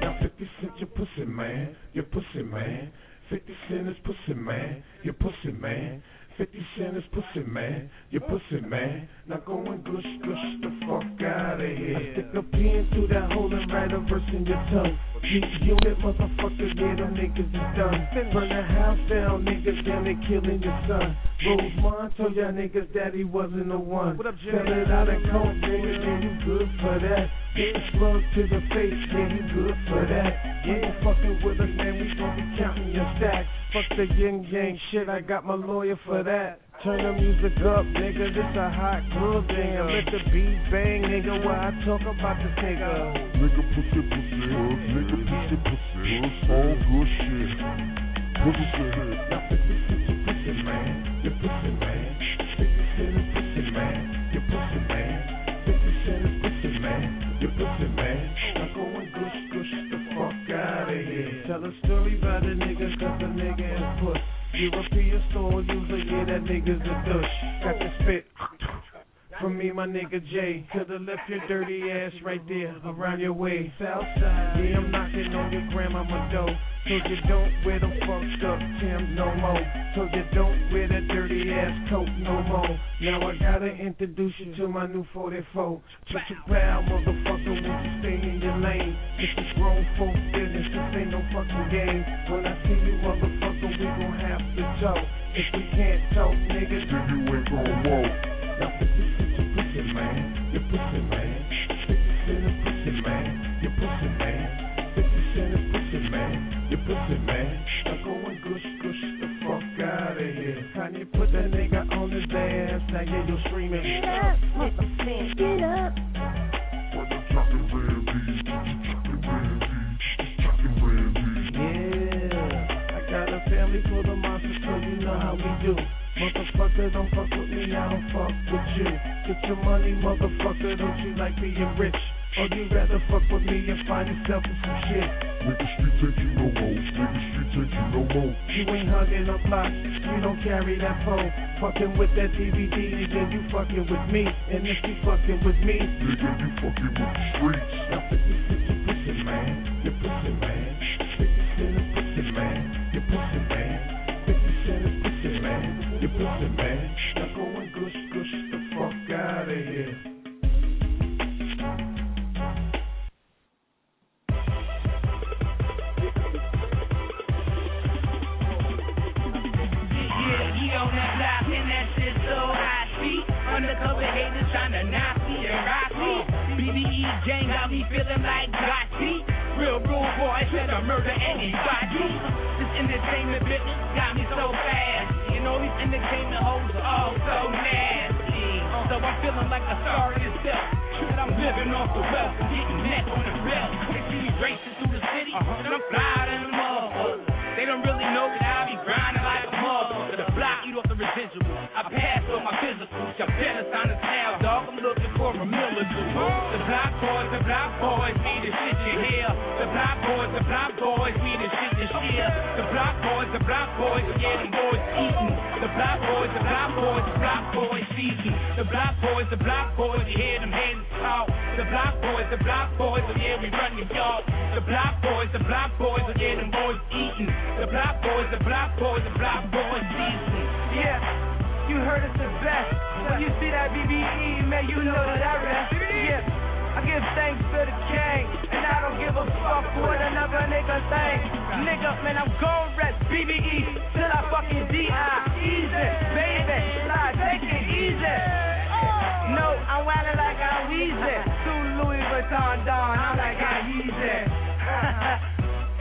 [SPEAKER 6] Now 50 Cent, your pussy man, your pussy man. 50 Cent is pussy man, your pussy man. 50 Cent is pussy man, your pussy man. Now go and gush, gush the fuck out of here. Stick a pin through that hole and write a verse in your tongue. You unit motherfucker, yeah, them niggas is done. Burn the house down, niggas, then they killing your son. Rosemont told y'all niggas that he wasn't the one. What up, Sell it out of coke, nigga, yeah, you good for that. Get slug to the face, yeah, you good for that. You ain't fucking with us, man, we gon' be counting your stacks. Fuck the yin yang shit, I got my lawyer for that. Turn the music up, nigga, this a hot club jam. Let the beat bang, nigga, while I talk about this nigga.
[SPEAKER 8] Nigga pussy pussy, nigga pussy pussy, all good shit. Pussy shit.
[SPEAKER 6] Now 50 Cent, your pussy man, your pussy man. 50 Cent is pussy man, your pussy man. 50 Cent is pussy man, your pussy man. Now go and gush, gush the fuck out of here. Tell a story about a nigga, European store user, yeah, that nigga's a douche. Got the spit. From me, my nigga Jay, could've left your dirty ass right there around your way. Southside, yeah, I'm knocking on your grandmama door. So you don't wear them fucked up Tim's no more. so you don't wear that dirty ass coat no more. Now I gotta introduce you to my new 44. Just a proud motherfucker, won't you stay in your lane? This is grown folk business, this ain't no fucking game. When I have to talk. If we can't talk, nigga, then you ain't gon' walk. Now 50 cent your pussy, man. Your pussy, man. 50 cent a pussy, man. Your pussy, man. 50 cent a pussy, man. Your pussy, man. Now go and gush, gush the fuck out of here. Kanye put that nigga on his ass. Now yeah, you're screaming. Get up, motherfucker. Get up. Yeah, I got a family full of monsters, so you know how we do. Motherfucker, don't fuck with me, I don't fuck with you. Get your money, motherfucker, don't you like being rich? Or you rather fuck with me and find yourself in some shit? Nigga, street take you no more. Nigga, street take you no more. You ain't hugging up blocks, you don't carry that phone. Fucking with that DVD, nigga, you fucking with me. And if you fucking with me, nigga, you fucking with the streets. Now 50 cent your pussy, man. Your pussy, man.
[SPEAKER 9] Knock me and rock me. BBE gang got me feeling like Gotti. Real rude boy said I murder anybody. This entertainment business got me so fast. You know these entertainment hoes are all so nasty. So I'm feeling like a star in itself. And I'm living off the wealth and getting net on the belt. They see me racing through the city, uh-huh. and I'm flying in the motherfucker. They don't really know that I be grinding like a motherfucker. The block eat off the residuals. I pass on my physicals. Y'all better sign dog. I'm a military. The block boys, the block boys, me the shit you hear. The block boys, the block boys, me the shit you hear. The block boys, the block boys, yeah, them boys eating. The block boys, the block boys, the block boys season. The block boys, the block boys, you hear them hands talk. The block boys, the block boys, yeah, we run the yard. The block boys, the block boys, yeah, them boys eating. The block boys, the block boys, the block boys season.
[SPEAKER 10] Yeah, you heard the. When you see that BBE, man, you know that I rap. Yeah, I give thanks to the king, and I don't give a fuck what another nigga think. Nigga, man, I'm gon' rep BBE till I fucking die. Easy, baby, slide, take it easy. No, I'm wildin' like I'm Weezy. Two Louis Vuitton Don, I'm like I'm Yeezy.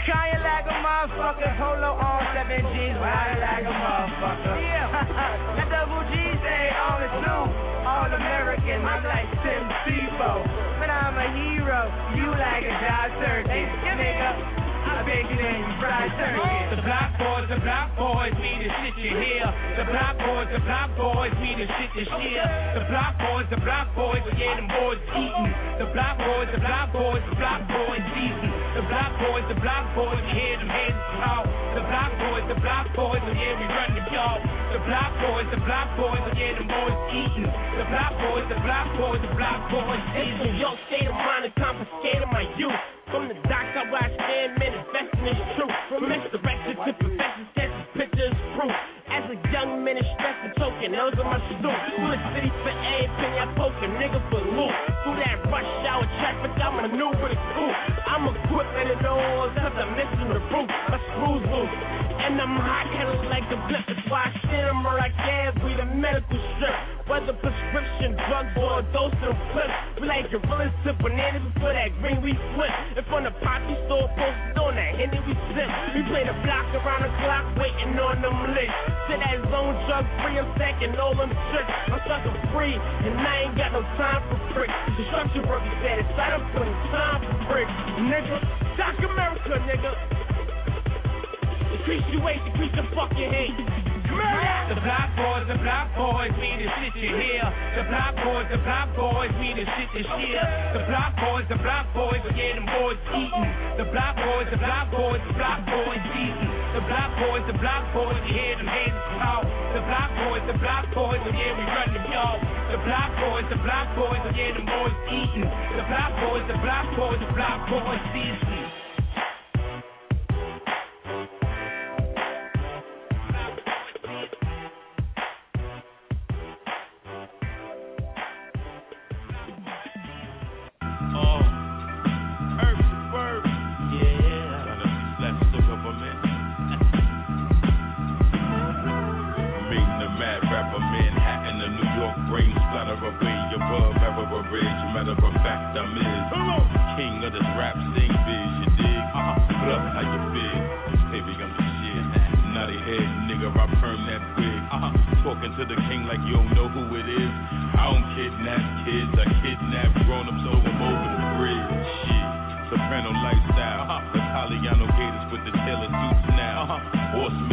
[SPEAKER 10] Kanye like a motherfucker, polo on seven G's, wild like a motherfucker. Yeah, that double G say on the two, all American, I'm like Tim Tebow. But I'm a hero, you like a job circuit, nigga. Than you fried turkey.
[SPEAKER 9] The block boys, the block boys, me the shit you hear. The block boys, the block boys, me the shit you hear. The block boys, the block boys, yeah, them boys eating. The block boys, the block boys, the block boys season. The block boys, the block boys, you hear them heads talk. The block boys, the block boys, yeah, we run the yard. The block boys, the block boys, yeah, them boys eating. The block boys, the block boys, the block boys season.
[SPEAKER 11] Yo, state of mind and confiscated my youth. From the docks I watch stand manifesting is true. From misdirection to perfection, tests pictures proof. As a young man, it's stress and token, those are my suit. Through the city for everything I poke a nigga for loot. Through that rush hour traffic, I'm a new maneuver the coupe. I'm equipped and it except I'm missing the roof. My screws loose. And I'm hot headed like a. That's why I them or I can't be the medical strip. Whether prescription, drugs, or a dose of flips. We like gorillas to bananas before that green we flip. In front of poppy store posted on that Henny we sip. We play the block around the clock waiting on them licks. To that zone drug free, I'm stacking all them tricks. I'm sucker free and I ain't got no time for bricks. The structure work is satisfied, I'm putting time for bricks. Nigga, Doc America, nigga. Increase your weight, decrease your fucking hate.
[SPEAKER 9] The block boys, the block boys, me the shit you hear. The block boys, the block boys, me the shit you hear. The block boys, the block boys, yeah, them boys eating. The block boys, the block boys, the block boys eating. The block boys, the block boys, you hear them heads talk. The block boys, the block boys, yeah, we run the yard. The block boys, the block boys, yeah, them boys eating. The block boys, the block boys, the block boys season.
[SPEAKER 15] I'm. King of this rap sing bitch, you dig? Uh-huh. How you feel? Hey, big, I'm the shit. Nutty head, nigga, I perm that wig. Uh-huh. Talking to the king like you don't know who it is. I don't kidnap kids, I kidnap grown-ups over them over the bridge. Shit, soprano lifestyle. Uh-huh. Italiano gators with the tailor suits now. Uh-huh. Horseman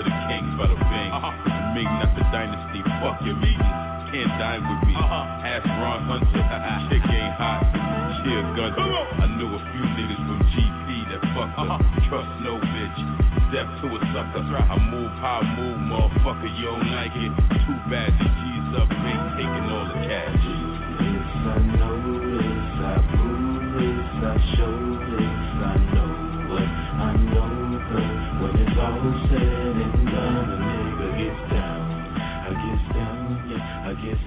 [SPEAKER 15] to the kings for the bing, Uh-huh. Meeting up the dynasty, fuck your meeting. Can't dine with me. Uh-huh. Ask Ron Hunter, chick ain't hot. Cheer Gunter. I knew a few niggas from GP that fucked up. Uh-huh. Trust no bitch. Step to a sucker. Right. I move how I move, motherfucker. You don't like it. Too bad the G's up ain't taking all the cash.
[SPEAKER 25] This I know this, I prove this, I show this.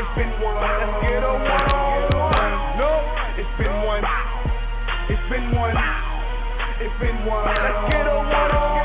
[SPEAKER 25] It's
[SPEAKER 9] been one. Let's get a one. on. No, it's been one. It's been one. It's been one. Let's get a one.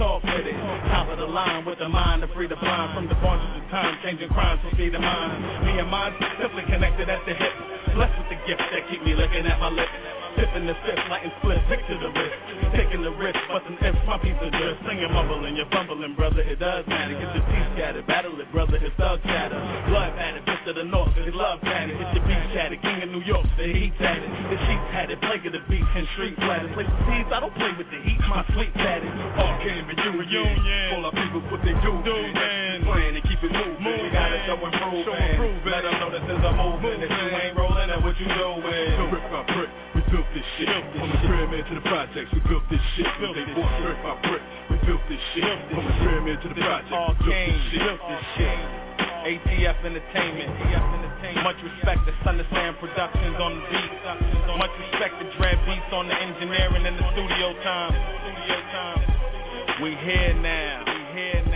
[SPEAKER 9] Crime, with it. Top of the line with the mind to free the blind from the bonds of time, changing crimes to feed the mind. Me and mine simply connected at the hip. Blessed with the gift that keep me looking at my lips. Tipping the fifth, lighting split, pick to the wrist. Taking the risk, busting F, my piece of dress. Singing, mumbling, you're bumbling, brother, it does matter. Get your teeth scattered, battle it, brother, it's thug chatter. Blood at it, bitch to the north, they love at it. Get your beach at king of New York, the heat at it. The had it, plague of the beat, and street platters. Play some seeds, I don't play with the heat, my sweet at it.
[SPEAKER 8] Arcane reunion, all our people what they do, man. Plan to keep it moving. We gotta show and prove, show and prove Let them know this is a movement. If you ain't rolling, then what you doing? So brick by brick, built this shit. From the pyramid to the projects, we built this shit. They want brick by brick, we built this shit. From the pyramid to the projects, we built this shit.
[SPEAKER 9] built this shit. ATF Entertainment. Much respect to Sunderland Productions on the beat. Much respect to Dread Beats on the engineering and the studio time. Studio time. We here now. We here now.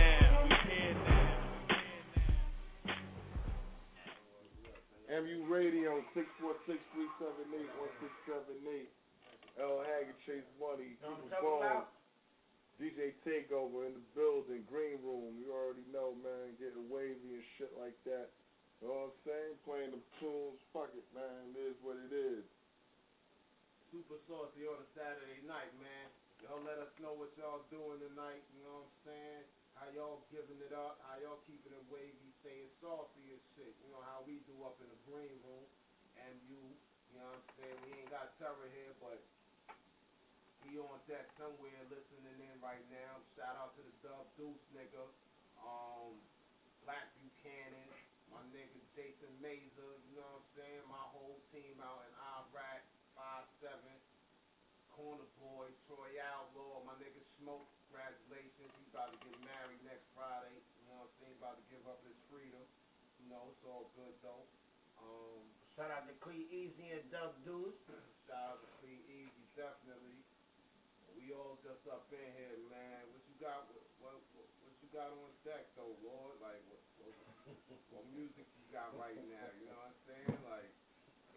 [SPEAKER 4] MU Radio, 646-378-1678. L. Haggood, Chase Money. DJ Takeover in the building, Green Room. You already know, man. Getting wavy and shit like that. You know what I'm saying? Playing them tunes. Fuck it, man. It is what it is.
[SPEAKER 17] Super saucy on a Saturday night, man. Y'all let us know what y'all doing tonight, you know what I'm saying? How y'all giving it up, how y'all keeping it wavy, staying saucy and shit. You know how we do up in the green room. And you, you know what I'm saying? We ain't got terror here, but he on deck somewhere listening in right now. Shout out to the Dub Deuce nigga. Um, Black Buchanan, my nigga Jason Mazer, you know what I'm saying? My whole team out in Iraq, 5-7. Corner Boy, Troy Outlaw, my nigga Smoke, congratulations. He about to get married next Friday. You know what I'm saying? About to give up his freedom. You know, it's all good though. Um,
[SPEAKER 24] Shout out to Clee Easy and Dub Deuce.
[SPEAKER 17] Shout out to Clean Easy, definitely. We all just up in here, man. What you got? What what, what, what you got on deck though, Lord? Like what, what what music you got right now? You know what I'm saying? Like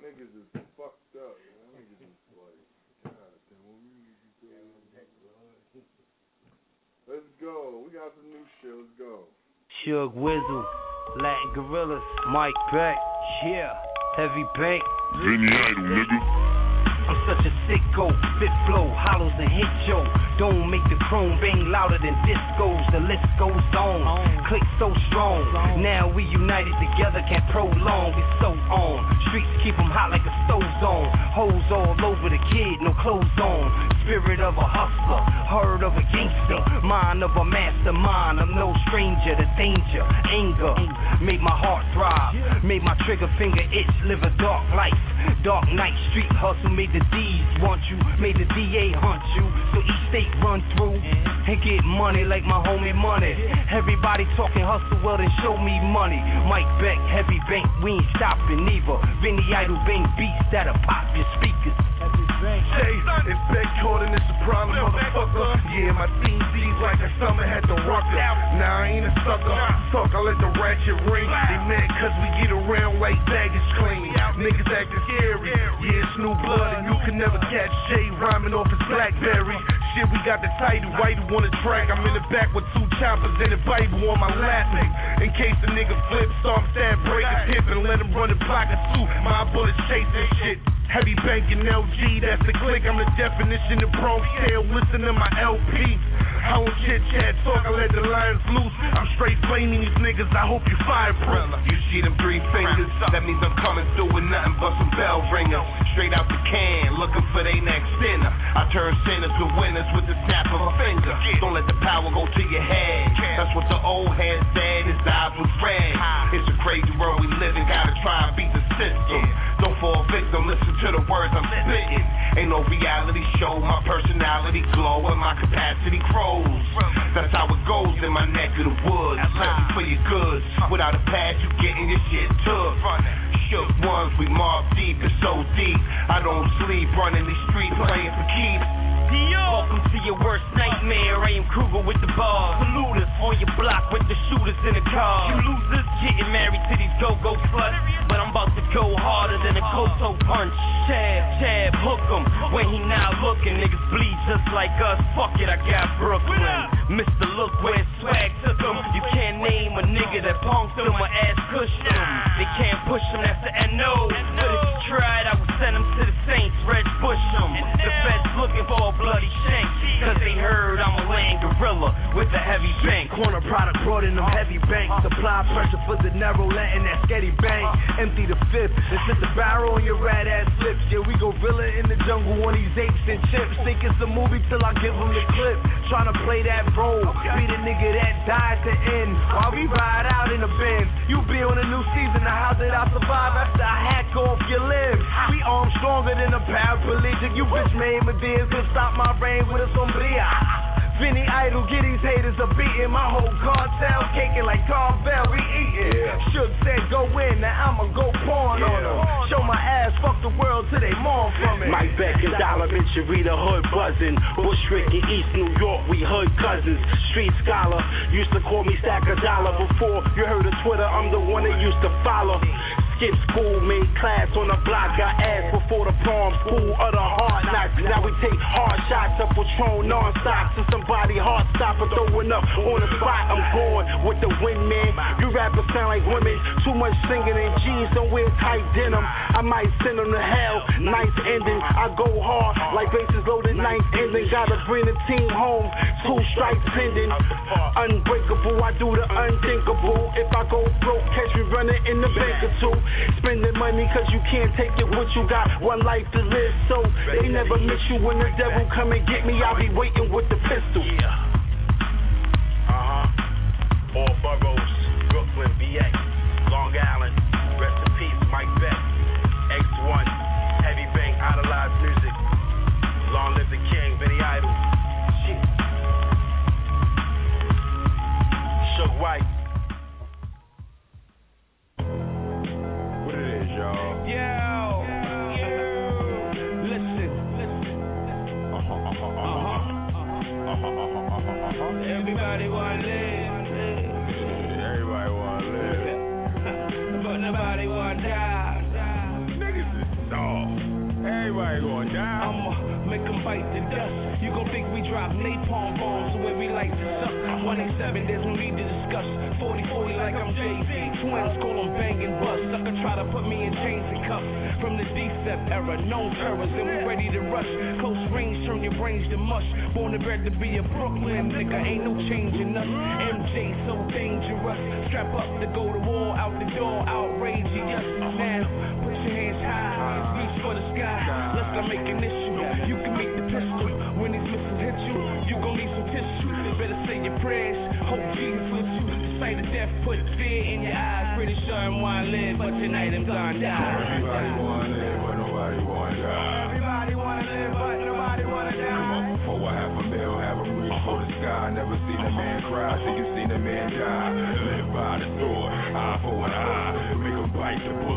[SPEAKER 4] Niggas is fucked up, man. Niggas is like, God damn, what music you playing? Let's go. We got some new shit. Let's go.
[SPEAKER 20] Suge Wizzle, Latin Gorillas, Mike Beck, yeah, Heavy Bank.
[SPEAKER 26] Vinny Idol, nigga.
[SPEAKER 20] I'm such a sicko. Fit flow, hollows and hit yo. Don't make the chrome bang louder than discos. The list goes on. Click so strong. Now we united together, can't prolong. We so on. Streets keep 'em hot like a stove zone. Hoes all over the kid, no clothes on. Spirit of a hustler, heart of a gangster, mind of a mastermind. I'm no stranger to danger, anger. Made my heart throb, made my trigger finger itch. Live a dark life, dark night street hustle. Made the D's want you, made the DA hunt you. So each state run through and get money like my homie money. Everybody talking hustle, well then show me money. Mike Beck, heavy bank, we ain't stopping neither. Vinny Idol bang beats that'll pop your speakers.
[SPEAKER 27] If Beck Jordan is a problem, motherfucker. Yeah, my team D's like a summer had the rucker. Now I ain't a sucker. Talk, I let the ratchet ring. They mad cause we get around like baggage claim. Niggas acting scary. Yeah, it's new blood and you can never catch Jay rhyming off his Blackberry. Shit, we got the title, white on the track. I'm in the back with two choppers and a Bible on my lap. In case the nigga flips, so I'm stab break his hip and let him run the block or two. My bullets chasing shit. Heavy banking LG, that's the click. I'm the definition of Bronx tail. Listen to my LP. I don't chit chat talk, I let the lions loose. I'm straight flaming these niggas, I hope you fireproof.
[SPEAKER 15] You see them three fingers, that means I'm coming through with nothing but some bell ringers. Straight out the can, looking for they next dinner. I turn sinners to winners with the snap of a finger. Don't let the power go to your head. That's what the old head said, his eyes was red. It's a crazy world we live in, gotta try and beat the system. Don't fall victim, listen to the words I'm spitting. Ain't no reality show, my personality glow and my capacity grows. That's how it goes in my neck of the woods. Especially for your goods. Without a pass, you getting your shit took. Shook ones, we mob deep, it's so deep. I don't sleep, running these streets, playing for keeps.
[SPEAKER 20] Welcome to your worst nightmare. I am Kruger with the bars. Polluters on your block with the shooters in the car. You losers getting married to these go-go sluts. But I'm about to go harder than a Koto punch. Chab, chab, hook 'em. When he not looking, niggas bleed just like us. Fuck it, I got Brooklyn. Mr. Look where swag took 'em. You can't name a nigga that punked him or ass cushed him.
[SPEAKER 28] Give them the clip. Tryna play that role. Be the nigga that died to end. While we ride out in the Benz. You be on a new season. Now how did I survive after I hack off your limbs? We armed stronger than a paraplegic. You bitch made Medeas could stop my rain with a sombria. Vinny Idol, get these haters a beating. My whole cartel caking like Carvel, we eating. Shook said go in, now I'ma go pawn on them. Show my ass, fuck the world till they mourn from it.
[SPEAKER 12] Mike Beck and Dollar Mitch, you read the hood buzzing. Bushwick in East New York, we hood cousins. Street scholar, used to call me Stack a Dollar. Before you heard of Twitter, I'm the one that used to follow. Skip school, made class on the block, got ass before the prom, school of the hard knocks. Now we take hard shots of Patron non-stop to somebody heart stopper throwing up on the spot. I'm going with the wind, man. You rappers sound like women, too much singing in jeans, don't wear tight denim. I might send them to hell, nice ending. I go hard like bases loaded, ninth ending. Gotta bring the team home, two strikes pending. Unbreakable, I do the unthinkable. If I go broke, catch me running in the bank or two. Spending money cause you can't take it what you got. One life to live, so they never miss you when the devil come and get me. I'll be waiting with the pistol. Yeah.
[SPEAKER 9] Uh huh. All boroughs, Brooklyn, BX, Long Island.
[SPEAKER 20] Everybody wanna live,
[SPEAKER 29] Everybody wanna live.
[SPEAKER 20] but nobody wanna die.
[SPEAKER 29] Niggas is soft. Everybody going down.
[SPEAKER 20] Make 'em bite the dust. You gon' think we drop napalm bombs way we like to suck.
[SPEAKER 9] 27, there's no need to discuss. 40 40 like I'm Jay Z. Twins call them bust. Sucker try to put me in chains and cuffs. From the D-Step era, known terrors, and we ready to rush. Close range, turn your brains to mush. Born and bred to be a Brooklyn nigga, ain't no changing us. MJ so dangerous. Strap up to go to war, out the door, outrageous. Now, put your hands high, reach for the sky. Let's not make an issue. You can make the pistol. When these missiles hit you, you gon' need some tissue. Better say your prayers. Hope Jesus with you. The sight of death put fear in your eyes. Pretty sure I'm wanna live, but tonight I'm gonna die.
[SPEAKER 15] Everybody wanna live, but nobody wanna die.
[SPEAKER 26] Everybody wanna live, but nobody wanna die.
[SPEAKER 15] Come on, before I have a meal, have a reach for the sky. Never seen a man cry till you seen a man die. Live by the sword, eye for an eye. Make 'em bite the bullet.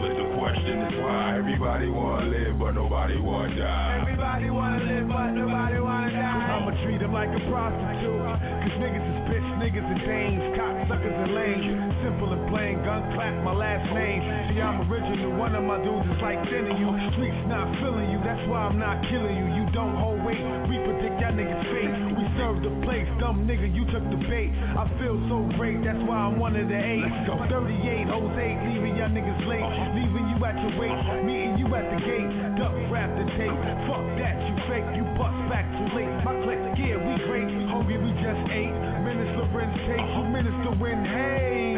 [SPEAKER 15] Everybody wanna live, but nobody wanna die.
[SPEAKER 26] Everybody wanna live, but nobody wanna die.
[SPEAKER 17] I'ma treat them like a prostitute. Cause niggas is bitch, niggas is dames, cocksuckers and lames. Simple and plain, gun clap my last name. See, I'm original, one of my dudes is like thinning you. Streets not feeling you, that's why I'm not killing you. You don't hold weight, we predict y'all niggas fate. Serve the place, dumb nigga, you took the bait. I feel so great, that's why I'm one of the eight. Let's go. 38, Jose, leaving y'all niggas late. Leaving you at your weight, meeting you at the gate. Duck rap the tape, fuck that, you fake, you bust back too late. My click, yeah, we great. Hungry, we just ate. Minister Lorenz take, you minister win, hey.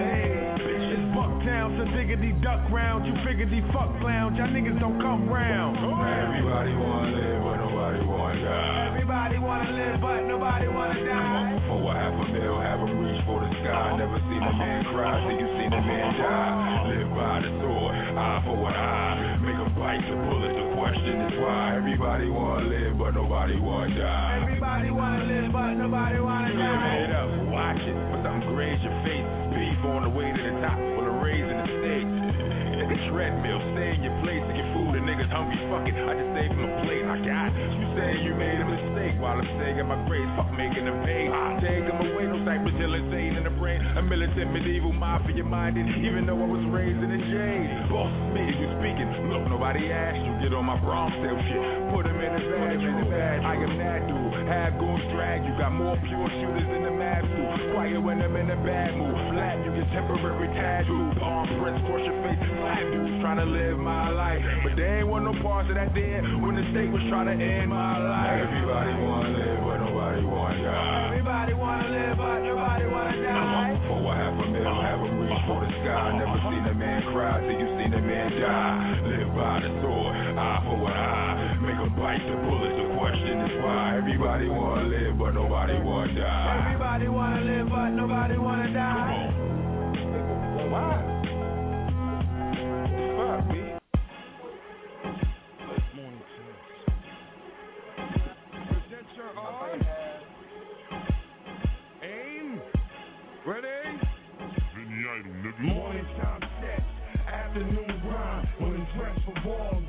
[SPEAKER 17] Bitch. It's Bucktown, so diggity duck round. You figuredy fuck clowns, y'all niggas don't come round.
[SPEAKER 15] Everybody wanna live,
[SPEAKER 26] Everybody wanna live, but nobody wanna die.
[SPEAKER 15] before I have a meal, have a reach for the sky. Never seen a man cry till you seen a man die. Live by the sword, eye for an eye. Make 'em bite the bullet. The question is why. Everybody wanna live, but nobody wanna die.
[SPEAKER 26] Everybody wanna live, but nobody wanna
[SPEAKER 15] You made
[SPEAKER 26] die.
[SPEAKER 15] up, watch it, but something graze your face. Beef on the way to the top, full of raising the stakes. The treadmill, stay in your place and get niggas hungry, fuck it, I just saved him a plate. I got you saying you made a mistake while I'm saying my grace. Fuck making them pay. Take them away, no type of insane in the brain. A militant medieval mafia minded, even though I was raised in a jail. Boss me, you speaking. Look, nobody asked you. Get on my Bronx self shit. Put him in the bag. I am that dude. Have goons drag you. Got more pure shooters in the too. Quiet when I'm in a bad mood. Flat, you temporary tattoos. Arm prints, cross your face. Dudes trying to live my life. But they ain't want no parts of that there when the state was trying to end my life. Everybody wanna live, but nobody wanna die.
[SPEAKER 26] Everybody wanna live, but nobody wanna die.
[SPEAKER 15] Before I have a meal, have a reach for the sky. Never seen a man cry till you seen a man die. Live by the sword, eye for an eye. Make 'em bite the bullet. The question is why. Everybody wanna live, but nobody wanna die.
[SPEAKER 26] Everybody wanna live, but nobody wanna die.
[SPEAKER 8] Morning time sex, afternoon grind. When it's dressed for ball,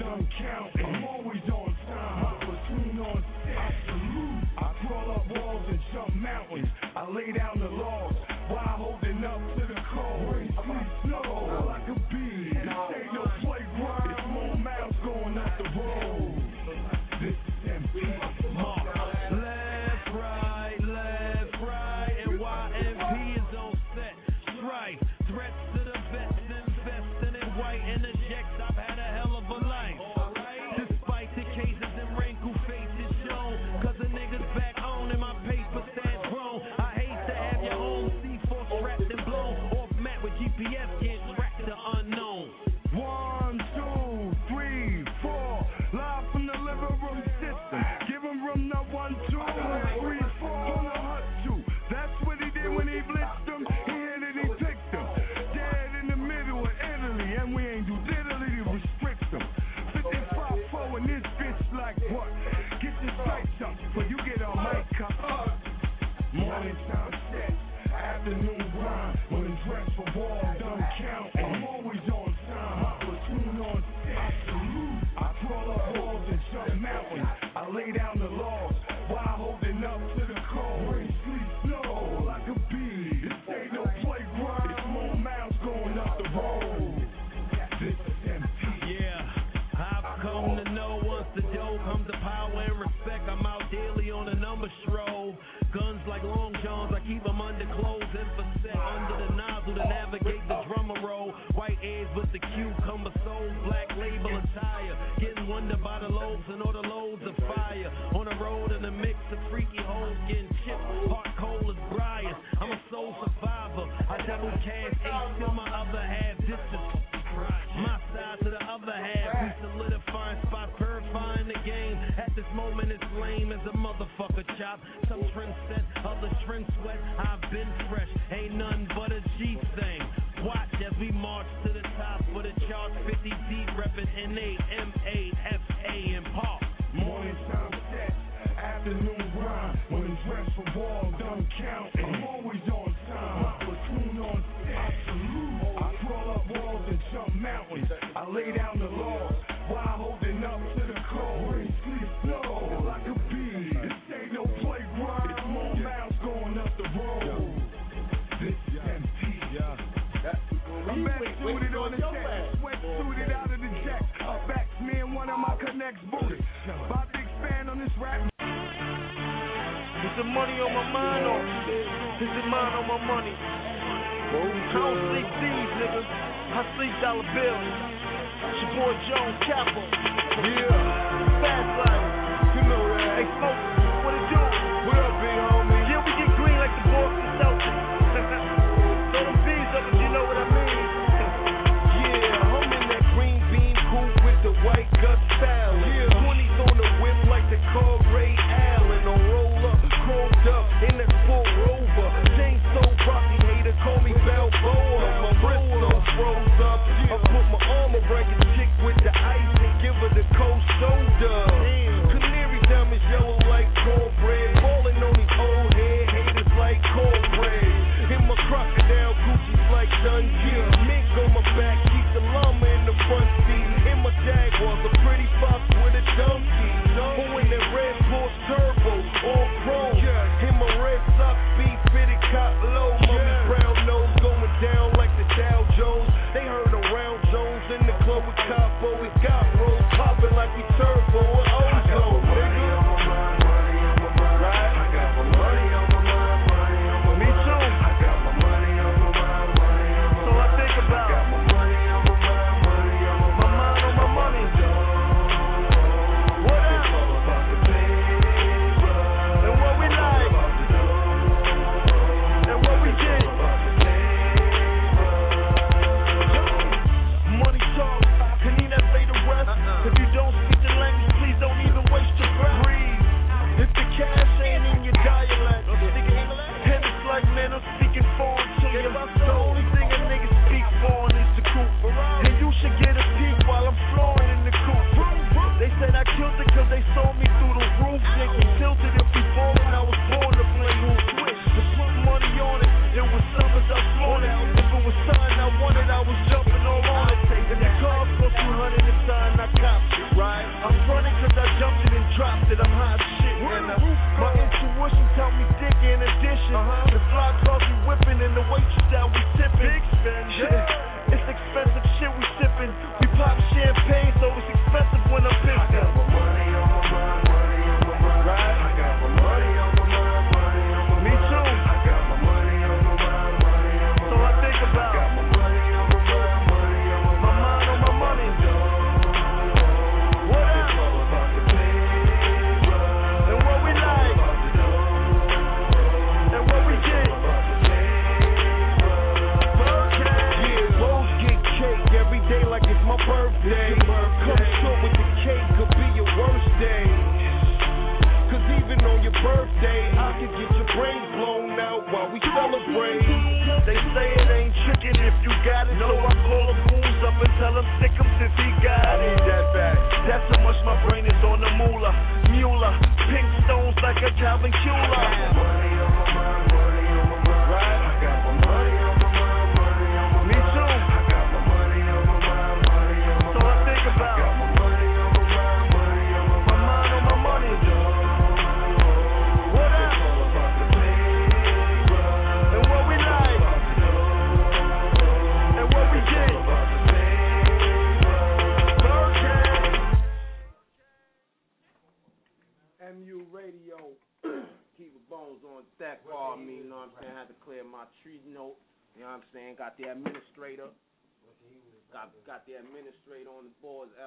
[SPEAKER 8] afternoon grind. When it's dressed for ball, done counting. I'm always on time, platoon on set. I crawl up walls and jump mountains. I lay down the laws
[SPEAKER 30] infosec under the nozzle to navigate the drummer roll. White edge with the cucumber soul, black label attire. Getting wonder by the loaves and all the loads of fire. On the road in the mix of freaky hoes getting chipped. Heart cold as briars. I'm a soul survivor. I double cast eight till my other half. This is my side to the other half. We solidifying spot purifying the game. At this moment, it's lame as a motherfucker chop. Some trend set, other trend sweat. I've been. the
[SPEAKER 12] money on my mind or is it mine on my money? I don't sleep thieves, nigga. I sleep dollar bills. It's your boy Jones Capo. Yeah. Fast life. You know that. Hey, smoke call me Balboa. My wrist don't froze up. I put my arm around your chick with the ice and give her the cold shoulder. what we got. Rolls popping like we turbo.
[SPEAKER 17] Oh,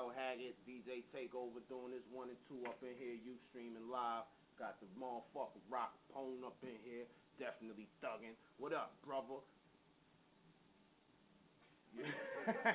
[SPEAKER 17] L Haggood, DJ Takeover doing this one and two up in here, you streaming live. Got the motherfucker Rock Pone up in here, definitely thugging. What up, brother? Yeah.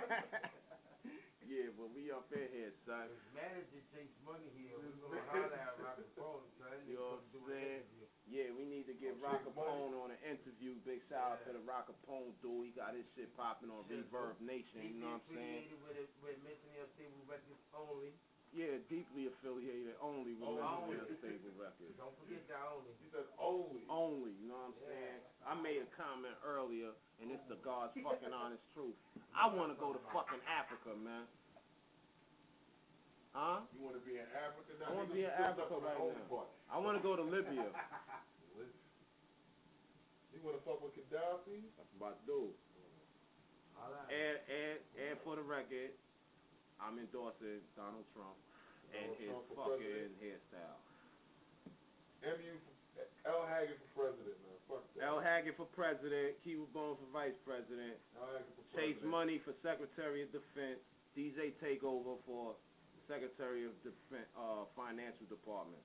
[SPEAKER 17] yeah, but we up in here, son.
[SPEAKER 24] Manager takes money here. We're gonna holler at Rock and Roll, son.
[SPEAKER 17] You know what I'm saying? Yeah, we need to get oh, Rock Capone on an interview. Big shout out to the Rock Capone dude. He got his shit popping on
[SPEAKER 24] Shit,
[SPEAKER 17] Reverb Nation. You know what I'm saying?
[SPEAKER 24] Affiliated with, it- with mentally unstable records only.
[SPEAKER 17] Yeah, deeply affiliated only with
[SPEAKER 24] Oh,
[SPEAKER 17] Mentally
[SPEAKER 24] only.
[SPEAKER 17] Unstable Records.
[SPEAKER 24] Don't forget that only.
[SPEAKER 4] He said only.
[SPEAKER 17] Only, you know what I'm saying? I made a comment earlier, and it's the God's fucking honest truth. I want to go to fucking Africa, man. Huh?
[SPEAKER 4] You want to be in Africa now?
[SPEAKER 17] I want to be in Africa
[SPEAKER 4] stuck on the
[SPEAKER 17] right now.
[SPEAKER 4] part.
[SPEAKER 17] I want to go to Libya.
[SPEAKER 4] You want to fuck with Gaddafi?
[SPEAKER 17] That's about to do. And, and, and for the record, I'm endorsing Donald Trump and
[SPEAKER 4] Donald
[SPEAKER 17] his
[SPEAKER 4] Trump
[SPEAKER 17] fucking hairstyle.
[SPEAKER 4] MU, L Haggood for president, man. Fuck that.
[SPEAKER 17] L. Haggood for president, Kiva Bone for vice president,
[SPEAKER 4] L Haggood for
[SPEAKER 17] Chase. Money for Secretary of Defense, DJ Takeover for Secretary of Defense, uh, Financial Department.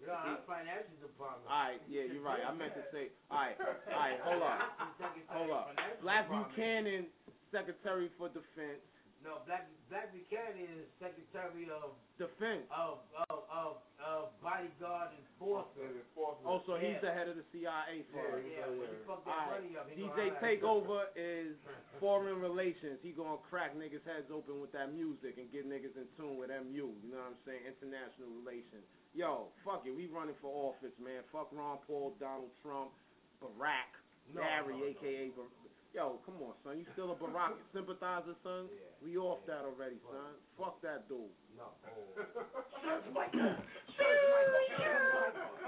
[SPEAKER 24] Yeah, I'm financial department.
[SPEAKER 17] All right, yeah, you're right. I meant to say, all right, all right, hold up, hold up. Black Buchanan, Secretary for Defense,
[SPEAKER 24] No, Black Black Buchanan is Secretary of
[SPEAKER 17] Defense.
[SPEAKER 24] of of of, of bodyguard enforcement.
[SPEAKER 17] Oh, so he's
[SPEAKER 24] Yeah.
[SPEAKER 17] the head of the CIA for
[SPEAKER 24] Yeah,
[SPEAKER 17] us.
[SPEAKER 24] yeah, when fuck that
[SPEAKER 17] Alright,
[SPEAKER 24] money up, he
[SPEAKER 17] DJ
[SPEAKER 24] gonna holler at
[SPEAKER 17] Takeover is foreign relations. He gonna crack niggas' heads open with that music and get niggas in tune with MU. You know what I'm saying? International relations. Yo, fuck it. We running for office, man. Fuck Ron Paul, Donald Trump, Barack,
[SPEAKER 24] No,
[SPEAKER 17] Barry,
[SPEAKER 24] no, no.
[SPEAKER 17] aka Bar- Yo, come on, son. You still a Barack sympathizer, son? We off that already, son. Fuck that dude.
[SPEAKER 24] No.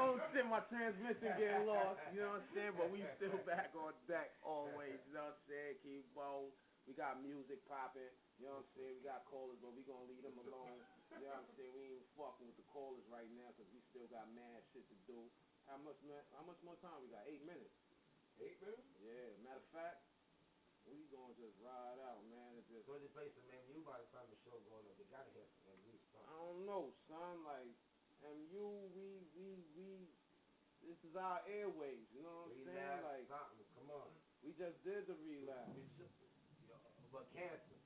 [SPEAKER 17] Oh shit, my transmission getting lost. You know what I'm saying? But we still back on deck always. You know what I'm saying? Keep bold. We got music popping. You know what I'm saying? We got callers, but we gonna leave them alone. You know what I'm saying? We ain't fucking with the callers right now because we still got mad shit to do. How much How much more time we got? Eight minutes.
[SPEAKER 4] Eight minutes?
[SPEAKER 17] Yeah. Matter of fact, we gonna just ride out, man. And just
[SPEAKER 24] So they play some MU by the time the show going up. They gotta hear some MU.
[SPEAKER 17] I don't know, son. Like, MU, we, we, we, this is our airways. You know what I'm saying? Like,
[SPEAKER 24] something. Come on.
[SPEAKER 17] we just did the relapse.
[SPEAKER 24] But cancer.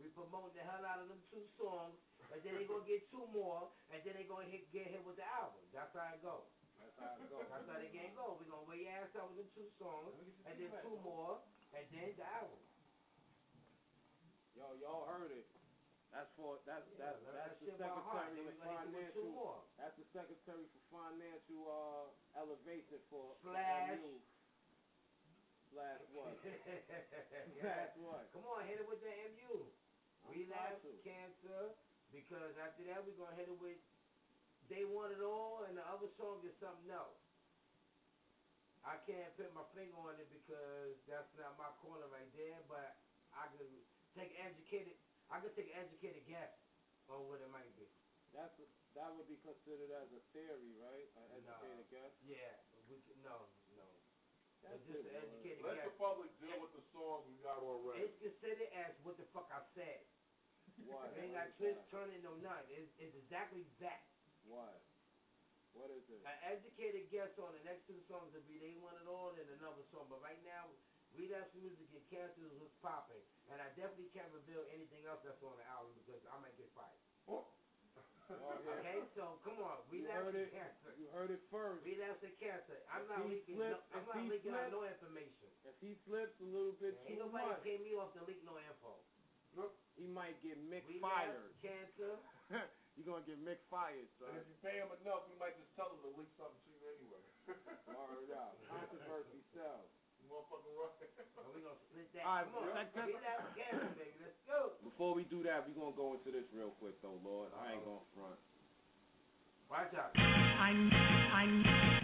[SPEAKER 24] We promoting the hell out of them two songs, and then they gonna get two more, and then they gonna hit, get hit with the album. That's how it go.
[SPEAKER 17] That's how it go.
[SPEAKER 24] That's how the game go. We gonna wear your ass out with them two songs, and then two more, and then the album.
[SPEAKER 17] Yo, y'all heard it. That's for that's
[SPEAKER 24] Yeah,
[SPEAKER 17] that's that's
[SPEAKER 24] that
[SPEAKER 17] the
[SPEAKER 24] shit by heart.
[SPEAKER 17] secretary
[SPEAKER 24] Then
[SPEAKER 17] of
[SPEAKER 24] we gonna hit you with two
[SPEAKER 17] financial. That's the secretary for financial uh elevation for for
[SPEAKER 24] Flash.
[SPEAKER 17] MU. Slash what? Slash what?
[SPEAKER 24] Come on, hit it with the MU. Relapse, cancer, because after that we're gonna hit it with They Want It All, and the other song is something else. I can't put my finger on it because that's not my corner right there, but I could take educated, I could take an educated guess on what it might be.
[SPEAKER 17] That's a, that would be considered as a theory, right? An
[SPEAKER 24] No.
[SPEAKER 17] educated guess.
[SPEAKER 24] Yeah, we could, no, no.
[SPEAKER 17] That's
[SPEAKER 24] It's just
[SPEAKER 17] it,
[SPEAKER 24] an educated
[SPEAKER 4] Let
[SPEAKER 24] guess.
[SPEAKER 4] the public deal with the songs we got already.
[SPEAKER 24] It's considered as what the fuck I said.
[SPEAKER 17] What?
[SPEAKER 24] It ain't
[SPEAKER 17] What
[SPEAKER 24] got twist, turning, no none. It's, it's exactly that.
[SPEAKER 17] What? What is it?
[SPEAKER 24] An educated guess on the next two songs will be They Want It All and another song. But right now, Relapse Music and Cancer is what's popping. And I definitely can't reveal anything else that's on the album because I might get fired.
[SPEAKER 17] Oh, yeah.
[SPEAKER 24] Okay, so come on. Relapse and. Cancer.
[SPEAKER 17] You heard it first.
[SPEAKER 24] Relapse and Cancer. I'm
[SPEAKER 17] If
[SPEAKER 24] not leaking.
[SPEAKER 17] slips-
[SPEAKER 24] no, I'm not leaking out no information.
[SPEAKER 17] If he slips a little bit
[SPEAKER 24] Ain't
[SPEAKER 17] too
[SPEAKER 24] nobody
[SPEAKER 17] much,
[SPEAKER 24] pay me off to leak no info.
[SPEAKER 17] he might get Mick
[SPEAKER 24] Relapse,
[SPEAKER 17] fired.
[SPEAKER 24] Cancer.
[SPEAKER 17] You're gonna get Mick fired, son.
[SPEAKER 4] And if you pay him enough, we might just tell him to leak something to you anyway.
[SPEAKER 17] Word out. Controversy sells.
[SPEAKER 4] You motherfucking right.
[SPEAKER 24] And we gonna split that.
[SPEAKER 17] All right,
[SPEAKER 24] come on.
[SPEAKER 17] check this-
[SPEAKER 24] Relapse, Cancer, baby. Let's go.
[SPEAKER 17] Before we do that, we gonna go into this real quick though, Lord. I ain't gonna front.
[SPEAKER 24] Watch out.
[SPEAKER 16] I'm, I'm.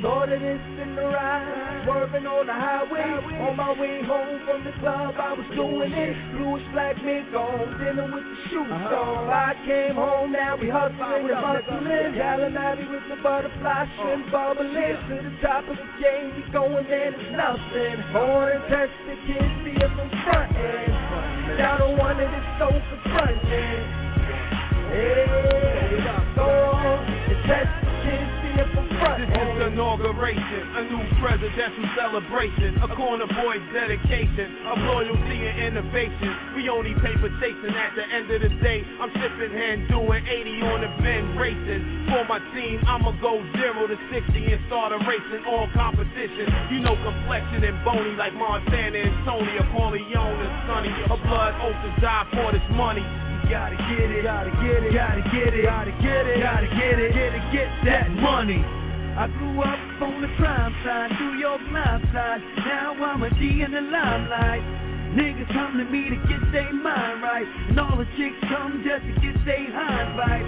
[SPEAKER 16] Lord of this in the ride, swerving on the highway. On my way home from the club, I was doing it. Bluish black mink on, dinner with the shoes uh-huh. on. I came home, now we hustling and hustling. Gallinati with the butterfly shrimp uh-huh. bubbling. To the top of the game, we going there, it's nothing. Born and test the kids, see it from front end. Down on one of the sofa front end. Hey, on and front
[SPEAKER 31] This is inauguration, a new presidential celebration, a corner boy's dedication of loyalty and innovation. We only paper chasing at the end of the day. I'm sipping hand doing 80 on the bend racing. For my team, I'ma go zero to 60 and start a racing all competition. You know complexion and bony like Montana and Tony, a Corleone and Sonny. A blood oath to die for this money. You gotta get it, gotta get it, gotta get it, gotta get it, gotta get it, get that money.
[SPEAKER 16] I grew up on the crime side, New York life side. Now I'm a D in the limelight. Niggas come to me to get their mind right, and all the chicks come just to get their hind right.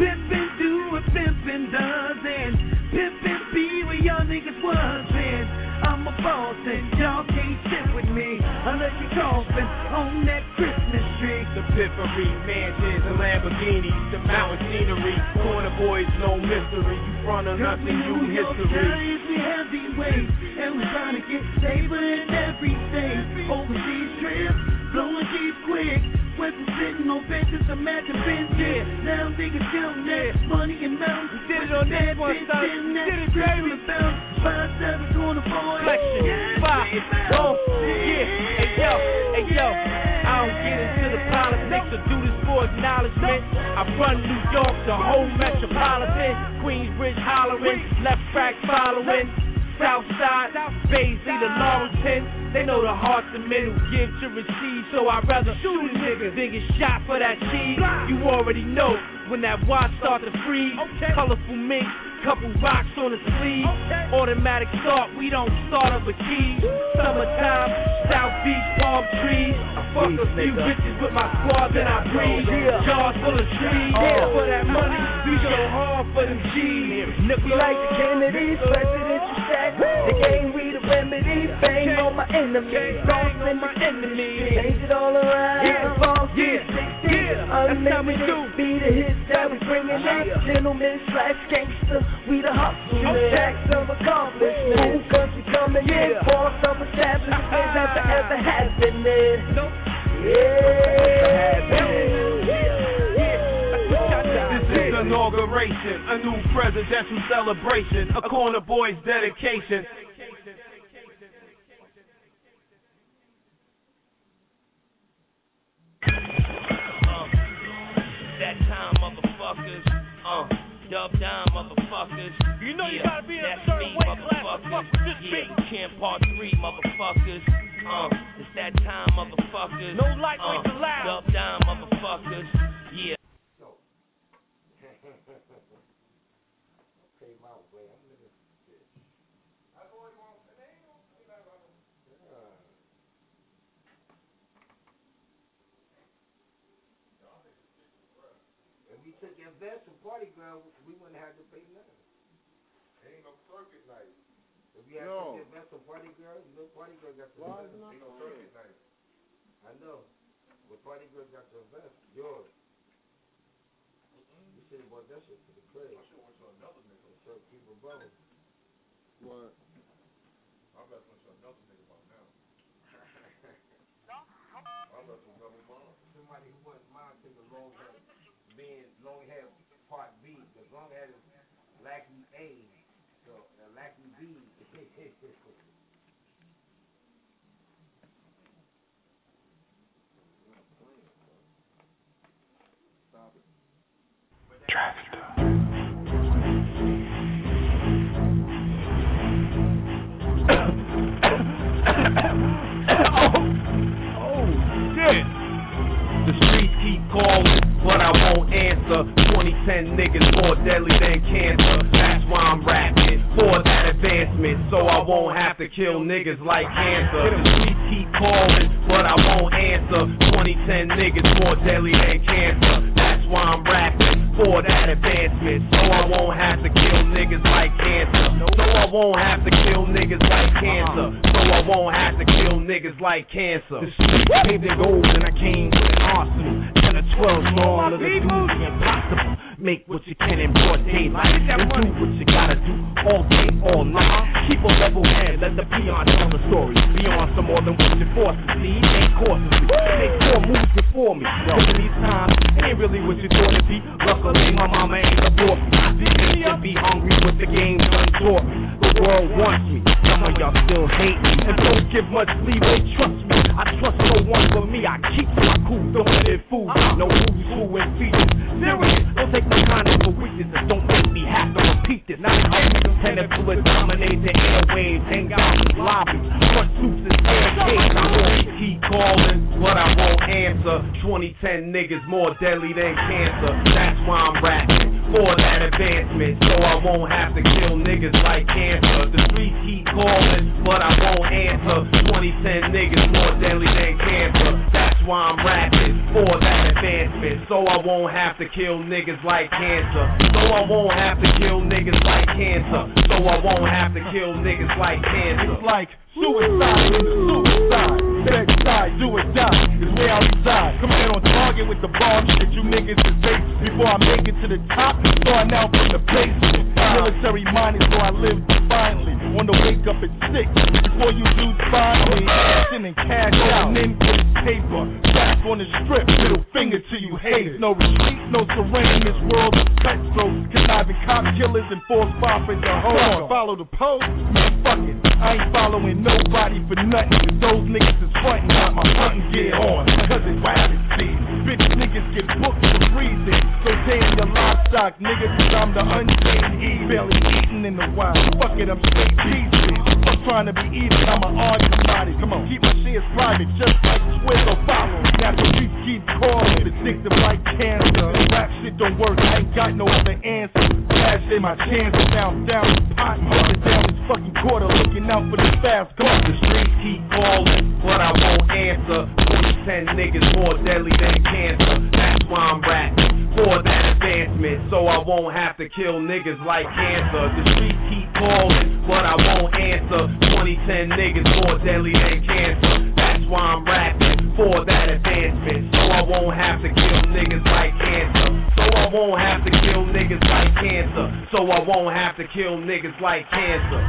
[SPEAKER 16] Pimpin' do what pimpin' does, and pimpin' be where y'all niggas was, and I'm a boss, and y'all can't sit with me unless you coughin' on that Christmas tree.
[SPEAKER 31] The Piffery, mansions and Lamborghinis, the mountain scenery, corner boys, no mystery. You front of nothing,
[SPEAKER 16] New
[SPEAKER 31] you history.
[SPEAKER 16] Giants, we heavyweights, and we trying to get stable in everything. Overseas trips, blowing G's quick. From sitting on benches matching bench yeah. Now niggas counting that money and mountains.
[SPEAKER 31] Did it on this one, son. Did it, baby.
[SPEAKER 16] Five seven corner boy.
[SPEAKER 31] Flexion, five, oh, yeah, hey yo, hey yo. I don't get into the politics or do this for acknowledgement. I run New York, the whole metropolitan. Queensbridge hollering, left crack following. South side, Baisley to Laurelton. They know the heart's the men who give to receive, so I'd rather shoot a nigga than get shot for that cheese. You already know when that watch start to freeze. Colorful mink, couple rocks on the sleeve. Automatic start, we don't start up with keys. Summertime, South Beach palm trees. I fuck a few bitches with my squad, then I breathe. Jars full of trees. Oh. Yeah. For that money, we go hard for them G's.
[SPEAKER 16] We like the Kennedys, presidential stack. The game, we the remedy. Bang on my enemies, cross on my enemies. Change it all around.
[SPEAKER 31] Yeah,
[SPEAKER 16] False
[SPEAKER 31] yeah,
[SPEAKER 16] 16.
[SPEAKER 31] yeah. That's how we do.
[SPEAKER 16] Be the hits that we bringing up. Gentlemen slash gangster, we the hustlers.
[SPEAKER 31] Okay.
[SPEAKER 16] Stacks of accomplishments. Whole country coming in.
[SPEAKER 31] Yeah.
[SPEAKER 16] Boss of establishments after ever happening.
[SPEAKER 31] This is the inauguration, a new presidential celebration, a corner boy's dedication.
[SPEAKER 9] That time, motherfuckers. Dub down, motherfuckers.
[SPEAKER 32] You know you
[SPEAKER 9] yeah,
[SPEAKER 32] gotta be in a
[SPEAKER 9] that's
[SPEAKER 32] certain
[SPEAKER 9] me,
[SPEAKER 32] weight class to
[SPEAKER 9] motherfuckers.
[SPEAKER 32] fuck with this
[SPEAKER 9] yeah,
[SPEAKER 32] beat.
[SPEAKER 9] Champ Part 3, motherfuckers. Uh, it's that time, motherfuckers.
[SPEAKER 32] No lightweights
[SPEAKER 9] uh,
[SPEAKER 32] allowed.
[SPEAKER 9] Dub down, motherfuckers. Yeah.
[SPEAKER 24] Pay my way. I'm in this bitch. If we took invest from Party Ground, we wouldn't have to pay nothing.
[SPEAKER 4] Ain't no circuit night.
[SPEAKER 24] If we had
[SPEAKER 4] No.
[SPEAKER 24] to invest from Party Girl, you know Party Girl got to
[SPEAKER 4] Why is
[SPEAKER 24] invest.
[SPEAKER 4] Ain't no circuit night?
[SPEAKER 24] I know. But Party Girl got to invest. Yours. You should have bought that shit to the crib. I should have went to another nigga. So keep a bone.
[SPEAKER 4] What? I'm about to to another nigga about now. I'm about to double bomb.
[SPEAKER 24] Somebody who wants mine to the long hair, being long hair part B, because long hair is lackey A, so uh, lackey B.
[SPEAKER 4] Stop it.
[SPEAKER 31] Oh, shit. The streets keep calling, but I won't answer. 2010 niggas more deadly than cancer. That's why I'm rapping for that advancement, so I won't have to kill niggas like cancer. Streets keep calling, but I won't answer. 2010 niggas more deadly than cancer. That's why I'm rapping
[SPEAKER 33] for that advancement. So I won't have to kill niggas like cancer. So I won't have to kill niggas like cancer. So I won't have to kill niggas like cancer.
[SPEAKER 20] The streets paved in gold and I came with an arsenal. Ten or twelve small of the dudes impossible. Make what you can in broad daylight do what you gotta do all day, all night. Keep a level head, let the peon tell the story. Beyond some more than what you force to see. Ain't cautious. Make four moves before me. In these times, it ain't really what you thought it'd be. Luckily, my mama ain't abort me. These should be hungry with the game done taught. The world wants me. Some of y'all still hate me and don't give much leeway. Trust me, I trust no one but me. I keep my cool, don't let it fool. No who's who and features. Serious, don't take kindness for weakness don't make me have to repeat this. Now I'm tentacle to dominate the airwaves, hang out in lobbies, front suits and staircase. I won't keep calling, but I won't answer. 2010 niggas more deadly than cancer. That's why I'm rapping for that advancement, so I won't have to kill niggas like cancer. The streets keep calling, but I won't answer. 2010 niggas more deadly than cancer. That's why I'm rapping for that advancement, so I won't have to kill niggas like cancer. So I won't have to kill niggas like cancer. So I won't have to kill niggas like cancer.
[SPEAKER 4] It's like suicide in the suicide. Bedside, do or die is where I reside. Come in on target with the bomb shit you niggas is face. Before I make it to the top, starting out from the basement. Military minded, so I live defiantly. On the wake up at six. Before you do find me, action cash out. Then paper. Back on the strip, middle finger to you haters. No retreat, no surrender this world of cutthroat. Conniving cop killers and false prophets are home. Follow the post? Fuck it. I ain't following nobody for nothing. Those niggas is frontin', got my hunting gear on. Cause it's rabbit season. Bitch niggas get booked for reason. So tame your livestock, nigga, cause I'm the untamed E. Barely eating in the wild. Fuck it, I'm straight peaceful. I'm trying to be even, I'm an artist body. Come on, keep my shares private, just like Twitter follow. Now the streets keep calling, addictive like cancer. Rap shit don't work, I ain't got no other answer. Cash in my chances, down, down, pot, down this fucking quarter, looking out for the fast. On,
[SPEAKER 33] The streets keep calling, but I won't answer. 2010 niggas more deadly than cancer. That's why I'm rapping for that advancement, so I won't have to kill niggas like cancer. The streets keep calling, but I won't answer. 2010 niggas more deadly than cancer. That's why I'm rapping for that advancement, so I won't have to kill niggas like cancer. So I won't have to kill niggas like cancer. So I won't have to kill niggas like cancer.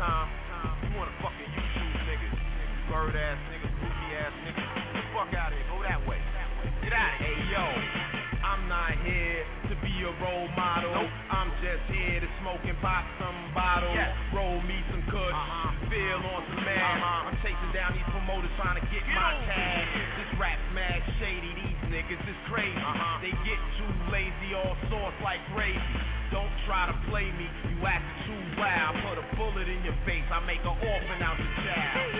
[SPEAKER 34] Time. You want to fucking YouTube niggas. Bird ass niggas, goofy ass niggas. Get the fuck out of here. Go that way. Get out of here. Hey, yo. I'm not here to be a role model. I'm just here to smoke and pop some bottles. Roll me some kush. Uh-huh. Feel on some mad. Uh-huh. I'm chasing down these promoters trying to get my tag. This rap's mad shady. These niggas is crazy. Uh-huh. They get too lazy, all sauce like gravy. Don't try to play me, you acting I make an orphan out your child.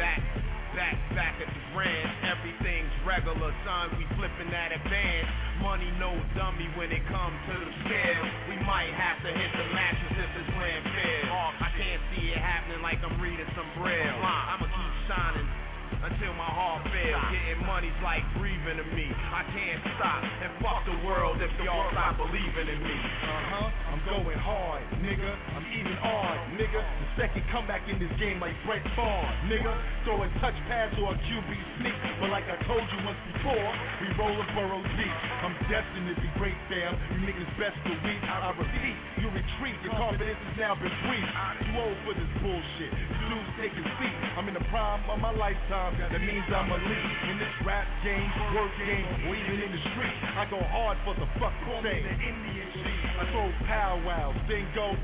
[SPEAKER 34] Back, back, back at the ranch, everything's regular, son. We flipping that advance. Money no dummy when it comes to the scale. We might have to hit the mattress if it's playing fair. I can't see it happening like I'm reading some braille. I'ma keep shining until my heart fails. Getting money's like breathing to me. I can't stop and fuck the world if y'all stop believing in me.
[SPEAKER 4] Uh huh. I'm going hard, nigga. Even odd, nigga. The second comeback in this game like Brett Favre, nigga. Throw a touch pass or a QB sneak. But like I told you once before, we roll a burrow deep. I'm destined to be great, fam. You niggas best to believe. I repeat, you retreat. Your confidence has now been briefed. You old for this bullshit. You dudes take a seat. I'm in the prime of my lifetime. That means I'm elite in this rap game, work game, or even in the street. I go hard for the fucking thing. I throw powwows, then go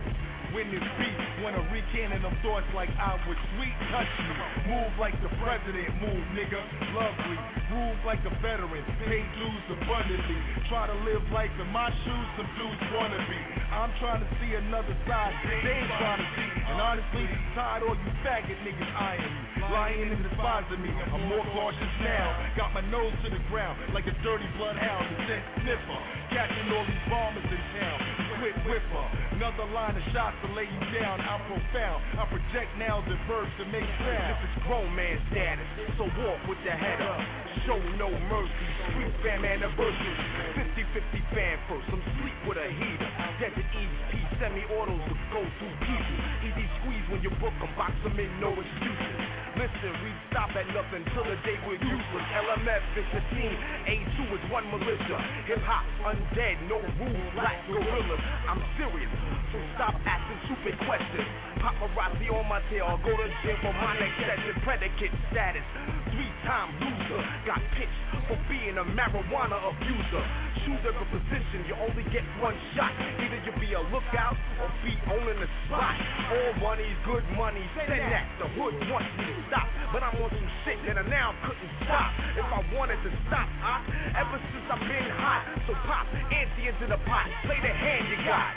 [SPEAKER 4] win this beat. Wanna recannon them thoughts like I would sweet touch me. Move like the president, move nigga. Lovely. Move like a veteran. Pay dues abundantly. Try to live life in my shoes, some dudes wanna be. I'm trying to see another side they ain't trying to see. And honestly, tired all you faggot niggas eyeing me. Lying and despising me. I'm more cautious now. Got my nose to the ground like a dirty bloodhound. A sniffer. Catching all these bombers in town.
[SPEAKER 35] split whipper. Another line of shots to lay you down. I'm profound. I project nails and verbs to make sound. This is grown man status, so walk with the head up. Show no mercy. Street fam anniversary. 50-50 fan first. I'm sleep with a heater. Desert East P semi-autos with go-through people. Easy squeeze when you book 'em, box 'em in, no excuses. Listen, we stop at nothing till the day we're useless. LMF is the team, A2 is one militia. Hip hop undead, no rules, black gorillas. I'm serious, so stop asking stupid questions. Paparazzi on my tail, I'll go to jail for my next session. Predicate status, three time loser. Got pitched for being a marijuana abuser. Choose every position, you only get one shot. Either you be a lookout or be owning the spot. All money's good money, send that. The hood wants me to stop, but I'm on some shit that I now couldn't stop. If I wanted to stop, I, ever since I've been hot. So pop, ante into the pot, play the hand you got.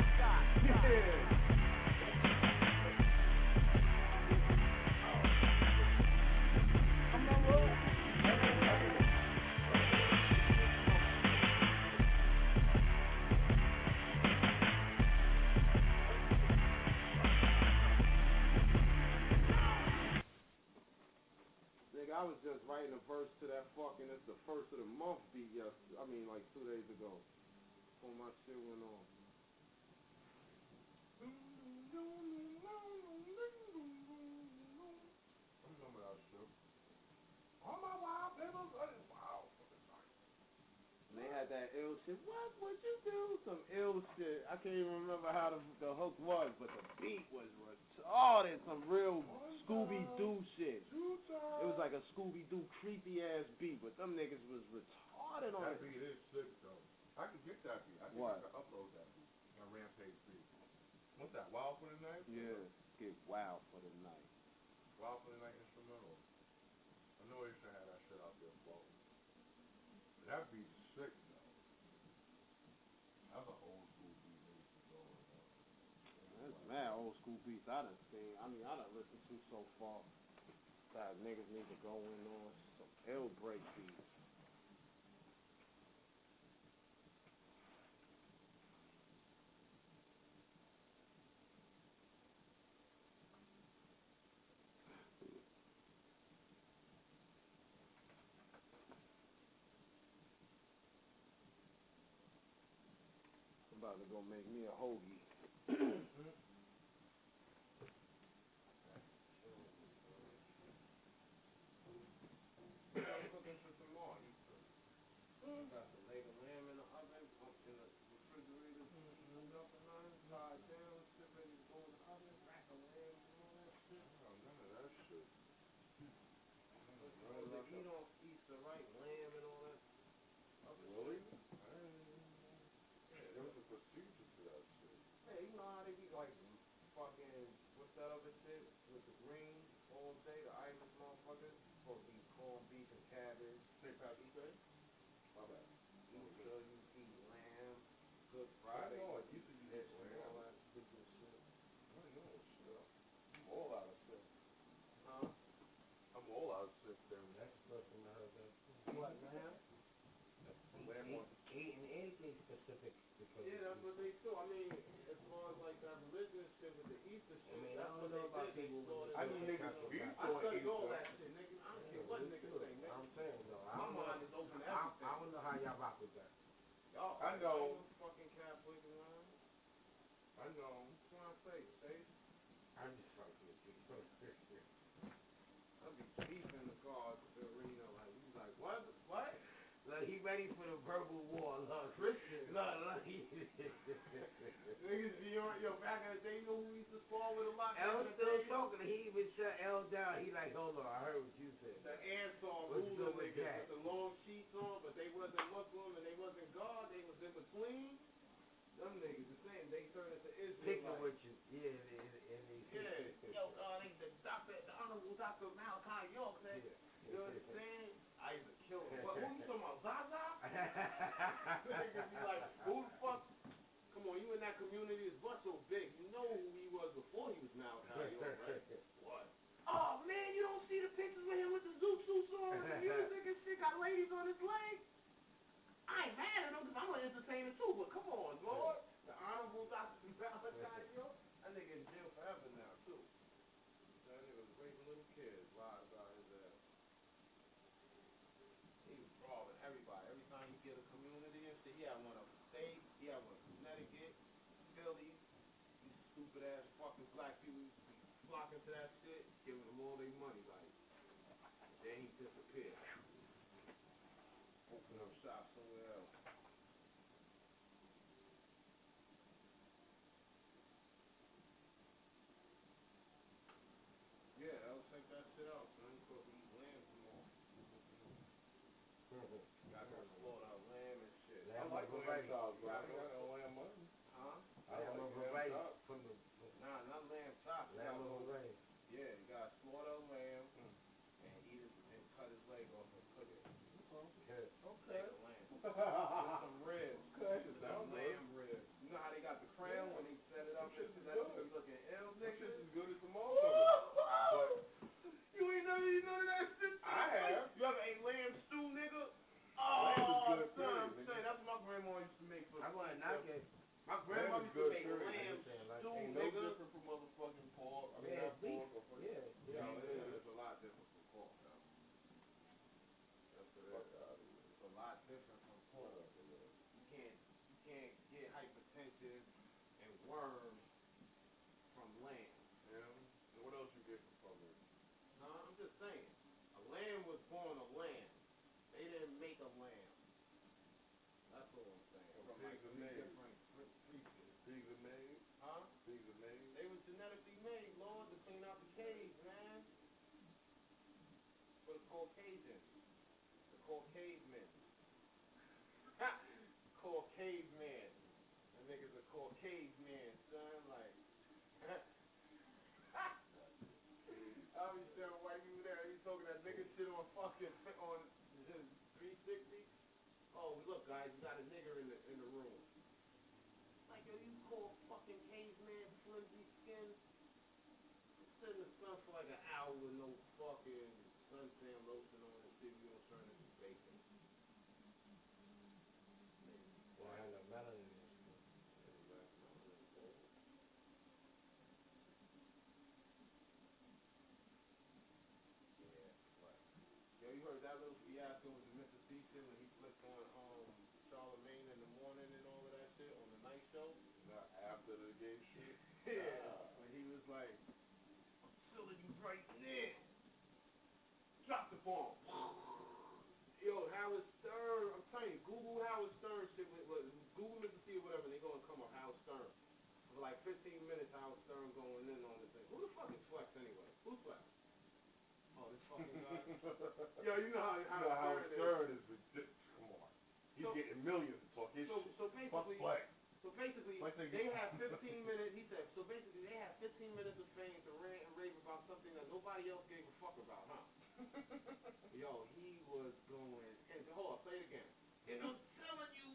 [SPEAKER 17] Nigga, writing a verse to that fucking, it's the first of the month beat yes I mean like two days ago. Before my shit went on.
[SPEAKER 4] I remember that shit. All my wild niggas, that is wild.
[SPEAKER 17] And they had that ill shit. What would you do? Some ill shit. I can't even remember how the, the hook was, but the beat was retarded. Some real Scooby Doo shit. It was like a Scooby Doo creepy ass beat, but them niggas was retarded on
[SPEAKER 4] That
[SPEAKER 17] it.
[SPEAKER 4] beat is sick though. I can get that beat. I think
[SPEAKER 17] What?
[SPEAKER 4] I could upload that beat. My Rampage beat. What's that? Wild for the Night?
[SPEAKER 17] Yeah, get wild for the night.
[SPEAKER 4] Wild for the Night instrumental. I know they should have that shit out there. But that beat is sick though. That's an old school beat they used to go with. though.
[SPEAKER 17] That's mad old school beats I done seen. I mean, I done listened to so far. That niggas need to go in on some ill break beats. About to go make me a hoagie. I'm cooking for tomorrow. Got the leg of lamb in the oven, up in the refrigerator, heated up and on, tied down, shit ready to go in the oven, rack of lamb and all that shit.
[SPEAKER 4] Oh, none of that shit.
[SPEAKER 17] To eat on Easter, right? Lamb and all that.
[SPEAKER 4] Really? Yeah, there was a procedure to that shit.
[SPEAKER 17] Hey, you know how they be like fucking what's that other shit with the greens all day, the Irish motherfuckers supposed to eat corned beef and cabbage.
[SPEAKER 4] St. Patrick's Day? My bad.
[SPEAKER 17] Easter, you eat lamb, Good
[SPEAKER 4] I
[SPEAKER 17] Friday.
[SPEAKER 4] know,
[SPEAKER 17] with
[SPEAKER 4] it used to be
[SPEAKER 17] fish
[SPEAKER 4] this
[SPEAKER 17] and
[SPEAKER 4] way.
[SPEAKER 17] all that stupid shit.
[SPEAKER 4] I know shit. I'm all out of sick.
[SPEAKER 17] Huh?
[SPEAKER 4] I'm all out of sick there.
[SPEAKER 24] That's the first time I heard that.
[SPEAKER 17] What, lamb?
[SPEAKER 4] Lamb on
[SPEAKER 24] anything specific because
[SPEAKER 17] Yeah, that's what they do. I mean, as far as like that religious shit with the Easter shit, I
[SPEAKER 24] mean, I
[SPEAKER 17] that's
[SPEAKER 24] don't
[SPEAKER 17] what
[SPEAKER 24] know
[SPEAKER 17] they
[SPEAKER 24] about
[SPEAKER 17] did.
[SPEAKER 24] People with
[SPEAKER 17] slaughtered
[SPEAKER 24] the-
[SPEAKER 4] I
[SPEAKER 17] the
[SPEAKER 4] knew
[SPEAKER 17] chicken.
[SPEAKER 4] niggas
[SPEAKER 17] I
[SPEAKER 4] before
[SPEAKER 17] study all that shit, nigga. I don't care what
[SPEAKER 24] me
[SPEAKER 17] niggas say, nigga.
[SPEAKER 24] I'm saying though.
[SPEAKER 17] My mind is open to
[SPEAKER 24] I,
[SPEAKER 17] everything.
[SPEAKER 24] I don't know how y'all rock with that.
[SPEAKER 17] Y'all,
[SPEAKER 4] I know.
[SPEAKER 17] I'm fucking Catholic, man.
[SPEAKER 4] I know.
[SPEAKER 17] That's what I say, Chase.
[SPEAKER 24] I'm just fucking with you.
[SPEAKER 17] I be deep in the car at the arena, like he's like, what? What?
[SPEAKER 24] Look, he ready for the verbal war. Look,
[SPEAKER 17] Christian.
[SPEAKER 24] look, look.
[SPEAKER 17] Niggas be on, yo, back in the day, you know who we used to spar with a lot?
[SPEAKER 24] L
[SPEAKER 17] back in
[SPEAKER 24] still talking. He even shut L down. He like, hold on, I heard what you said.
[SPEAKER 17] The
[SPEAKER 24] Ansaru Allah
[SPEAKER 17] niggas with the long sheets on, but they wasn't Muslim and they wasn't God, they was in between. Them niggas the same, they turned into
[SPEAKER 24] Picking
[SPEAKER 17] Israel.
[SPEAKER 24] with you. Yeah, and, and, and he,
[SPEAKER 17] Yeah. Yo, uh, they, the doctor, the honorable Dr. Of Malachi York said, you know what I'm saying? I Yo, what, who you talking about? Zaza? Niggas be like, who the fuck? Come on, you in that community is but so big. You know who he was before he was now Kanye, right? What? Oh man, you don't see the pictures of him with the zoot suits on and the music and shit, got ladies on his legs. I ain't mad at him because I'm an entertainer too, but come on, Lord. The Honorable Dr. Valentine, yo. That nigga in jail forever now. To that shit, giving them all their money. Like, then he disappeared. Open up shop somewhere else. Yeah, I'll check that shit out, son. You supposed to eat lamb tomorrow. Got to slaughter out lamb and shit.
[SPEAKER 24] Lamb
[SPEAKER 17] I like
[SPEAKER 24] of
[SPEAKER 17] lamb
[SPEAKER 24] variety.
[SPEAKER 17] chops, bro.
[SPEAKER 24] I
[SPEAKER 17] I got no lamb money. Huh?
[SPEAKER 24] Lamb of
[SPEAKER 17] lamb
[SPEAKER 24] variety.
[SPEAKER 17] chops.
[SPEAKER 24] From the
[SPEAKER 17] Nah, not lamb chops. You
[SPEAKER 24] lamb
[SPEAKER 17] gotta
[SPEAKER 24] of
[SPEAKER 17] go-
[SPEAKER 24] variety.
[SPEAKER 17] Yeah, you gotta slaughter a lamb and eat it and cut his leg off and cook it.
[SPEAKER 24] Good.
[SPEAKER 17] Okay. Take a lamb. With some ribs.
[SPEAKER 4] Okay.
[SPEAKER 17] Some lamb ribs. You know how they got the crown when they set it up?
[SPEAKER 4] Them shits is
[SPEAKER 17] that
[SPEAKER 4] good.
[SPEAKER 17] shit looking ill,
[SPEAKER 4] That
[SPEAKER 17] nigga.
[SPEAKER 4] shit is good as the motherfucker.
[SPEAKER 17] You ain't never eaten none of that shit?
[SPEAKER 4] I have.
[SPEAKER 17] You ever ate lamb stew, nigga?
[SPEAKER 4] Lamb is
[SPEAKER 17] Oh,
[SPEAKER 4] good,
[SPEAKER 17] son, I'm saying that's what my grandma used to make for
[SPEAKER 24] I want to knock it.
[SPEAKER 17] My grandma used to make lamb
[SPEAKER 24] Like,
[SPEAKER 17] stew,
[SPEAKER 4] Ain't no different from motherfucking pork. I mean,
[SPEAKER 24] Yeah,
[SPEAKER 4] not pork
[SPEAKER 24] Yeah, yeah.
[SPEAKER 17] know, it is. It's a lot different from pork, though. That's what it
[SPEAKER 4] Fuck
[SPEAKER 17] is.
[SPEAKER 4] out of here.
[SPEAKER 17] It's a lot different from pork. You can't you can't get hypertension worms from lamb.
[SPEAKER 4] Yeah. And what else you get from it?
[SPEAKER 17] No, I'm just saying. A lamb was born a lamb. They didn't make a lamb. That's all I'm saying.
[SPEAKER 4] Oh,
[SPEAKER 17] From like
[SPEAKER 4] pigs are made.
[SPEAKER 17] different
[SPEAKER 4] Pigs are made.
[SPEAKER 17] Huh?
[SPEAKER 4] Pigs are made.
[SPEAKER 17] They was genetically made, Lord, to clean out the cage, man. For the Caucasians. The Caucavemen. Caucaveman. That nigga's a Caucaveman, son. Like, I was telling white people there, he talking that nigga shit on fucking, on 360. Oh, look, guys, you got a nigger in the in the room. Like, yo, you call fucking caveman flimsy skin? Sit in the sun for like an hour with no fucking suntan lotion on and see if you don't turn into bacon.
[SPEAKER 24] Well, I know melanin in this.
[SPEAKER 17] Yeah, but heard that little fiasco with Mr. Beeson when he flipped on um Charlamagne in the morning and all of that shit on the night show?
[SPEAKER 4] Not after the game shit.
[SPEAKER 17] Yeah,
[SPEAKER 4] Ah.
[SPEAKER 17] when he was like, I'm killing you right now. Drop the bomb. Yo, Howard Stern, I'm telling you, Google Howard Stern shit, with, with, Google Mr. C or whatever, they gonna come up Howard Stern. For like 15 minutes, Howard Stern going in on the thing. Who the fuck is Flex anyway? Who's Flex? This fucking guy. Yo, you know how
[SPEAKER 4] You know
[SPEAKER 17] Howard
[SPEAKER 4] Howard
[SPEAKER 17] Stern is.
[SPEAKER 4] Is ridiculous. Come on. He's
[SPEAKER 17] So-
[SPEAKER 4] getting millions to talk his
[SPEAKER 17] So,
[SPEAKER 4] shit.
[SPEAKER 17] so
[SPEAKER 4] Fuck
[SPEAKER 17] basically, so basically, they have 15 minutes. He said, so basically, they have 15 minutes of fame to rant and rave about something that nobody else gave a fuck about, huh? Yo, he was going. And hold on, play it again. And I'm telling you,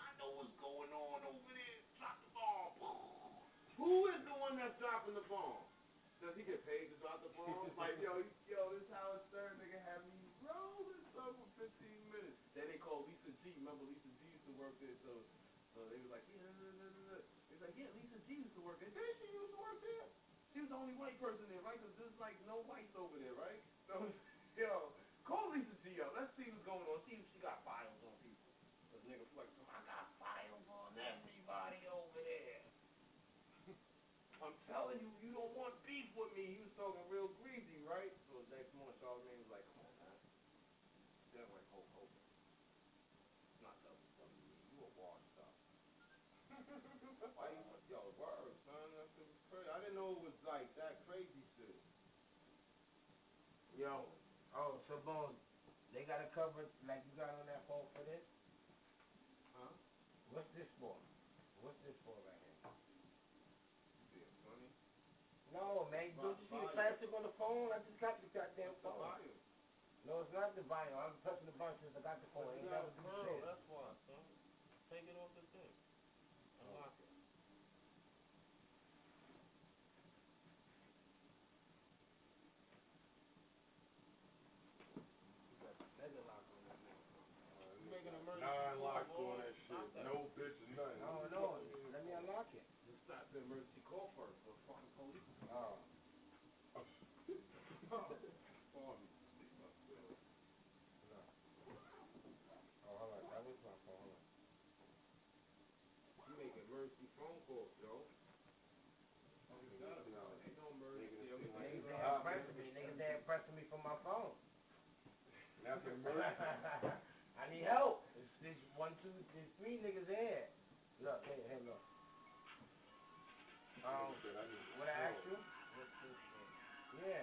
[SPEAKER 17] I know what's going on over there. Drop the bomb. Who is the one that's dropping the bomb? Does he get paid to drop the bomb? like, yo, yo, this Howard Stern nigga had me rolling some for 15 minutes. Then they called Lisa G. Remember Lisa G used to work there, so so they was like, yeah, no, no, no, no, no. Like, yeah, Lisa G used to work there. Did she used to work there? She was the only white person there, right? Because there's like no whites over there, right? So, yo, call Lisa G up. Let's see what's going on. See if she got files on people. Cause nigga flex, I got files on everybody over there. I'm telling you, you don't want beef with me. He was talking real greasy, right? So the next morning, Charlamagne was like, come on, man. That like Hulk Hogan. It's not WWE. You a washed up. Why you, yo, word, son. That shit was crazy. I didn't know it was like that crazy shit.
[SPEAKER 24] Yo, oh, so Bones, they got a cover like you got on that phone for this?
[SPEAKER 17] Huh?
[SPEAKER 24] What's this for? What's this for right here?
[SPEAKER 17] Being funny.
[SPEAKER 24] No, man, don't you see the plastic on the phone? I just got the goddamn
[SPEAKER 17] What's the
[SPEAKER 24] phone.
[SPEAKER 17] volume?
[SPEAKER 24] No, it's not the vinyl. I'm pressing the button since I got the phone. Ain't
[SPEAKER 17] you
[SPEAKER 24] got
[SPEAKER 17] got a
[SPEAKER 24] what you said.
[SPEAKER 17] that's why, son. Take it off the thing. Unlock it. You got lock on that nigga. You making an emergency
[SPEAKER 4] Nine locks on that shit. No bitch or nothing.
[SPEAKER 24] No, no. Let me unlock it.
[SPEAKER 17] Just stop the emergency call first for fucking police.
[SPEAKER 24] Oh.
[SPEAKER 4] Phone.
[SPEAKER 24] No. Oh, hold on. That was my phone. Hold on.
[SPEAKER 17] emergency phone calls, yo. No, ain't no emergency. I
[SPEAKER 24] Niggas had pressing me. Niggas had pressing me for my phone.
[SPEAKER 17] That's emergency.
[SPEAKER 24] I need help. It's, it's one, two, there's three niggas here. Look, hey, hey, look. Um, what I asked you? Yeah.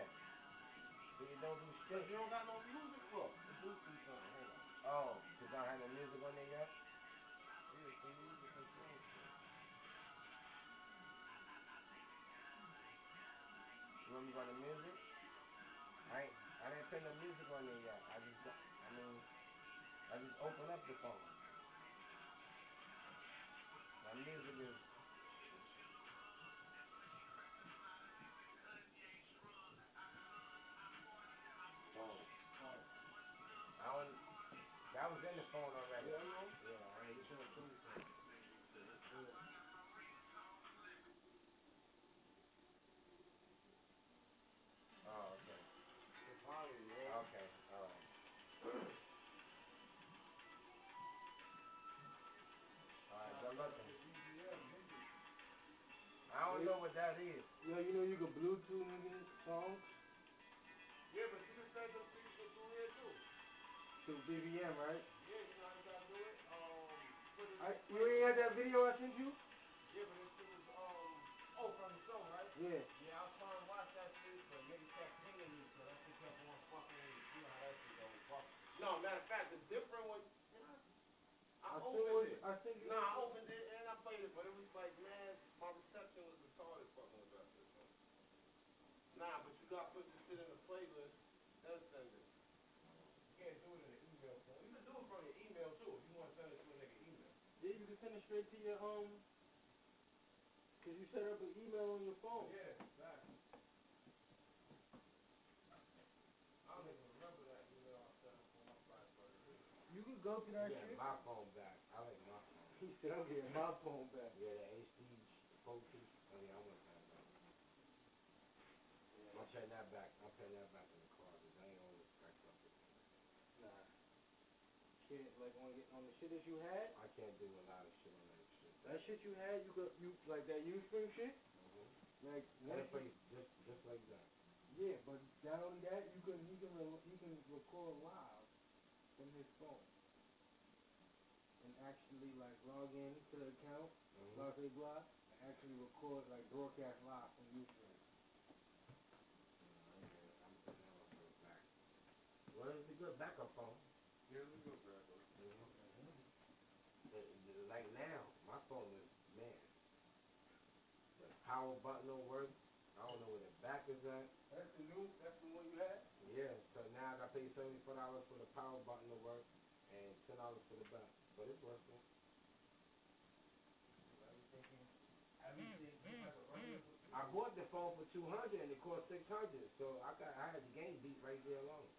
[SPEAKER 24] So you don't do shit.
[SPEAKER 17] You don't got no music for.
[SPEAKER 24] You do something. Hold on. Oh, cause I don't have no music on there yet. Yeah, so to control. You want me to run the music? I I didn't put no music on there yet. I just, I mean, I just open up the phone. Don't know what that is.
[SPEAKER 36] Yo, you know you can Bluetooth niggas songs
[SPEAKER 17] Yeah, but you can send them people through here too.
[SPEAKER 36] to BBM, right?
[SPEAKER 17] Yeah, you know how you gotta do it. Um,
[SPEAKER 36] I, you ain't had that video I sent you?
[SPEAKER 17] Yeah, but this shit was um, oh, from the show, right?
[SPEAKER 36] Yeah.
[SPEAKER 17] Yeah, I was trying to watch that shit, but niggas kept pinging me, so that shit kept on fucking. You know how that shit goes. Fuck. No, matter of fact, it's different know, I,
[SPEAKER 36] I
[SPEAKER 17] opened
[SPEAKER 36] it
[SPEAKER 17] it.
[SPEAKER 36] I think it
[SPEAKER 17] Nah, I opened it and I played it, but it was like, man, my reception was Nah, but you gotta put this shit in the playlist, then send it. You can't do it in an email phone. You can do it from your email too if you want to send it to a nigga email.
[SPEAKER 36] Yeah, you can send it straight to your home. Cause you set up an email on your phone.
[SPEAKER 17] Yeah, exactly. I don't even remember that email I set up.
[SPEAKER 36] You can go to that shit.
[SPEAKER 24] yeah, my phone back. I like my phone.
[SPEAKER 36] He said, I'm getting my phone back.
[SPEAKER 24] Yeah, the HD 14 paying that back. I'm paying that back in the car because I ain't always backed up. with that.
[SPEAKER 36] Nah. Shit, like on on the shit that you had,
[SPEAKER 24] I can't do a lot of shit on that shit.
[SPEAKER 36] that shit you had, you could you like that Ustream shit. Like
[SPEAKER 24] And
[SPEAKER 36] once
[SPEAKER 24] it
[SPEAKER 36] you-
[SPEAKER 24] plays just just like that.
[SPEAKER 36] Yeah, but not only that, you can you can re- you can record live from his phone and actually like log in to the account,
[SPEAKER 24] Mhm.
[SPEAKER 36] log in blah, and actually record like broadcast live from Ustream.
[SPEAKER 24] I'm putting that motherfucker back. Well, it's a good backup phone.
[SPEAKER 17] Yeah, it's a good backup.
[SPEAKER 24] But, uh, Like now, my phone is man. The power button don't work. I don't know where the back is at.
[SPEAKER 36] That's the new. That's the one you had.
[SPEAKER 24] Yeah, so now I got to pay seventy four dollars for the power button to work and ten dollars for the back. But it's working. I bought the phone for two hundred and it cost six hundred, so I got I had the game beat right there alone.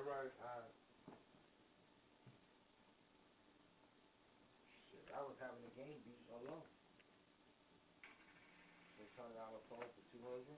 [SPEAKER 17] All right.
[SPEAKER 24] Uh, shit, I was having a game beat alone. They turned out a phone for 200.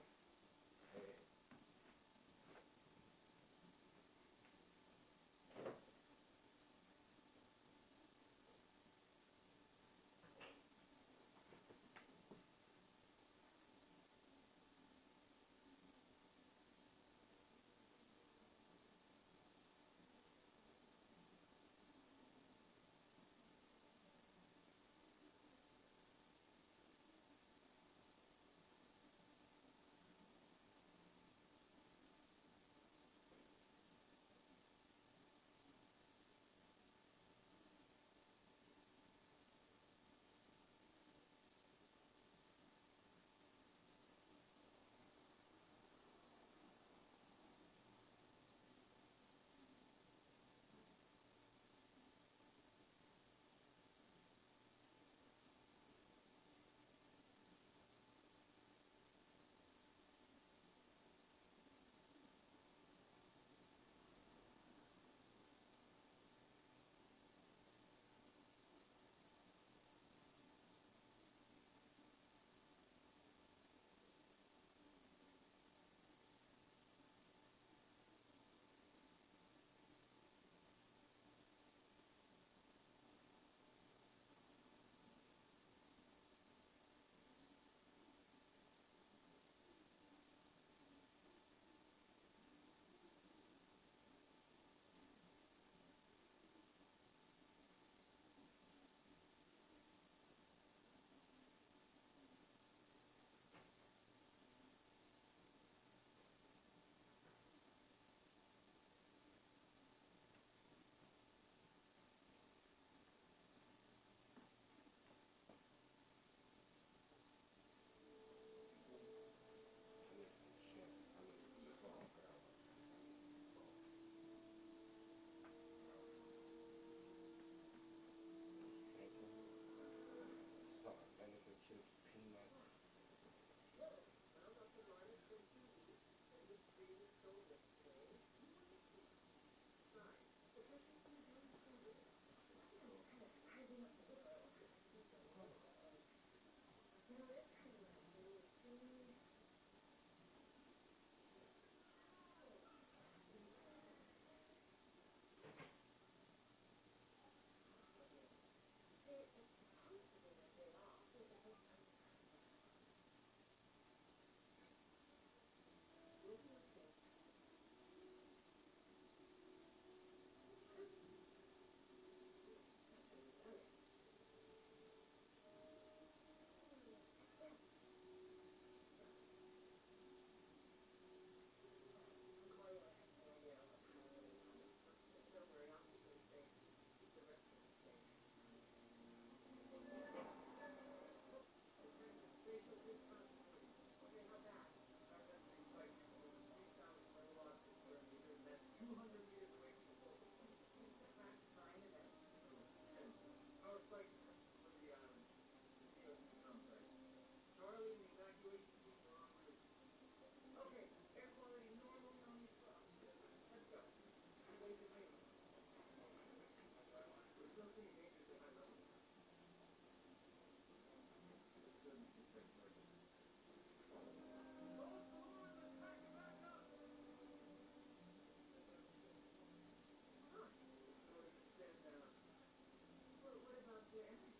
[SPEAKER 24] Mr.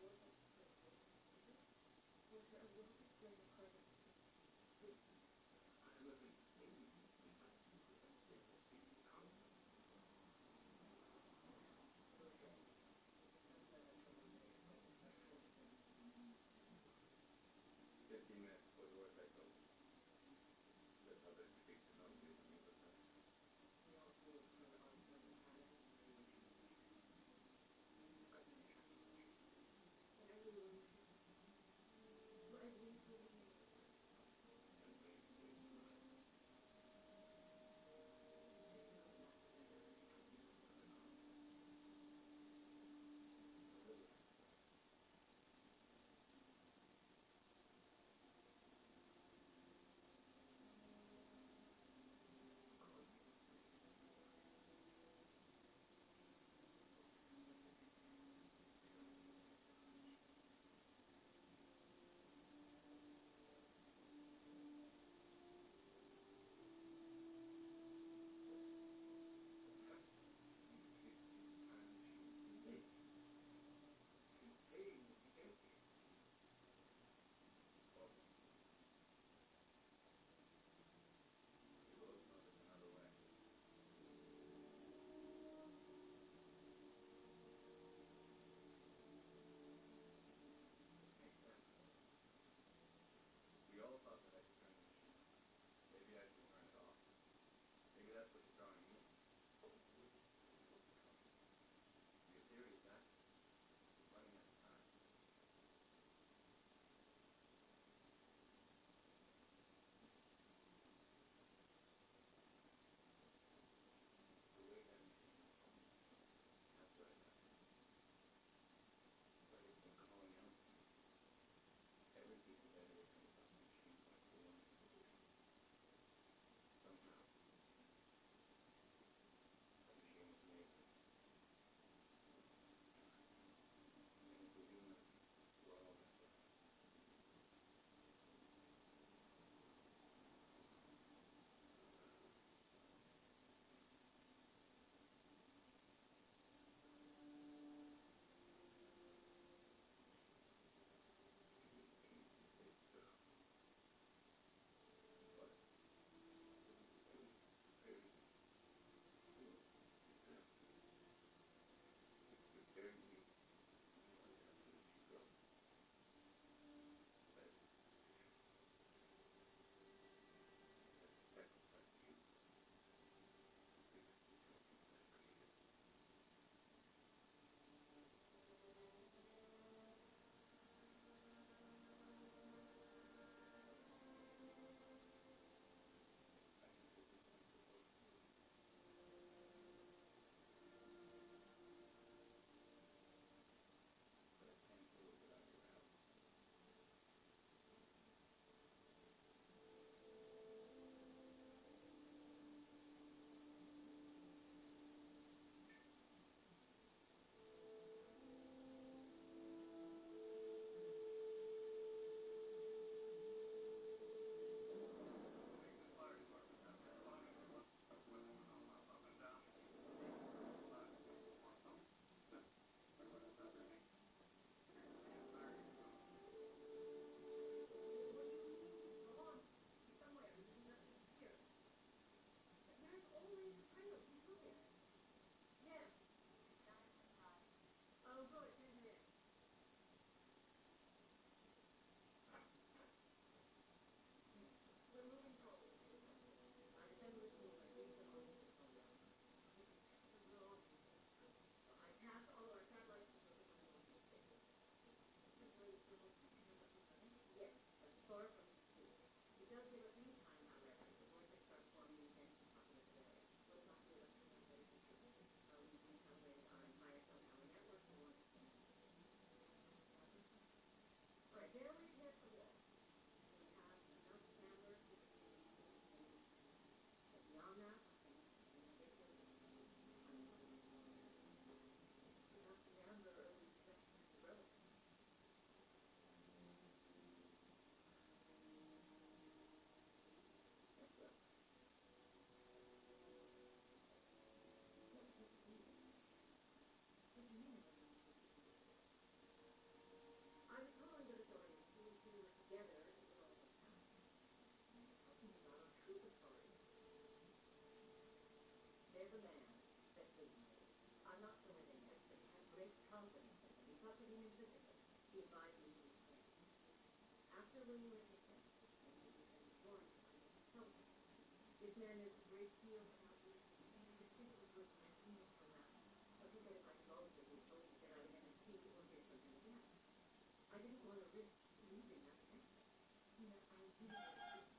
[SPEAKER 37] Thank
[SPEAKER 38] you.
[SPEAKER 37] is a man that Satan made. I'm not so many that Satan have great confidence in him. He's not getting into. He advised me to sin. After learning that he sinned,
[SPEAKER 24] and
[SPEAKER 39] he was informed by
[SPEAKER 36] his
[SPEAKER 37] children, this man is a great deal happy. He was with him, he was from that. So he said, if I go to the children, that I'm going to see it,
[SPEAKER 39] we'll
[SPEAKER 37] get something again. I didn't want to risk losing that. You know, I didn't want to risk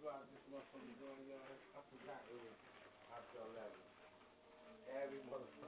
[SPEAKER 37] Well, this motherfucker going, y'all.
[SPEAKER 24] I forgot it was after 11. Every motherfucker.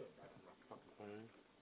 [SPEAKER 24] Right.